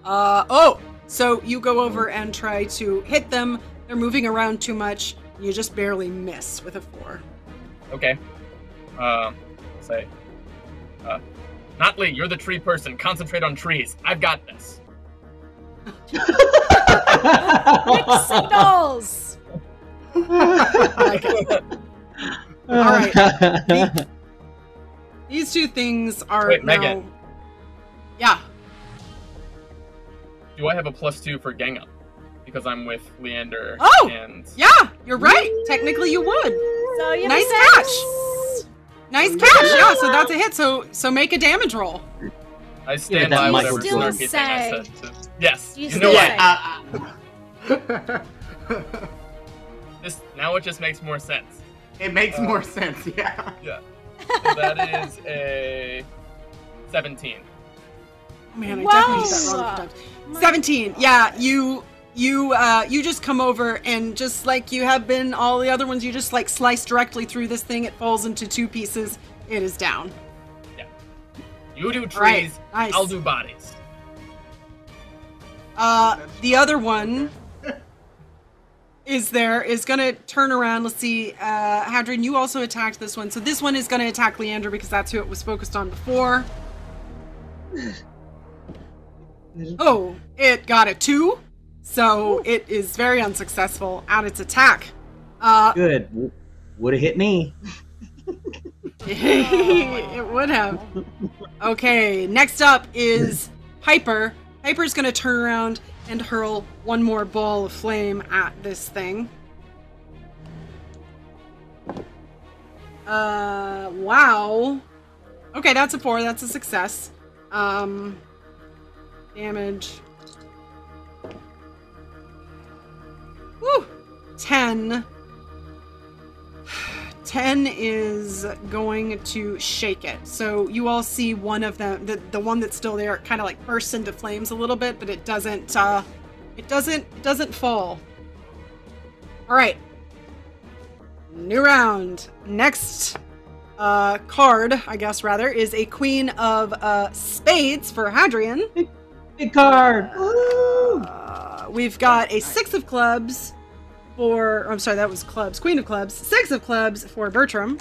Uh oh. So you go over and try to hit them. They're moving around too much. You just barely miss with a four. Okay. Um, say. Uh, Notley, you're the tree person. Concentrate on trees. I've got this. Mixed signals. <laughs> Like it. All right. <laughs> These two things are Wait, now. Meghan. Yeah. Do I have a plus two for gang up? Because I'm with Leander. Oh! And Yeah, you're right. Technically, you would. So you Nice have catch. six. Nice catch. Yeah, so that's a hit. So so make a damage roll. I stand that by Michael whatever Still snarky thing I said. To... Yes. You You, know what? Yeah, <laughs> uh, This now it just makes more sense. it makes Uh, more sense. Yeah. Yeah. So that is a seventeen. Oh, man, I Whoa. definitely did that wrong a few times. My 17 yeah you you uh you just come over and just like you have been all the other ones you just like slice directly through this thing it falls into two pieces it is down Yeah. You do trees. Right, nice. I'll do bodies. uh the other one is there is gonna turn around let's see uh hadrian you also attacked this one so this one is gonna attack leander because that's who it was focused on before <sighs> oh it got a two so it is very unsuccessful at its attack uh Good. Would have hit me. <laughs> it would have. Okay, next up is <laughs> Piper. Piper's gonna turn around and hurl one more ball of flame at this thing. Uh, wow. Okay, that's a four. That's a success. Um, damage. Woo! Ten. 10 is going to shake it. So you all see one of them, the, the one that's still there, kind of like bursts into flames a little bit, but it doesn't, uh, it doesn't, it doesn't fall. All right. New round. Next, uh, card, I guess rather, is a queen of, uh, spades for Hadrian. <laughs> Big card. Woo! Uh, we've got a six of clubs for. I'm sorry, that was clubs. Queen of clubs. Six of clubs for Bertram.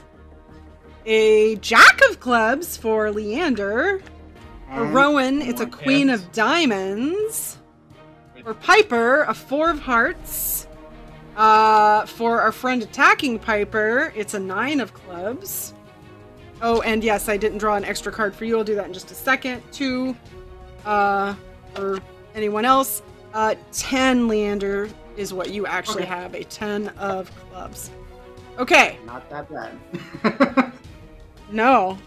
A jack of clubs for Leander. For And Rowan, it's a queen of diamonds. For Piper, a four of hearts. Uh, for our friend attacking Piper, it's a nine of clubs. Oh, and yes, I didn't draw an extra card for you. I'll do that in just a second. Two, uh, for anyone else. Uh, 10, Leander, is what you actually Okay. have. A 10 of clubs. Okay, Not that bad. <laughs> no.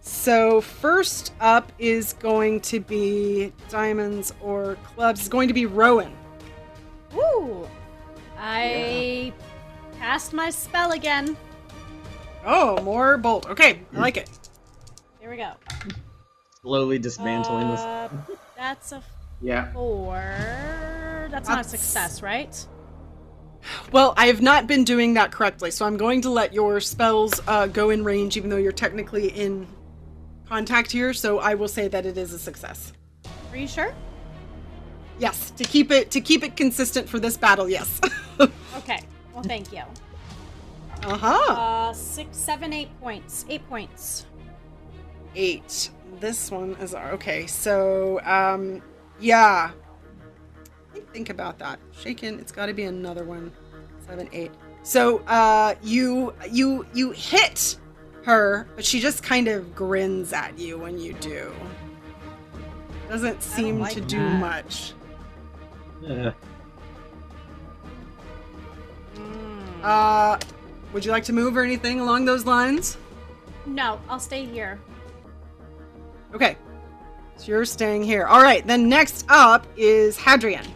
So first up is going to be diamonds or clubs. It's going to be Rowan. Ooh. I cast my spell again. Oh, more bolt. Okay, I like it. Here we go. Slowly dismantling this. Uh, that's a yeah. four. That's not a success, right? Well, I have not been doing that correctly, so I'm going to let your spells uh, go in range, even though you're technically in contact here. So I will say that it is a success. Are you sure? Yes, to keep it to keep it consistent for this battle. Yes. <laughs> Okay. Well, thank you. uh huh. Uh, six, seven, eight points. Eight points. Eight. This one is okay. So, um, yeah. Let me think about that. Shaken. It's got to be another one. Seven, eight. So, uh, you you you hit her, but she just kind of grins at you when you do. Doesn't seem like to do much. Yeah. Mm. Uh, would you like to move or anything along those lines? no, I'll stay here. Okay. So you're staying here. All right. Then next up is Hadrian.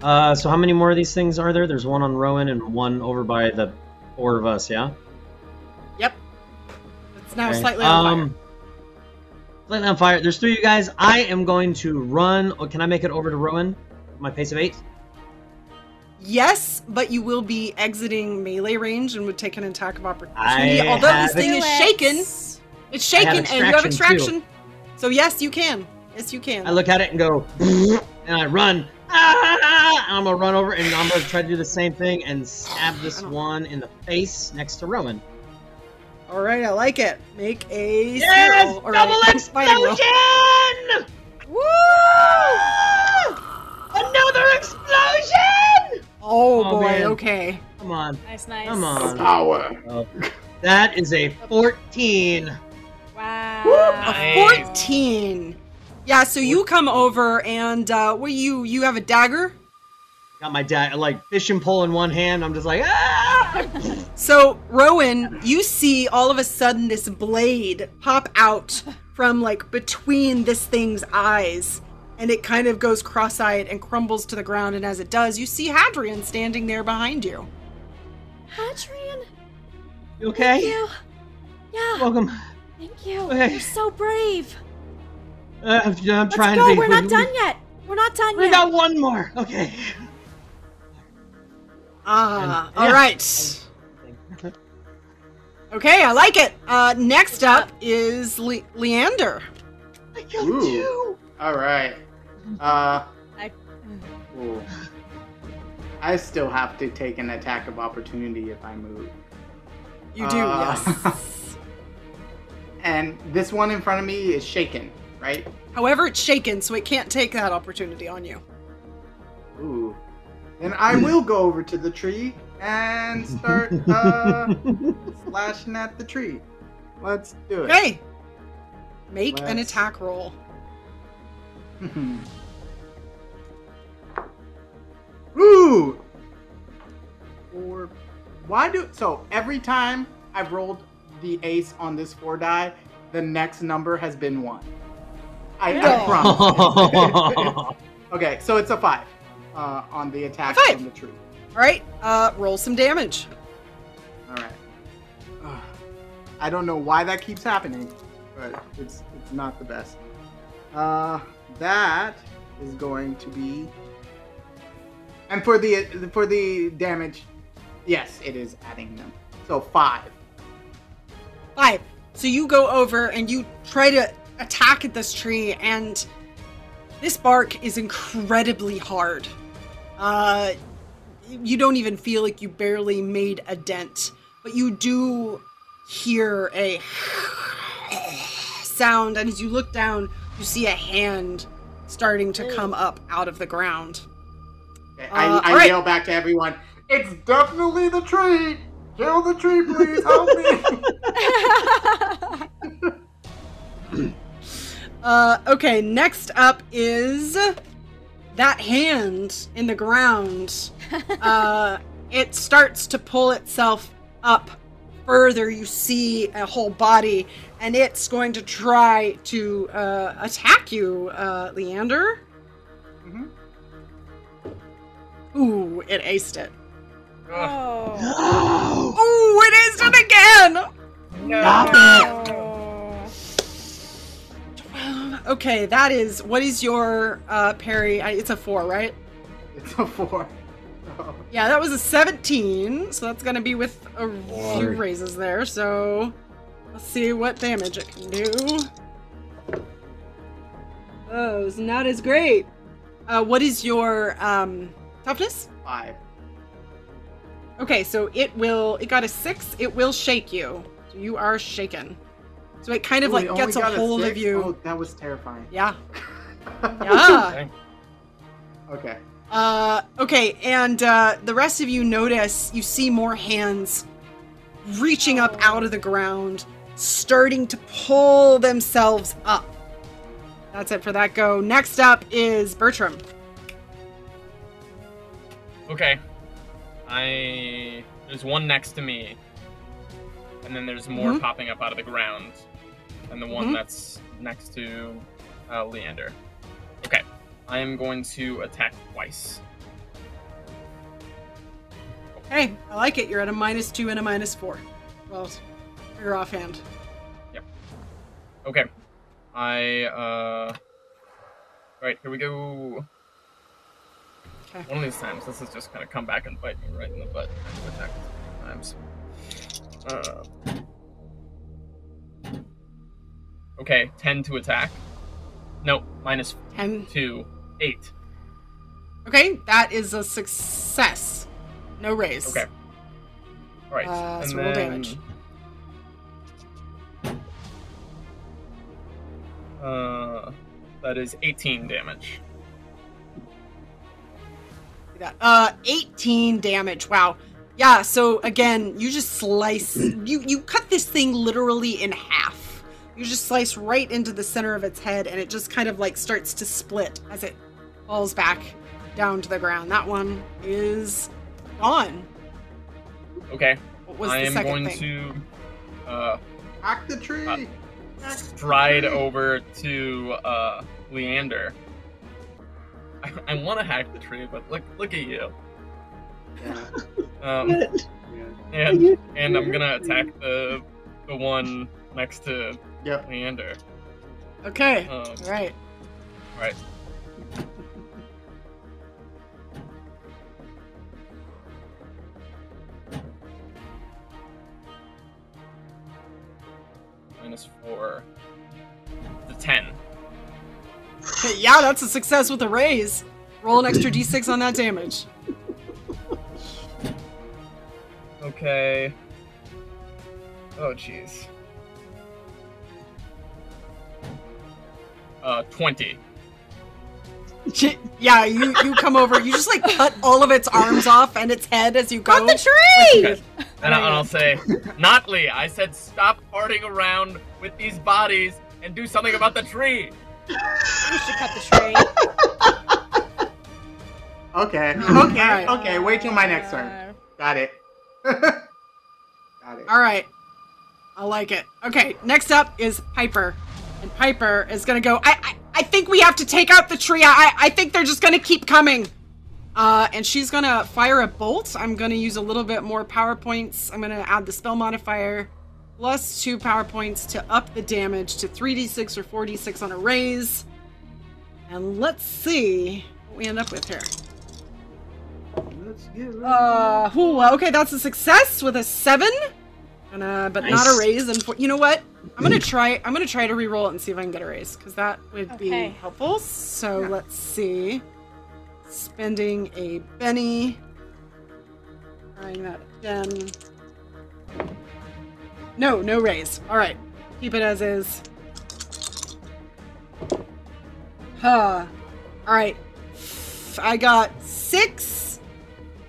Uh, so how many more of these things are there? There's one on Rowan and one over by the four of us. Yeah. Yep. It's now Okay. slightly on fire. Um. Completely on fire. There's three of you guys. I am going to run. Oh, can I make it over to Rowan? My pace of eight. Yes, but you will be exiting melee range and would take an attack of I opportunity. Although this have thing Do is shaken, it's shaken, and you have extraction, extraction. So yes, you can. Yes, you can. I look at it and go, <laughs> and I run. <laughs> Ah! I'm gonna run over and I'm gonna try to do the same thing and stab this one in the face next to Rowan. All right, I like it. Make a Yes! skill- or Double a explosion! Woo! Another explosion! Oh, Oh, boy. man. Okay. Come on, Nice, nice. come on. Power. That is a 14. Wow. A Nice. 14. Yeah, so you come over and uh what you you have a dagger? Got my dad like fishing pole in one hand. I'm just like, ah! <laughs> So, Rowan, you see all of a sudden this blade pop out from like between this thing's eyes, and it kind of goes cross eyed and crumbles to the ground. And as it does, you see Hadrian standing there behind you. Hadrian, You thank okay? you. Yeah, Welcome. Thank you. Okay. You're so brave. Uh, I'm, I'm Let's trying go. to be. We're not we- done yet. We're not done We yet. We got one more. Okay. Ah, And- all yeah. right. Okay, I like it. Uh, next up is Le- Leander. I killed Ooh. two. All right. Uh. I- ooh. I still have to take an attack of opportunity if I move. You do, Uh, yes. <laughs> And this one in front of me is shaken, right? However, it's shaken, so it can't take that opportunity on you. Ooh. Then I will go over to the tree and start uh, <laughs> slashing at the tree. Let's do it. Okay. Make an Let's- attack roll. <laughs> Ooh. Or why do so every time I've rolled the ace on this four die, the next number has been one. I, I promise. <laughs> okay, so it's a five uh, on the attack Five. from the tree. All right, uh, roll some damage. All right. Ugh. I don't know why that keeps happening, but it's it's not the best. Uh, that is going to be, and for the for the damage, yes, it is adding them. So five. Five. So you go over and you try to attack at this tree, and this bark is incredibly hard. Uh, you don't even feel like you barely made a dent, but you do hear a <sighs> sound, and as you look down, you see a hand starting to come up out of the ground. Okay, Uh, I, I right. yell back to everyone. It's definitely the tree. Kill the tree, please help me. <laughs> Uh, okay, next up is that hand in the ground. <laughs> uh, it starts to pull itself up further. You see a whole body, and it's going to try to uh, attack you, uh, Leander. Mhm. Ooh, it aced it. Ugh, oh. <gasps> Ooh, it aced it again! Okay, that is. What is your uh, parry? I- It's a four, right? it's a four. Oh. <laughs> Yeah, that was a 17, so that's gonna be with a few Lord. raises there, so let's see what damage it can do. Oh, it's not as great. Uh, what is your um, toughness? Five. Okay, so it will, it got a six, it will shake you. So you are shaken. So it kind of Ooh, like gets a got hold of you. Oh, that was terrifying. Yeah. <laughs> Yeah. okay. okay. Uh, okay, and uh, the rest of you notice you see more hands reaching up out of the ground, starting to pull themselves up. That's it for that go. Next up is Bertram. Okay. I there's one next to me, and then there's more Mhm. popping up out of the ground, and the one Mhm. that's next to uh, Leander. Okay, I am going to attack twice. Hey, I like it. You're at a minus two and a minus four. Well, you're offhand. Yep. Okay, I uh. All right, here we go. Okay. One of these times, this is just gonna come back and bite me right in the butt. times. Uh. Okay, ten to attack. No, minus 10. two, eight. Okay, that is a success. No raise. Okay. All right. Uh, and so then, damage. Uh, that is 18 damage. That. Uh, 18 damage. Wow. Yeah, so again, you just slice you you cut this thing literally in half. You just slice right into the center of its head and it just kind of like starts to split as it falls back down to the ground. That one is gone. Okay. What was I the am second going thing? to uh, Hack the tree. Uh, Hack the stride tree. over to uh, Leander. I, I want to hack the tree, but look look at you. Yeah, <laughs> Um, yeah. and and I'm gonna attack the the one next to Yep. Leander. Okay. Um, All right. right. Minus four. The ten. <laughs> Yeah, that's a success with a raise. Roll an extra d6 on that damage. Okay. Oh jeez. Uh, twenty. <laughs> Yeah, you you come over. You just like cut all of its arms off and its head as you go. Cut the tree! Okay. And, I, and I'll say, Notley, I said stop farting around with these bodies and do something about the tree. We should cut the tree. Okay. <laughs> Okay. Alright. Okay. Wait till my next turn. Got it. <laughs> Got it. All right. I like it. Okay, next up is Piper. And Piper is gonna go. I, I, I think we have to take out the tree. I, I think they're just gonna keep coming. Uh, and she's gonna fire a bolt. I'm gonna use a little bit more power points. I'm gonna add the spell modifier plus two power points to up the damage to 3d6 or 4d6 on a raise. And let's see what we end up with here. Let's get rid Uh, ooh, okay, that's a success with a seven, and uh, but not a raise. And you know what? I'm gonna try. I'm gonna try to re-roll it and see if I can get a raise because that would be Okay. helpful. So let's see. Spending a Benny. Trying that again. No, no raise. All right, keep it as is. Huh. All right. I got six.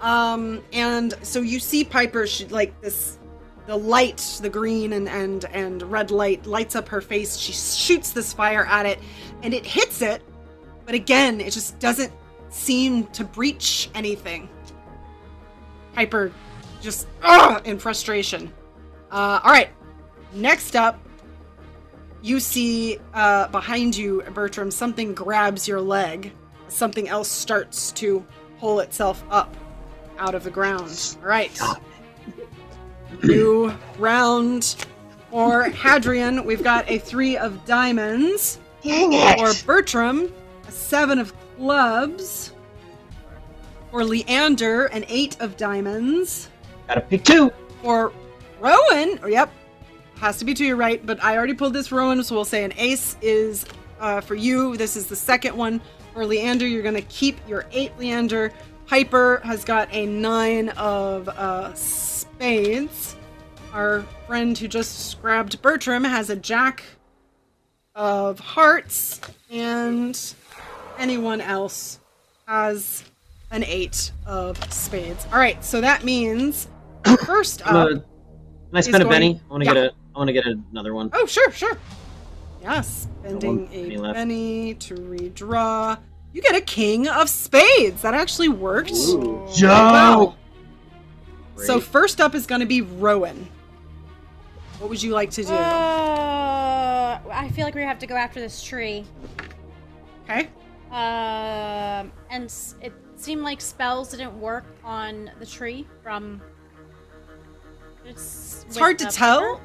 Um, and so you see Piper, she like this, the light, the green and and and red light lights up her face. She shoots this fire at it, and it hits it, but again, it just doesn't seem to breach anything. Piper, just ugh, in frustration. Uh, all right, next up, you see uh, behind you, Bertram, something grabs your leg. Something else starts to pull itself up out of the ground. All right. <clears throat> New round for Hadrian. We've got a three of diamonds. Dang it! For Bertram, a seven of clubs. For Leander, an eight of diamonds. Gotta pick two. For Rowan, yep, has to be to your right, but I already pulled this Rowan, so we'll say an ace is uh, for you. This is the second one. For Leander, you're going to keep your eight, Leander. Piper has got a nine of uh, spades. Our friend who just grabbed Bertram has a jack of hearts, and anyone else has an eight of spades. All right, so that means <coughs> first up. Gonna- can I spend a going- Benny? I want to yeah. get a. I want to get another one. Oh, sure, sure. Yes, spending Benny a left. Benny to redraw. You get a king of spades. That actually worked. Ooh. Wow. So first up is going to be Rowan. What would you like to do? Uh, I feel like we have to go after this tree. okay. Um, and it seemed like spells didn't work on the tree from. It's, It's hard to tell.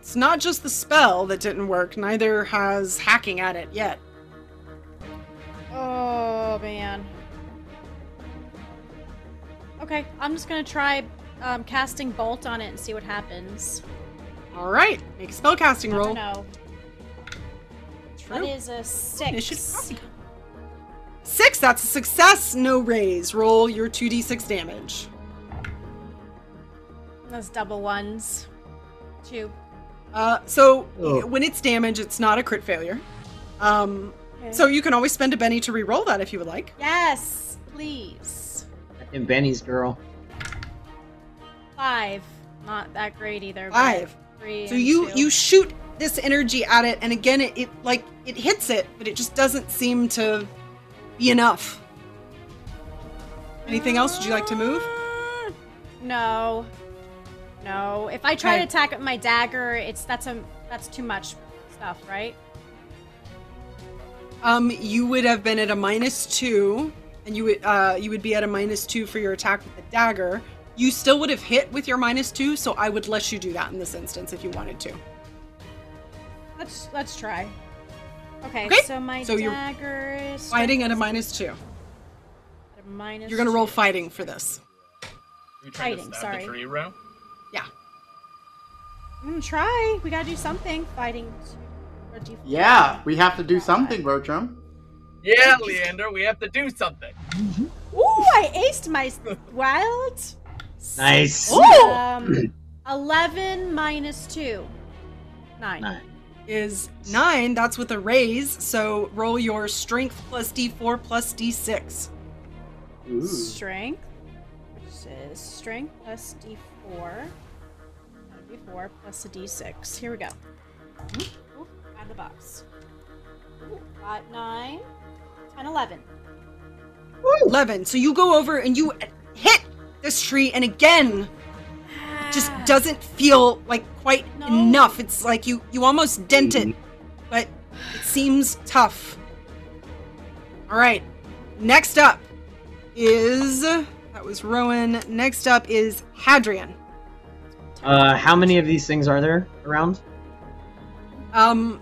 It's not just the spell that didn't work, neither has hacking at it yet. Oh man. Okay, I'm just gonna try um, casting bolt on it and see what happens. All right, make a spellcasting roll. don't know. True. That is a six. Six, that's a success, no raise. Roll your 2d6 damage. Those double ones. Two. Uh, so Oh. when it's damage, it's not a crit failure. Um, Okay. so you can always spend a Benny to re-roll that if you would like. yes, please. And Benny's girl. Five. Not that great either. Five. Three. So you two. you shoot this energy at it, and again, it, it like it hits it, but it just doesn't seem to be enough. Anything else? Would you like to move? Uh, No. No. If I try Okay. to attack with my dagger, it's that's a that's too much stuff, right? Um, you would have been at a minus two, and you would uh you would be at a minus two for your attack with the dagger. You still would have hit with your minus two, so I would let you do that in this instance if you wanted to. Let's let's try. Okay, Okay, so my so you're dagger is Fighting at a minus two. at a minus You're gonna roll fighting for this. Are you trying Fighting, to stab sorry. the tree, Ro? I'm gonna try. We gotta do something. Fighting. Or do you- Yeah, we have to do something, Bertram. Yeah, Leander, we have to do something. Ooh, I aced my <laughs> wild. Nice. Um, <clears throat> eleven minus two. Nine. Nine. Is nine, that's with a raise, so roll your strength plus d4 plus d6. Ooh. Strength, which is strength plus d4. D4 plus a d6. Here we go. Mm-hmm. Ooh, add the box. Ooh, got 9, 10, 11. 11. So you go over and you hit this tree, and again, just ah. doesn't feel like quite No. enough. It's like you you almost dent it, mm-hmm. but it seems tough. All right. Next up is that was Rowan. Next up is Hadrian. Uh, how many of these things are there around? Um,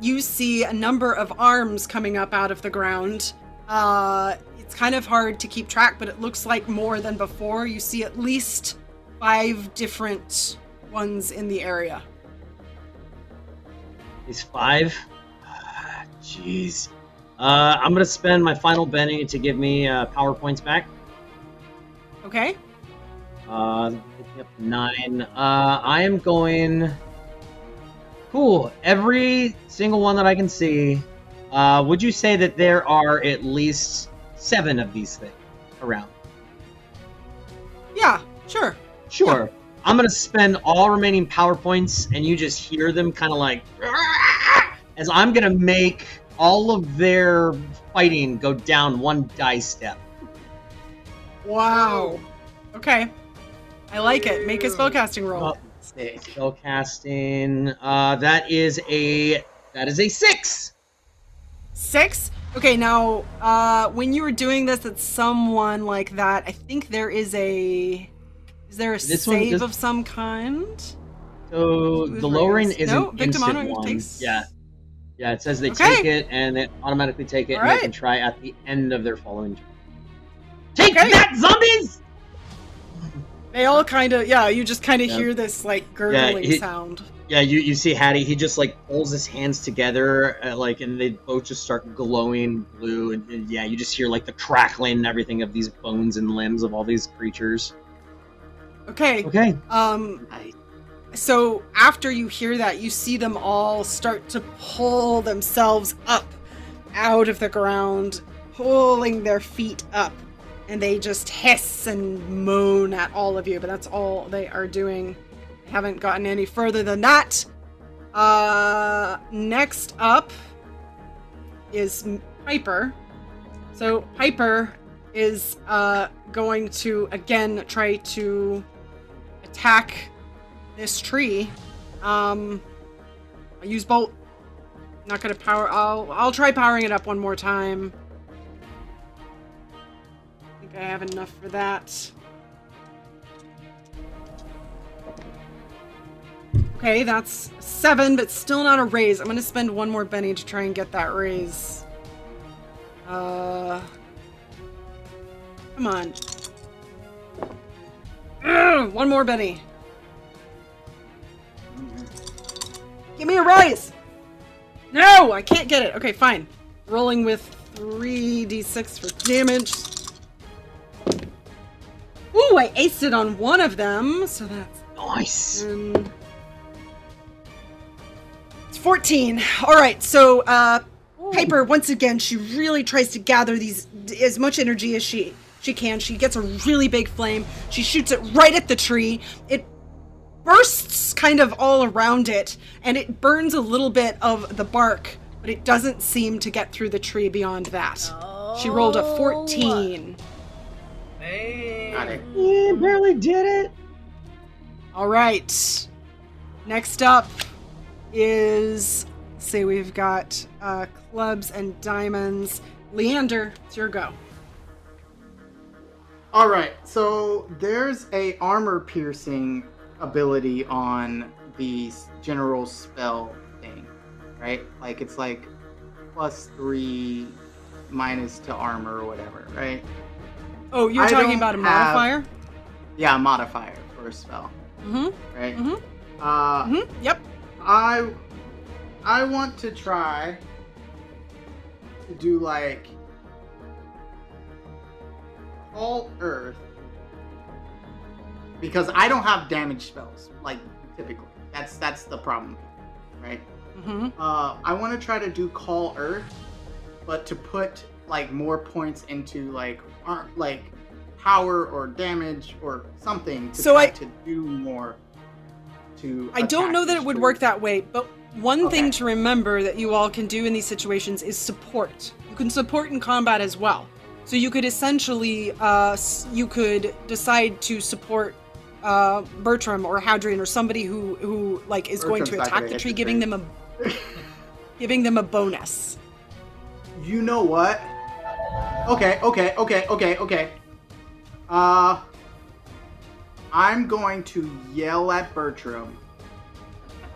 you see a number of arms coming up out of the ground. Uh, it's kind of hard to keep track, but it looks like more than before. You see at least five different ones in the area. These five. Ah, Jeez. Uh, I'm gonna spend my final Benny to give me uh, power points back. Okay. Uh, up nine. Uh, I am going. Cool. Every single one that I can see. Uh, would you say that there are at least seven of these things around? Yeah. Sure. Sure. I'm gonna spend all remaining power points, and you just hear them kind of like as I'm gonna make all of their fighting go down one die step. Wow. Okay. I like it. Make a spellcasting roll. Oh, spell casting. Uh, that is a that is a six. Six. Okay. Now, uh, when you were doing this at someone like that, I think there is a. Is there a This one save of some kind? So the lowering is No, an instant one. takes- Yeah, yeah. It says they Okay. take it and they automatically take it, and Alright. they can try at the end of their following turn. Take Okay. that, zombies! They all kind of, yeah. You just kind of Yeah. hear this like gurgling he- sound. Yeah, you, you see Hattie. He just like pulls his hands together, uh, like, and they both just start glowing blue. And, and yeah, you just hear like the crackling and everything of these bones and limbs of all these creatures. Okay. Okay. Um. So after you hear that, you see them all start to pull themselves up out of the ground, pulling their feet up, and they just hiss and moan at all of you. But that's all they are doing. Haven't gotten any further than that. Uh, next up is Piper. So Piper is uh going to again try to attack this tree. Um, I use bolt. Not gonna power. I'll I'll try powering it up one more time. I have enough for that. Okay, that's seven, but still not a raise. I'm gonna spend one more Benny to try and get that raise. Uh, come on. Ugh, one more Benny. Give me a raise. No, I can't get it. Okay, fine. Rolling with three d6 for damage. Ooh, I aced it on one of them, so that's Nice. it's 14. All right, so uh, Piper, once again, she really tries to gather these as much energy as she she can. She gets a really big flame. She shoots it right at the tree. It bursts kind of all around it, and it burns a little bit of the bark, but it doesn't seem to get through the tree beyond that. She rolled a 14. Hey. Got it. Yeah, barely did it. All right. Next up is say we've got uh, clubs and diamonds. Leander, it's your go. All right, so there's a armor piercing ability on the general spell thing, right? Like it's like plus three minus to armor or whatever, right? Oh, you're I talking about a have- modifier? Yeah, modifier for a spell, Mm-hmm. right? Mhm. Uh, Mm-hmm. Yep. I I want to try to do like all earth because I don't have damage spells like typically. That's that's the problem, right? Mm-hmm. Uh, I want to try to do call earth, but to put like more points into like ar- like power or damage or something to So I- to do more. To I don't know that it would work that way, but one thing to remember that you all can do in these situations is support. You can support in combat as well. So you could essentially, uh, you could decide to support uh, Bertram or Hadrian or somebody who who like is going to attack the tree, giving them a <laughs> giving them a bonus. You know what? Okay, okay, okay, okay, okay. Uh I'm going to yell at Bertram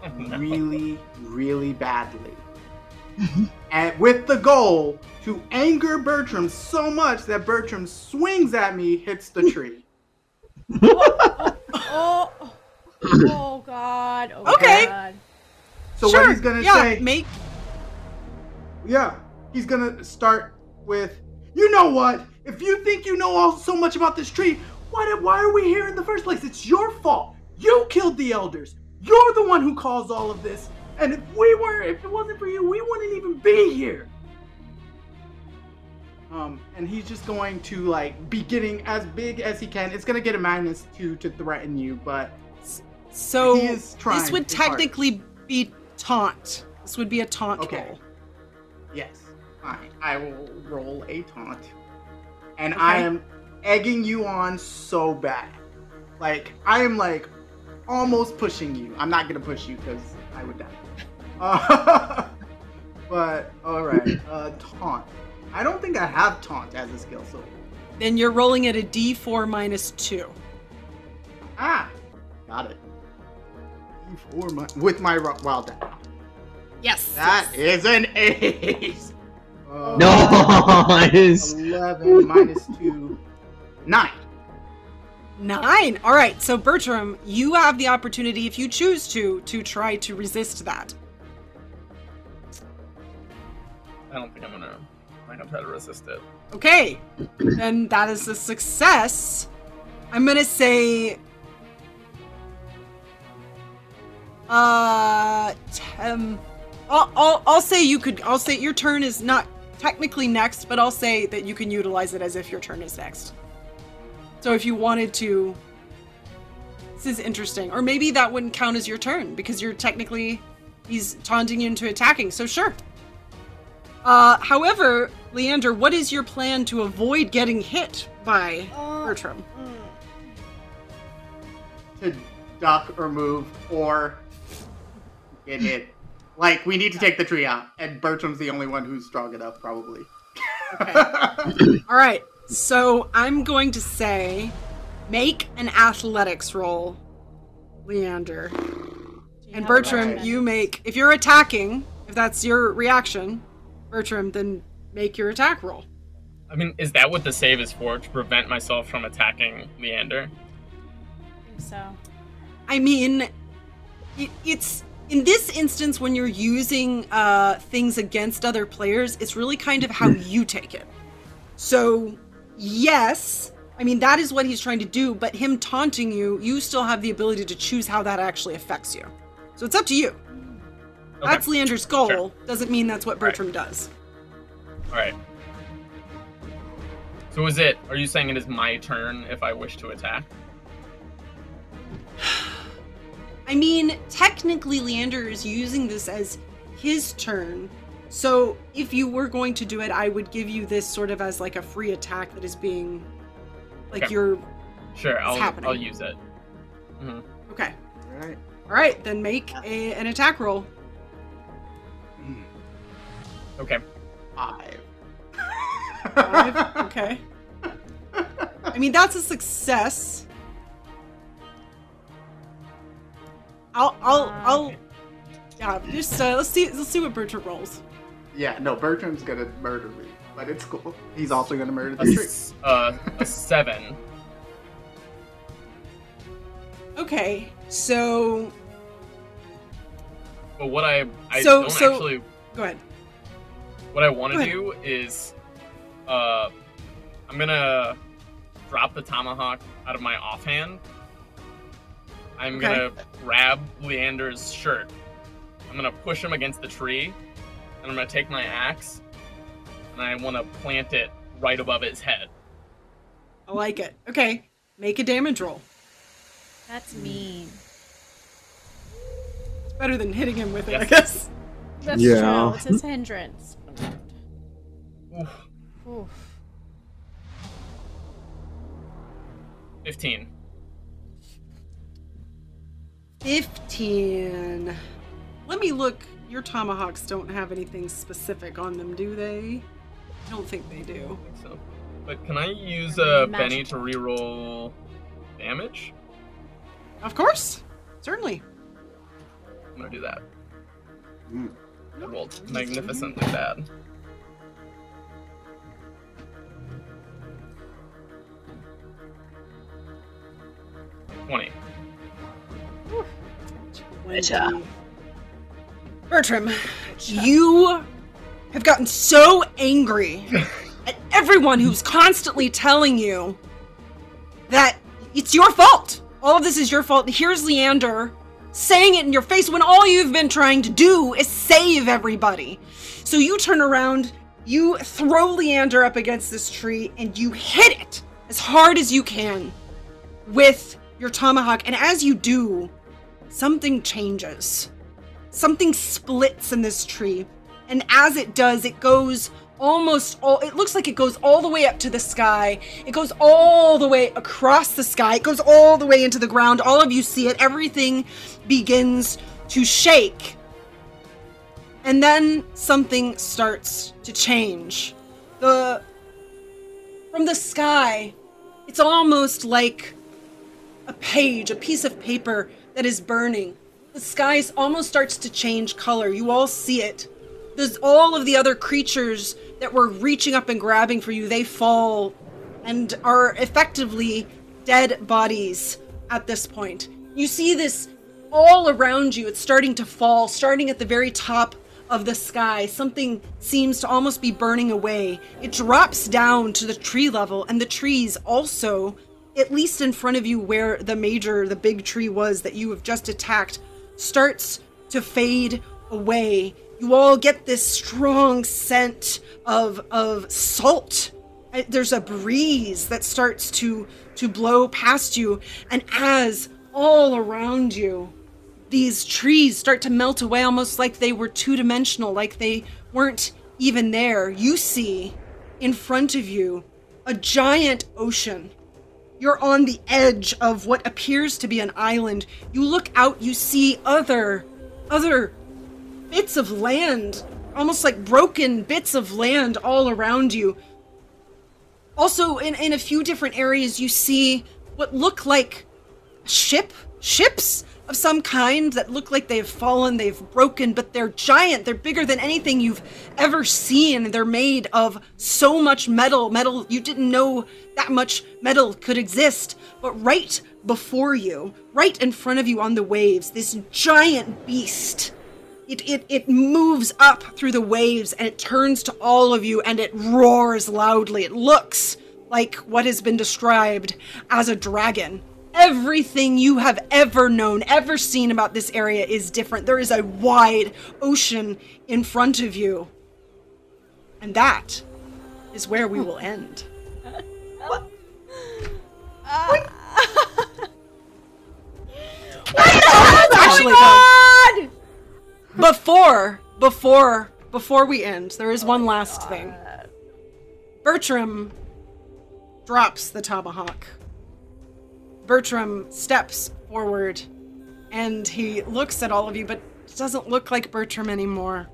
<laughs> really, really badly. and with the goal to anger Bertram so much that Bertram swings at me, hits the tree. <laughs> Oh, oh God. Oh Okay. God. So sure. what he's gonna yeah, say make Yeah, he's gonna start with, you know what? If you think you know all so much about this tree, why did, why are we here in the first place? It's your fault. You killed the elders. You're the one who caused all of this. And if we were, if it wasn't for you, we wouldn't even be here. Um, and he's just going to like be getting as big as he can. It's gonna get a minus two to threaten you, but so. He is trying this would technically be taunt. This would be a taunt Okay. roll. Yes, fine. I will roll a taunt. And I am egging you on so bad. Like, I am like almost pushing you. I'm not gonna push you because I would die. <laughs> Uh, but, alright. <coughs> Uh, taunt. I don't think I have taunt as a skill, so. Then you're rolling at a D4 minus two. Ah! Got it. Four my, with my ro- wild die. Yes. That is an <laughs> ace! Uh, Nice. <laughs> 11 minus 2. 9. Nine. All right. So Bertram, you have the opportunity, if you choose to, to try to resist that. I don't think I'm gonna. I'm gonna try to resist it. Okay. then that is a success. I'm gonna say. Uh, um, I'll, I'll I'll say you could. I'll say your turn is not technically next, but I'll say that you can utilize it as if your turn is next. So if you wanted to, this is interesting. Or maybe that wouldn't count as your turn because you're technically he's taunting you into attacking. So sure. Uh, however, Leander, what is your plan to avoid getting hit by Uh, Bertram? To duck or move or get hit. Like, we need to take the tree out. And Bertram's the only one who's strong enough, probably. <laughs> All right. So I'm going to say, make an athletics roll, Leander. And Bertram, you make if you're attacking, if that's your reaction, Bertram, then make your attack roll. I mean, is that what the save is for? To prevent myself from attacking Leander? I think so. I mean, it, it's in this instance when you're using uh, things against other players, it's really kind of how you take it. So, yes, I mean that is what he's trying to do, but him taunting you, you still have the ability to choose how that actually affects you. So it's up to you. Okay. That's Leander's goal. Sure. Doesn't mean that's what Bertram does. All right. So is it? Are you saying it is my turn if I wish to attack? I mean, technically, Leander is using this as his turn. So if you were going to do it, I would give you this sort of as like a free attack that is being like Okay. you're Sure, I'll happening. I'll use it. hmm okay. All right. All right, then make a, an attack roll. Okay. Five. Five. okay. I mean, that's a success. I'll, I'll, I'll. Yeah, just uh, let's see, let's see what Bertram rolls. Yeah, no, Bertram's gonna murder me, but it's cool. He's also gonna murder A, the tree. uh, a seven. Okay, so But what I I So- don't so- actually go ahead. what I want to do is uh I'm gonna drop the tomahawk out of my offhand. I'm Okay. gonna grab Leander's shirt. I'm gonna push him against the tree, and I'm gonna take my axe, and I want to plant it right above his head. I like it. Okay, make a damage roll. That's mean. It's better than hitting him with it, I guess. That's Yeah. true. It's his hindrance. Oof, Oof. Fifteen. 15. Let me look. Your tomahawks don't have anything specific on them, do they? I don't think they I do. don't think so. But can I use uh, Benny Magic. to reroll damage? Of course. Certainly. I'm gonna do that. Mm. I rolled magnificently bad. Twenty. Better. Bertram, you have gotten so angry <laughs> at everyone who's constantly telling you that it's your fault. All of this is your fault. Here's Leander saying it in your face when all you've been trying to do is save everybody. So you turn around, you throw Leander up against this tree, and you hit it as hard as you can with your tomahawk. And as you do, something changes. Something splits in this tree. And as it does it goes almost all it looks like it goes all the way up to the sky. It goes all the way across the sky. It goes all the way into the ground. All of you see it. Everything begins to shake. And then something starts to change. The from the sky it's almost like a page, a piece of paper that is burning. The sky almost starts to change color. You all see it. There's all of the other creatures that were reaching up and grabbing for you. They fall and are effectively dead bodies at this point. You see this all around you. It's starting to fall, starting at the very top of the sky. Something seems to almost be burning away. It drops down to the tree level, and the trees also at least in front of you where the major the big tree was that you have just attacked starts to fade away you all get this strong scent of of salt Uh, there's a breeze that starts to to blow past you and as all around you these trees start to melt away almost like they were two dimensional, like they weren't even there. You see in front of you a giant ocean. You're on the edge of what appears to be an island. You look out, you see other other bits of land, almost like broken bits of land all around you. Also, in, in a few different areas, you see what look like ship ships of some kind that look like they've fallen, they've broken, but they're giant. They're bigger than anything you've ever seen. They're made of so much metal, metal you didn't know that much metal could exist. But right before you, right in front of you on the waves, this giant beast. It, it, it moves up through the waves and it turns to all of you and it roars loudly. It looks like what has been described as a dragon. Everything you have ever known, ever seen about this area is different. There is a wide ocean in front of you. And that is where we will end. <laughs> Actually, though, before, before, before we end, there is one last thing. Bertram drops the tomahawk. Bertram steps forward and he looks at all of you, but doesn't look like Bertram anymore.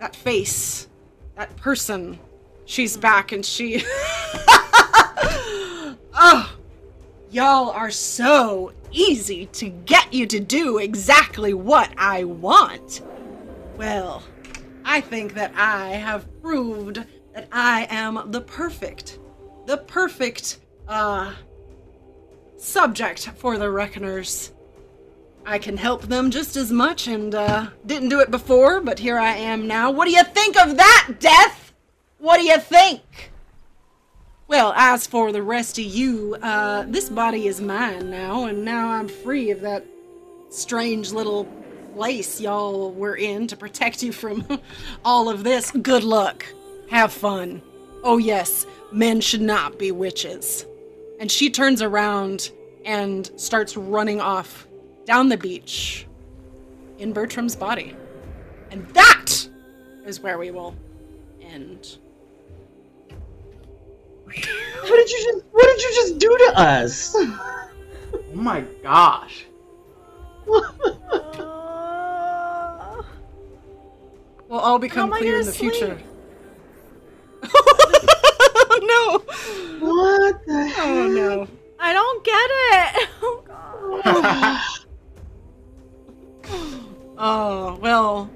That face, that person, she's back and she. <laughs> oh, y'all are so easy to get you to do exactly what I want. Well, I think that I have proved that I am the perfect, the perfect, uh, subject for the Reckoners. I can help them just as much and, uh, didn't do it before, but here I am now. What do you think of that, Death? What do you think? Well, as for the rest of you, uh, this body is mine now, and now I'm free of that strange little place y'all were in to protect you from <laughs> all of this. Good luck. Have fun. Oh, yes, men should not be witches. And she turns around and starts running off down the beach in Bertram's body. And that is where we will end. <laughs> What did you just What did you just do to us? <laughs> Oh my gosh. We'll all become How am I clear in gonna the future. <laughs> sleep? <laughs> no! What the oh, heck? Oh no. I don't get it. <laughs> Oh god. <sighs> Oh well,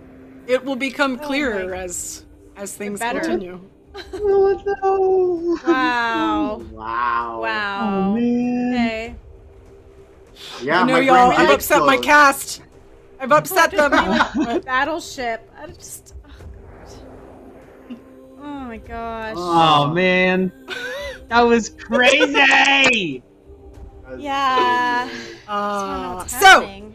it will become oh, clearer as as things better. continue. Oh no! <laughs> Wow. wow. Oh Wow. man! Okay. Yeah, I know my y'all. I've did upset my cast. I've upset them. Battleship. I just. My gosh. Oh man, that was crazy. Yeah. crazy. Just wanna know Uh, so,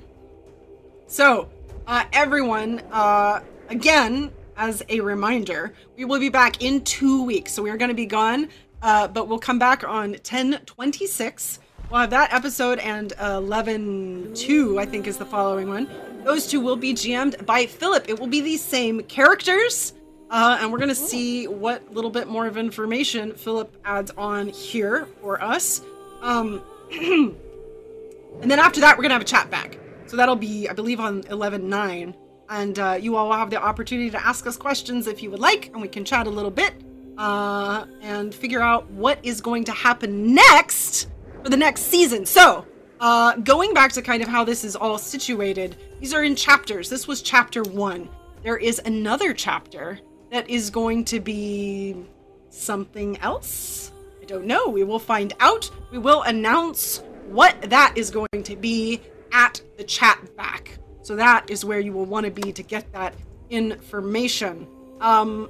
so uh, everyone, uh, again, as a reminder, we will be back in two weeks. So we are going to be gone, uh, but we'll come back on ten twenty six. We'll have that episode and eleven two, I think, is the following one. Those two will be GM'd by Philip. It will be these same characters. Uh, and we're going to see what little bit more of information Philip adds on here for us. Um, <clears throat> and then after that, we're going to have a chat back. So that'll be, I believe, on 11.9. And uh, you all will have the opportunity to ask us questions if you would like, and we can chat a little bit uh, and figure out what is going to happen next for the next season. So, uh, going back to kind of how this is all situated, these are in chapters. This was chapter one. There is another chapter that is going to be something else. I don't know. We will find out. We will announce what that is going to be at the chat back. So that is where you will want to be to get that information. Um,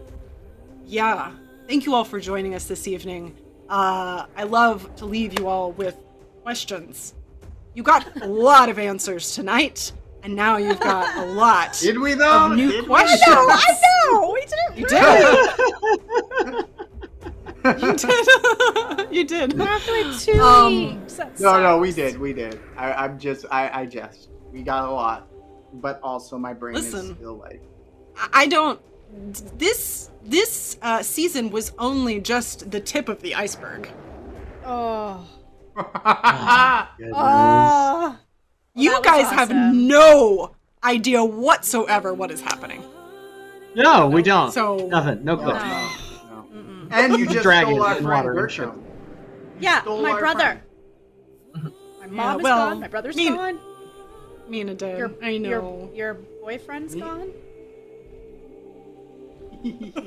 yeah. Thank you all for joining us this evening. Uh, I love to leave you all with questions. You got a lot of answers tonight, and now you've got a <laughs> lot Did we though? of new Did we? questions. I know. We did <laughs> You did. <laughs> you did. you did. We have to two Um, weeks. That No, no, we did, we did. I, I'm just, I, I jest. We got a lot, but also my brain is Listen. still like. I- I don't. This this uh, season was only just the tip of the iceberg. Oh. Goodness. Oh. You that was guys have no idea whatsoever what is happening. no, we don't. So Nothing. No No, clue. no, No. no. And you just Dragon stole our in friend water, Bertram. Yeah, my brother. friend. My <laughs> mom is well, gone. My brother's I mean- gone. Mina did. Your, I know. Your, your boyfriend's gone? <laughs>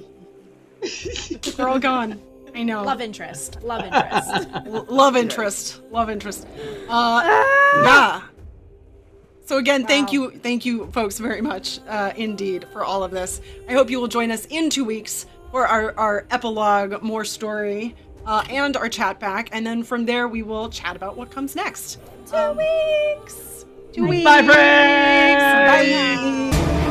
They're all gone. I know. Love interest. Love interest. <laughs> L- love interest. Love interest. Uh, yeah. So again, thank you, thank you, folks, very much, uh, indeed, for all of this. I hope you will join us in two weeks for our our epilogue, more story, uh, and our chat back, and then from there we will chat about what comes next. Two weeks. Two weeks. Bye, friends. Bye.